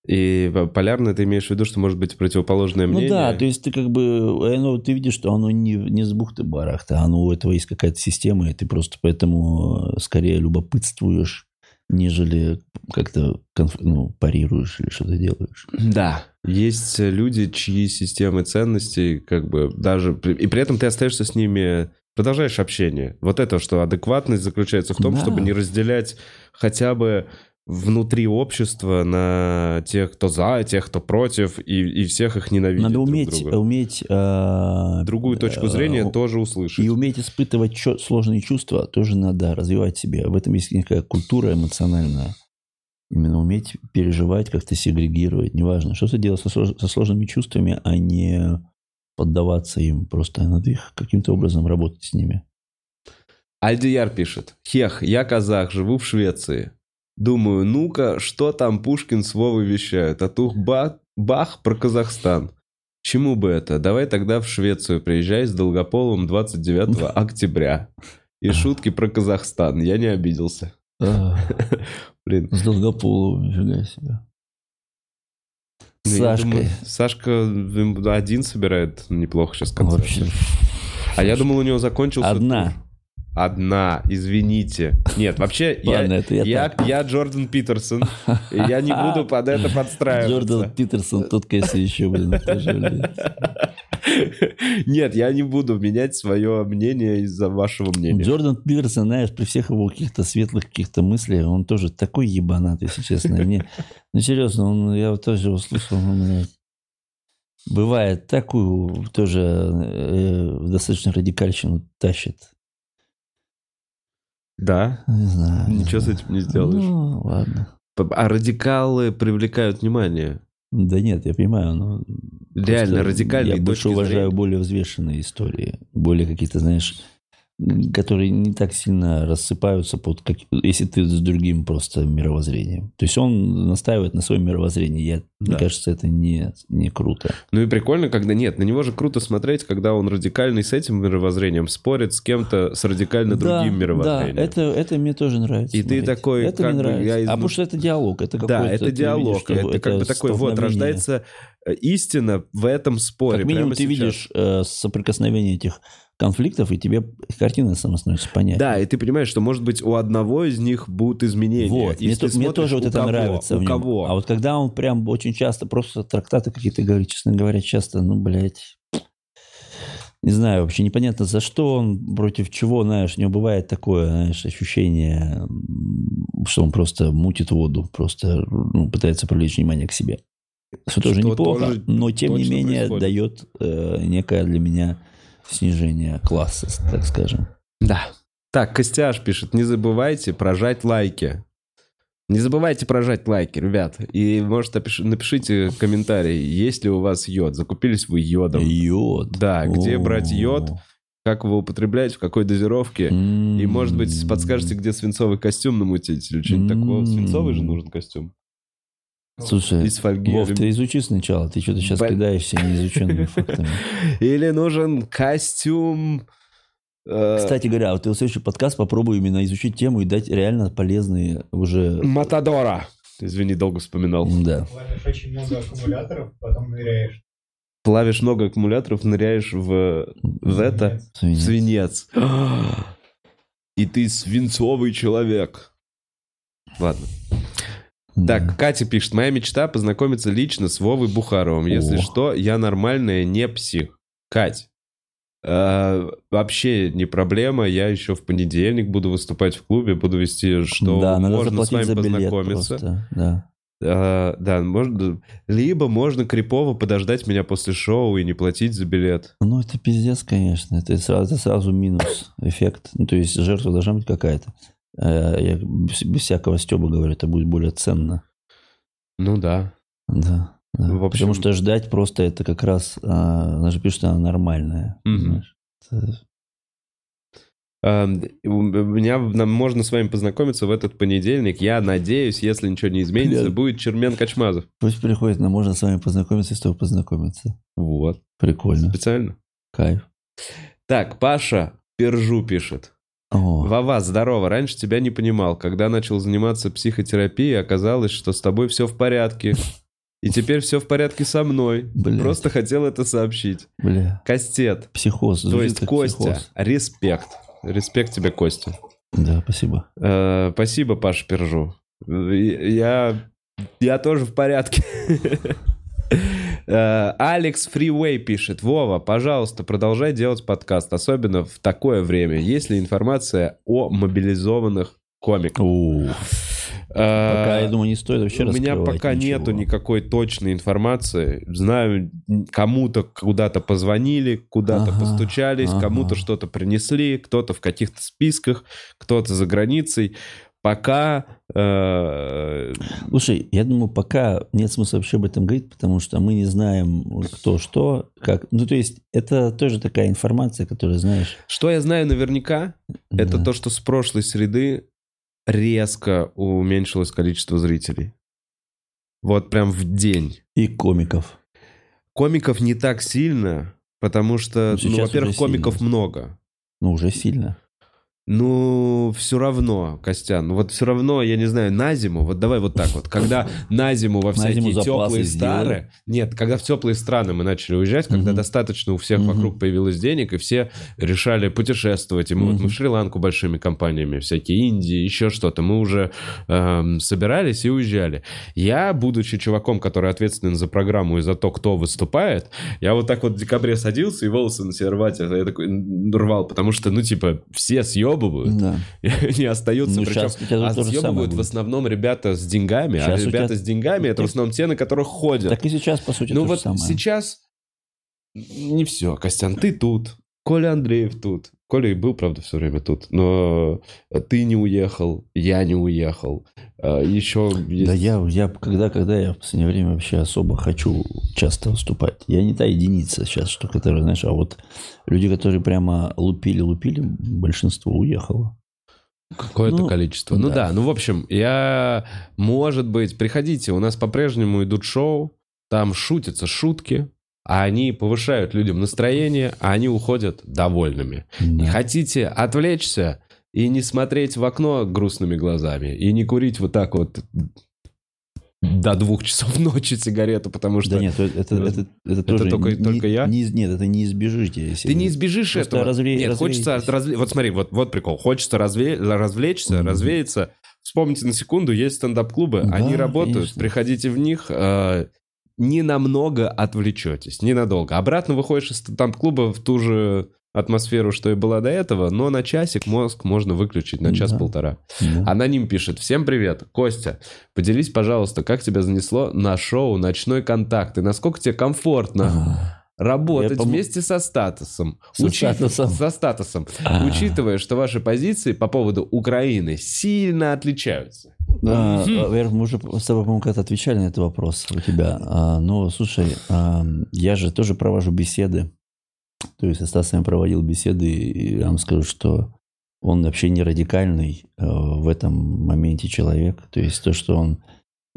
И в- полярно ты имеешь в виду, что может быть противоположное мнение? Ну да, то есть ты как бы, оно, ты видишь, что оно не, не с бухты-барахта, оно у этого есть какая-то система, и ты просто поэтому э, скорее любопытствуешь, нежели как-то конф- ну, парируешь или что-то делаешь. Да. Есть люди, чьи системы ценностей, как бы даже... И при этом ты остаешься с ними, продолжаешь общение. Вот это, что адекватность заключается в том, Да. чтобы не разделять хотя бы внутри общества на тех, кто за, тех, кто против, и, и всех их ненавидеть Надо друг уметь, друга. уметь э, Другую точку э, зрения тоже услышать. И уметь испытывать чё- сложные чувства тоже надо развивать себе. В этом есть некая культура эмоциональная. Именно уметь переживать, как-то сегрегировать. Неважно, что ты делаешь со, со сложными чувствами, а не поддаваться им. Просто надо их каким-то образом работать с ними. Альдияр пишет. Хех, я казах, живу в Швеции. Думаю, ну-ка, что там Пушкин с Вовой вещают? А тух ба- бах про Казахстан. Чему бы это? Давай тогда в Швецию приезжай с Долгополовым 29 октября. И шутки про Казахстан. Я не обиделся. Блин. С Долгополовым, нифига себе. ну, думаю. Сашка м, один собирает неплохо сейчас концерт. Вообще. А я думал, у него закончился Одна. Одна, извините. Нет, вообще, я, я я, Джордан Питерсон. и Я не буду под это подстраиваться. Джордан Питерсон, тот, конечно, еще, блин, тоже, блин. Нет, я не буду менять свое мнение из-за вашего мнения. Джордан Питерсон, знаешь, при всех его каких-то светлых каких-то мыслях, он тоже такой ебанат, если честно. Мне, ну, серьезно, он, я тоже его слышал, он, блядь, бывает такую тоже э, достаточно радикальщину тащит. Да? Не знаю. не Ничего с знаю. этим не сделаешь. Ну, ладно. А радикалы привлекают внимание. Да нет, я понимаю, но... Реально, просто радикальные Я больше уважаю зрения. более взвешенные истории. Более какие-то, знаешь, которые не так сильно рассыпаются, под как... если ты с другим просто мировоззрением. То есть он настаивает на своем мировоззрении. Я, Да. Мне кажется, это не, не круто. Ну и прикольно, когда нет, на него же круто смотреть, когда он радикальный с этим мировоззрением спорит с кем-то с радикально Да, другим мировоззрением. Да, это, это мне тоже нравится. И ты смотреть. такой, Это как мне нравится. я из- А потому что это диалог. Это Да, это ты диалог. видишь, что это как бы такой, вот, рождается э, истина в этом споре. Как минимум ты сейчас. видишь э, соприкосновение этих конфликтов, и тебе картина сама становится понятна. Да, и ты понимаешь, что, может быть, у одного из них будут изменения. Вот, мне, то- мне тоже вот это кого, нравится У в кого? А вот когда он прям очень часто просто трактаты какие-то говорит, честно говоря, часто, ну, блядь, не знаю, вообще непонятно, за что он, против чего, знаешь, у него бывает такое, знаешь, ощущение, что он просто мутит воду, просто ну, пытается привлечь внимание к себе. Что тоже Что неплохо, тоже но тем не менее происходит. дает э, некое для меня снижение класса, так скажем. Да. Так, Костяш пишет, не забывайте прожать лайки. Не забывайте прожать лайки, ребят. И, может, напишите комментарий, есть ли у вас йод. Закупились вы йодом. Йод. Да, где брать йод? как его употреблять, в какой дозировке. И, может быть, подскажете, где свинцовый костюм намутить или что-нибудь такого. Свинцовый же нужен костюм. Слушай, Из фольги. Вов, ты изучи сначала, ты что-то сейчас Блин. кидаешься неизученными фактами. Или нужен костюм... э, Кстати говоря, вот в следующий подкаст попробую именно изучить тему и дать реально полезные уже... Матадора. Извини, долго вспоминал. Да. Плавишь очень много аккумуляторов, потом ныряешь. Плавишь много аккумуляторов, ныряешь в, в это, Свинец. свинец. И ты свинцовый человек. Ладно. Да. Так, Катя пишет, моя мечта познакомиться лично с Вовой Бухаровым. Если О. что, я нормальная, не псих. Кать, э, вообще не проблема. Я еще в понедельник буду выступать в клубе, буду вести, что да, можно с вами за познакомиться. просто. Да. Э, да, можно, либо можно крипово подождать меня после шоу и не платить за билет. Ну, это пиздец, конечно. Это сразу, это сразу минус эффект. Ну, то есть жертва должна быть какая-то. Э, Я без всякого стеба говорю, это будет более ценно. Ну да. Да. да. В общем- Потому что ждать просто это как раз... а, Она же пишет, что она нормальная. Знаешь. Это- Э, у меня нам можно с вами познакомиться в этот понедельник. Я надеюсь, если ничего не изменится, Блин. будет Чермен Качмазов. Пусть приходит, но можно с вами познакомиться и с тобой познакомиться. Вот. Прикольно. Специально. Кайф. Так, Паша Пержу пишет. О, Вова, здорово. Раньше тебя не понимал. Когда начал заниматься психотерапией, оказалось, что с тобой все в порядке. И теперь все в порядке со мной. Блядь. Просто хотел это сообщить. бля. Костет. Психоз. То есть Костя. психоз. Респект. Респект тебе, Костя. Да, спасибо. Э, спасибо, Паша Пержу. Я, я тоже в порядке. Э, Алекс Фривей пишет. Вова, пожалуйста, продолжай делать подкаст, особенно в такое время. Есть ли информация о мобилизованных комиках? О, Пока, я Э, думаю, не стоит вообще у меня пока ничего. нету никакой точной информации. Знаю, кому-то куда-то позвонили, куда-то Ага, постучались, ага. кому-то что-то принесли, кто-то в каких-то списках, кто-то за границей. Пока э, Слушай, я думаю, пока нет смысла вообще об этом говорить, потому что мы не знаем, кто что, как. Ну, то есть, это тоже такая информация, которая, знаешь... что я знаю наверняка, это да. то, что с прошлой среды резко уменьшилось количество зрителей. Вот прям в день. И комиков. Комиков не так сильно, потому что, Ну, ну, во-первых, комиков сильно. много. Ну, уже сильно. Ну, все равно, Костян, ну вот все равно, я не знаю, на зиму, вот давай вот так вот, когда на зиму во всякие зиму теплые страны, нет, когда в теплые страны мы начали уезжать, когда достаточно у всех вокруг появилось денег, и все решали путешествовать, и мы, вот мы в Шри-Ланку большими компаниями, всякие Индии, еще что-то, мы уже эм, собирались и уезжали. Я, будучи чуваком, который ответственен за программу и за то, кто выступает, я вот так вот в декабре садился и волосы на себе рвать, это я такой рвал, потому что, ну, типа, все съебывают, Да. не остается. Ну, Причем, а съебывают в основном ребята с деньгами, а Щас у ребята тебя- с деньгами это в основном те, на которых ходят. Так и сейчас, по сути, ну вот самое. сейчас не все, Костян, ты тут, Коля Андреев тут. Коля и был, правда, все время тут, но ты не уехал, я не уехал. А, Еще есть... Да я, я когда, когда я в последнее время вообще особо хочу часто выступать. Я не та единица сейчас, что которая, знаешь, а вот люди, которые прямо лупили-лупили, большинство уехало. Какое-то Ну, количество. Ну да. да, ну в общем, я, может быть, приходите, у нас по-прежнему идут шоу, там шутятся шутки, они повышают людям настроение, а они уходят довольными. Да. Хотите отвлечься и не смотреть в окно грустными глазами, и не курить вот так вот до двух часов ночи сигарету, потому что Да нет, это, это, это, это тоже только- не- только я? не- нет, это не избежите. если Ты не избежишь Просто этого. разве- Нет, хочется развеетесь. разве- Вот смотри, вот, вот прикол. Хочется разве... развлечься, Мгм. развеяться. Вспомните на секунду, есть стендап-клубы, Да, они работают. конечно. Приходите в них, э, ненамного отвлечетесь, ненадолго. Обратно выходишь из стендап-клуба в ту же атмосферу, что и была до этого, но на часик мозг можно выключить на Да. час-полтора. Да. Аноним пишет. Всем привет. Костя, поделись, пожалуйста, как тебя занесло на шоу «Ночной контакт» и насколько тебе комфортно А, работать Я, по-мо- вместе со статусом. Со Учит- статусом. Со статусом. А. Учитывая, что ваши позиции по поводу Украины сильно отличаются. А, Во-первых, мы уже с тобой, по-моему, когда-то отвечали на этот вопрос у тебя. А, Но, слушай, а, я же тоже провожу беседы То есть я с Стасом проводил беседы, и я вам скажу, что он вообще не радикальный э, в этом моменте человек. То есть то, что он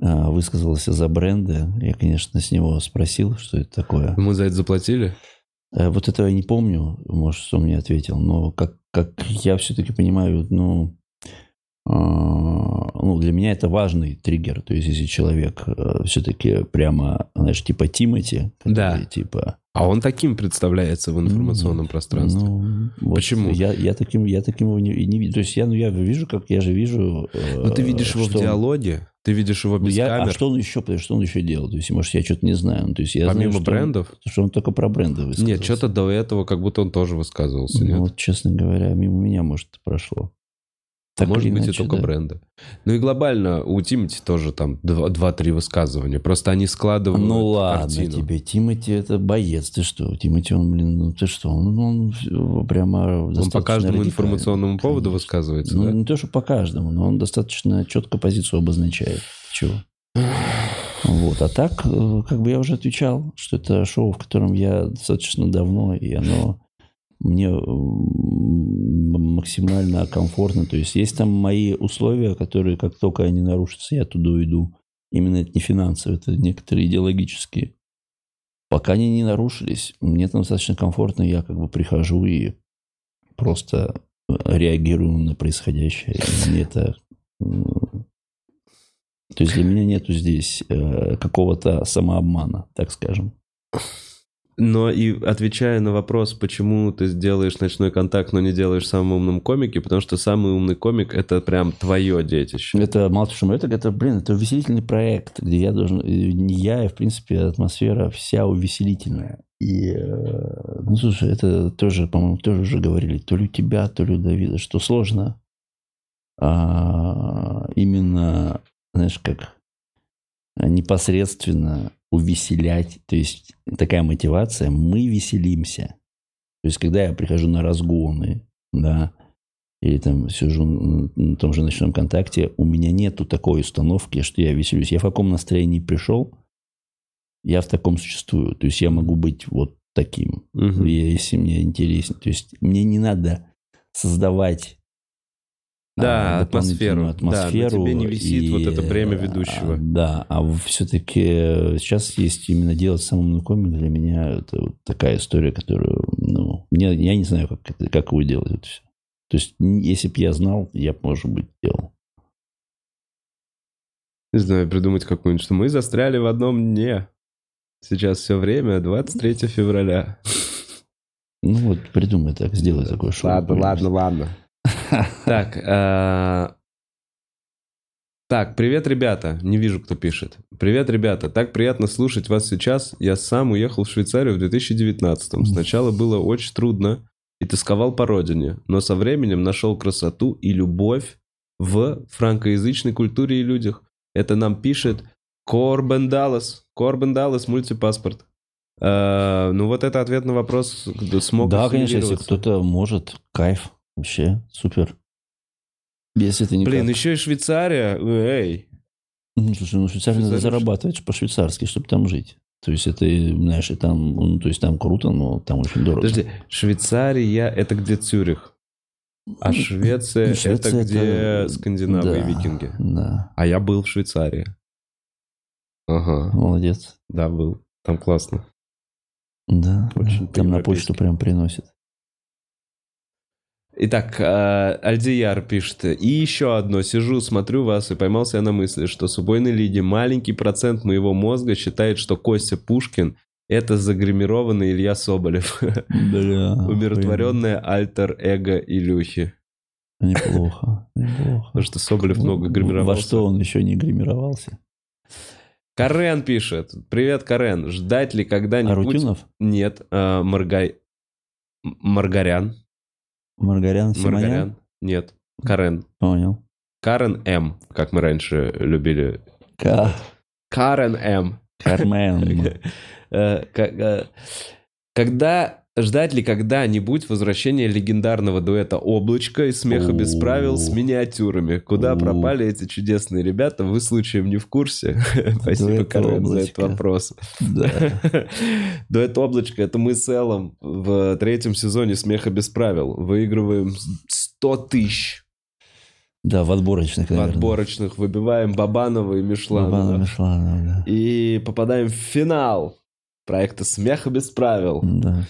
высказался за бренды, я, конечно, с него спросил, что это такое. Ему за это заплатили? Э, Вот этого я не помню, может, что он мне ответил, но как, как я все-таки понимаю, ну, ну, для меня это важный триггер. То есть, если человек все-таки прямо, знаешь, типа Тимати, Да. типа... А он таким представляется в информационном пространстве. Ну, вот Почему? Я, я таким, я таким его не, не вижу. То есть, я, ну, я вижу, как я же вижу... э, Но ты видишь его в он- диалоге, ты видишь его Ну, без я- камер. а что он еще, что он еще делал? То есть, может, я что-то не знаю. Ну, То есть, я Помимо знаю, что он- брендов? что он только про бренды высказался. Нет, что-то до этого, как будто он тоже высказывался, Ну, нет? вот, честно говоря, мимо меня, может, прошло. Так Может быть, иначе, и только да. бренды. Ну и глобально у Тимати тоже там два- два-три высказывания. Просто они складывают Ну ладно картину. тебе, Тимати это боец, ты что? Тимати, он, блин, ну ты что? Он, он прямо Он по каждому информационному поводу конечно. высказывается, Ну, да? не то, что по каждому, но он достаточно четко позицию обозначает. Чего? Вот. А так, э, как бы я уже отвечал, что это шоу, в котором я достаточно давно, и оно мне м, максимально комфортно. То есть есть там мои условия, которые, как только они нарушатся, я туда уйду. Именно это не финансовые, это некоторые идеологические. Пока они не нарушились, мне там достаточно комфортно, я как бы прихожу и просто реагирую на происходящее. И мне это... То есть для меня нету здесь э, какого-то самообмана, так скажем. Но и отвечая на вопрос, почему ты сделаешь ночной контакт, но не делаешь самым умным комике, потому что самый умный комик это прям твое детище. Это мало того, это, это, блин, это увеселительный проект, где я должен, не я, и в принципе атмосфера вся увеселительная. И, э, ну, слушай, это тоже, по-моему, тоже уже говорили, то ли у тебя, то ли у Давида, что сложно а, именно, знаешь, как непосредственно увеселять. То есть такая мотивация, мы веселимся. То есть когда я прихожу на разгоны, да, или там сижу на- том же ночном контакте, у меня нету такой установки, что я веселюсь. Я в каком настроении пришел, я в таком существую. То есть я могу быть вот таким, я- если мне интересно. То есть мне не надо создавать Да, а, дополнительную атмосферу. Да, на атмосферу. тебе не висит вот это бремя а, ведущего. Да, а все-таки сейчас есть именно делать самым умный комик для меня это вот такая история, которую, ну, мне, я не знаю, как, это, как его делать это все. То есть, если бы я знал, я бы, может быть, делал. Не знаю, придумать какую-нибудь, что мы застряли в одном дне. Сейчас все время 23 февраля. Ну вот, придумай так, сделай такое шоу. какое-нибудь. ладно. Так, а, так, привет, ребята. Не вижу, кто пишет. Привет, ребята. Так приятно слушать вас сейчас. Я сам уехал в Швейцарию в 2019. Сначала было очень трудно и тосковал по родине, но со временем нашел красоту и любовь в франкоязычной культуре и людях. Это нам пишет Корбен Даллас. Корбен Даллас, мультипаспорт. А, ну вот это ответ на вопрос, смог Да, конечно, если кто-то может, кайф, вообще, супер. Если ты никак... Блин, еще и Швейцария. Эй. Ну, слушай, ну, Швейцария надо зарабатывать по-швейцарски, чтобы там жить. То есть это, знаешь, и там, ну, то есть там круто, но там очень дорого. Подожди, Швейцария это где Цюрих? А Швеция, Швеция это где это- скандинавы и Да, викинги. Да, А я был в Швейцарии. Ага, молодец. да, был. Там классно. Да, Очень да. там на почту прям приносит. Итак, э, Альдияр пишет. И еще одно. Сижу, смотрю вас и поймался я на мысли, что с убойной лиги маленький процент моего мозга считает, что Костя Пушкин это загримированный Илья Соболев. Бля. Умиротворенное альтер-эго Илюхи. Неплохо, неплохо. Потому что Соболев много гримировался. Во что он еще не гримировался? Карен пишет. Привет, Карен. Ждать ли когда-нибудь... Арутюнов? Нет. а, Маргай... Маргарян. Маргарян Симонян? Маргарян. Нет. Карен. Понял. Карен М, как мы раньше любили. Ка- Карен М. Кармен. Э, э, Когда Ждать ли когда-нибудь возвращения легендарного дуэта «Облачко» и «Смеха без правил» с миниатюрами? Куда пропали эти чудесные ребята? Вы случаем не в курсе? Спасибо, Карен, за этот вопрос. Дуэт «Облачко» — это мы с Эллом в третьем сезоне «Смеха без правил». Выигрываем 100 тысяч Да, в отборочных, в наверное. отборочных, выбиваем Бабанова и Мишланова. Бабанов, Мишланов, да. И попадаем в финал проекта «Смеха без правил». Да.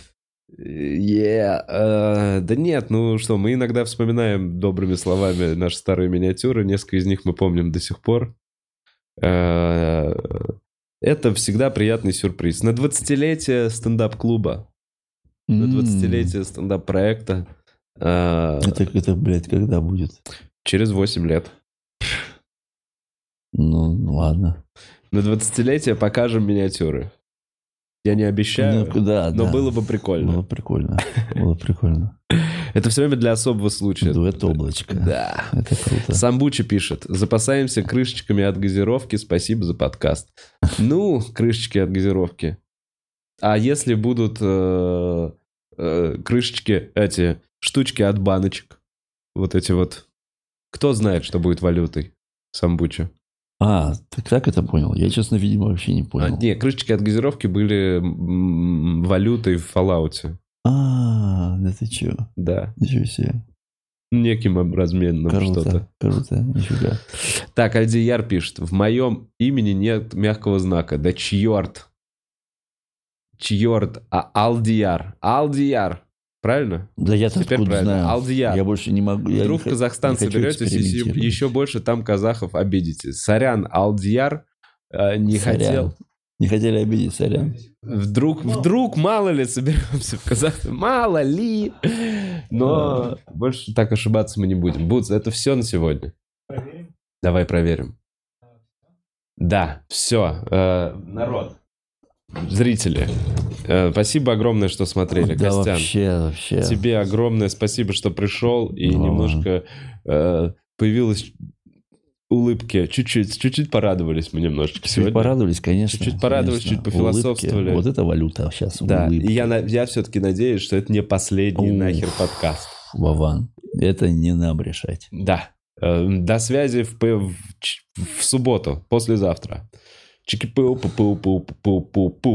Yeah. э, да нет, ну что, мы иногда вспоминаем добрыми словами наши старые миниатюры, несколько из них мы помним до сих пор. Э, Это всегда приятный сюрприз. На 20-летие стендап-клуба, на М, 20-летие стендап-проекта э, Это, это, блядь, когда будет? через 8 лет. Ну, ну, ладно. На 20-летие покажем миниатюры. Я не обещаю, Ну, да, но да. было бы прикольно. Было прикольно. Было прикольно. Это все время для особого случая. Дуэт облачко. Да. Это круто. Самбучи пишет. Запасаемся крышечками от газировки. Спасибо за подкаст. Ну, крышечки от газировки. А если будут э, э, крышечки, эти штучки от баночек? Вот эти вот. Кто знает, что будет валютой? Самбучи. А, ты как это понял? Я, честно, видимо, вообще не А, понял. не, крышечки от газировки были валютой в Fallout. А, да ты чё? Да. Ничего себе. Неким разменным Круто, что-то. круто, нифига. Так, Альдияр пишет. В моем имени нет мягкого знака. Да чьорт. Чьорт. А Алдияр. Алдияр. Правильно? Да я-то Теперь откуда правильно. знаю? Алдияр. Я больше не могу. я Вдруг в Казахстан не соберетесь, и еще больше там казахов обидите. Сорян, Алдияр э, не Сорян. хотел. Не хотели обидеть, сорян. Вдруг, вдруг, мало ли, соберемся в Казахстан. Мало ли. Но больше так ошибаться мы не будем. Бутс, это все на сегодня. Проверим. Давай проверим. Да, все. народ. Зрители. э, спасибо огромное, что смотрели. Да Костян, вообще, вообще. тебе огромное спасибо, что пришел и Да. немножко э, появилась улыбки. Чуть-чуть, чуть-чуть порадовались мы немножечко Чуть сегодня. порадовались, конечно. Чуть-чуть порадовались, конечно. чуть пофилософствовали. Улыбки. Вот это валюта сейчас. Да, улыбки. и я, я все-таки надеюсь, что это не последний Уф. нахер подкаст. Вован, это не нам решать. Да. Э, До связи в, в, в субботу, послезавтра. Tiki pu pu pu pu pu pu pu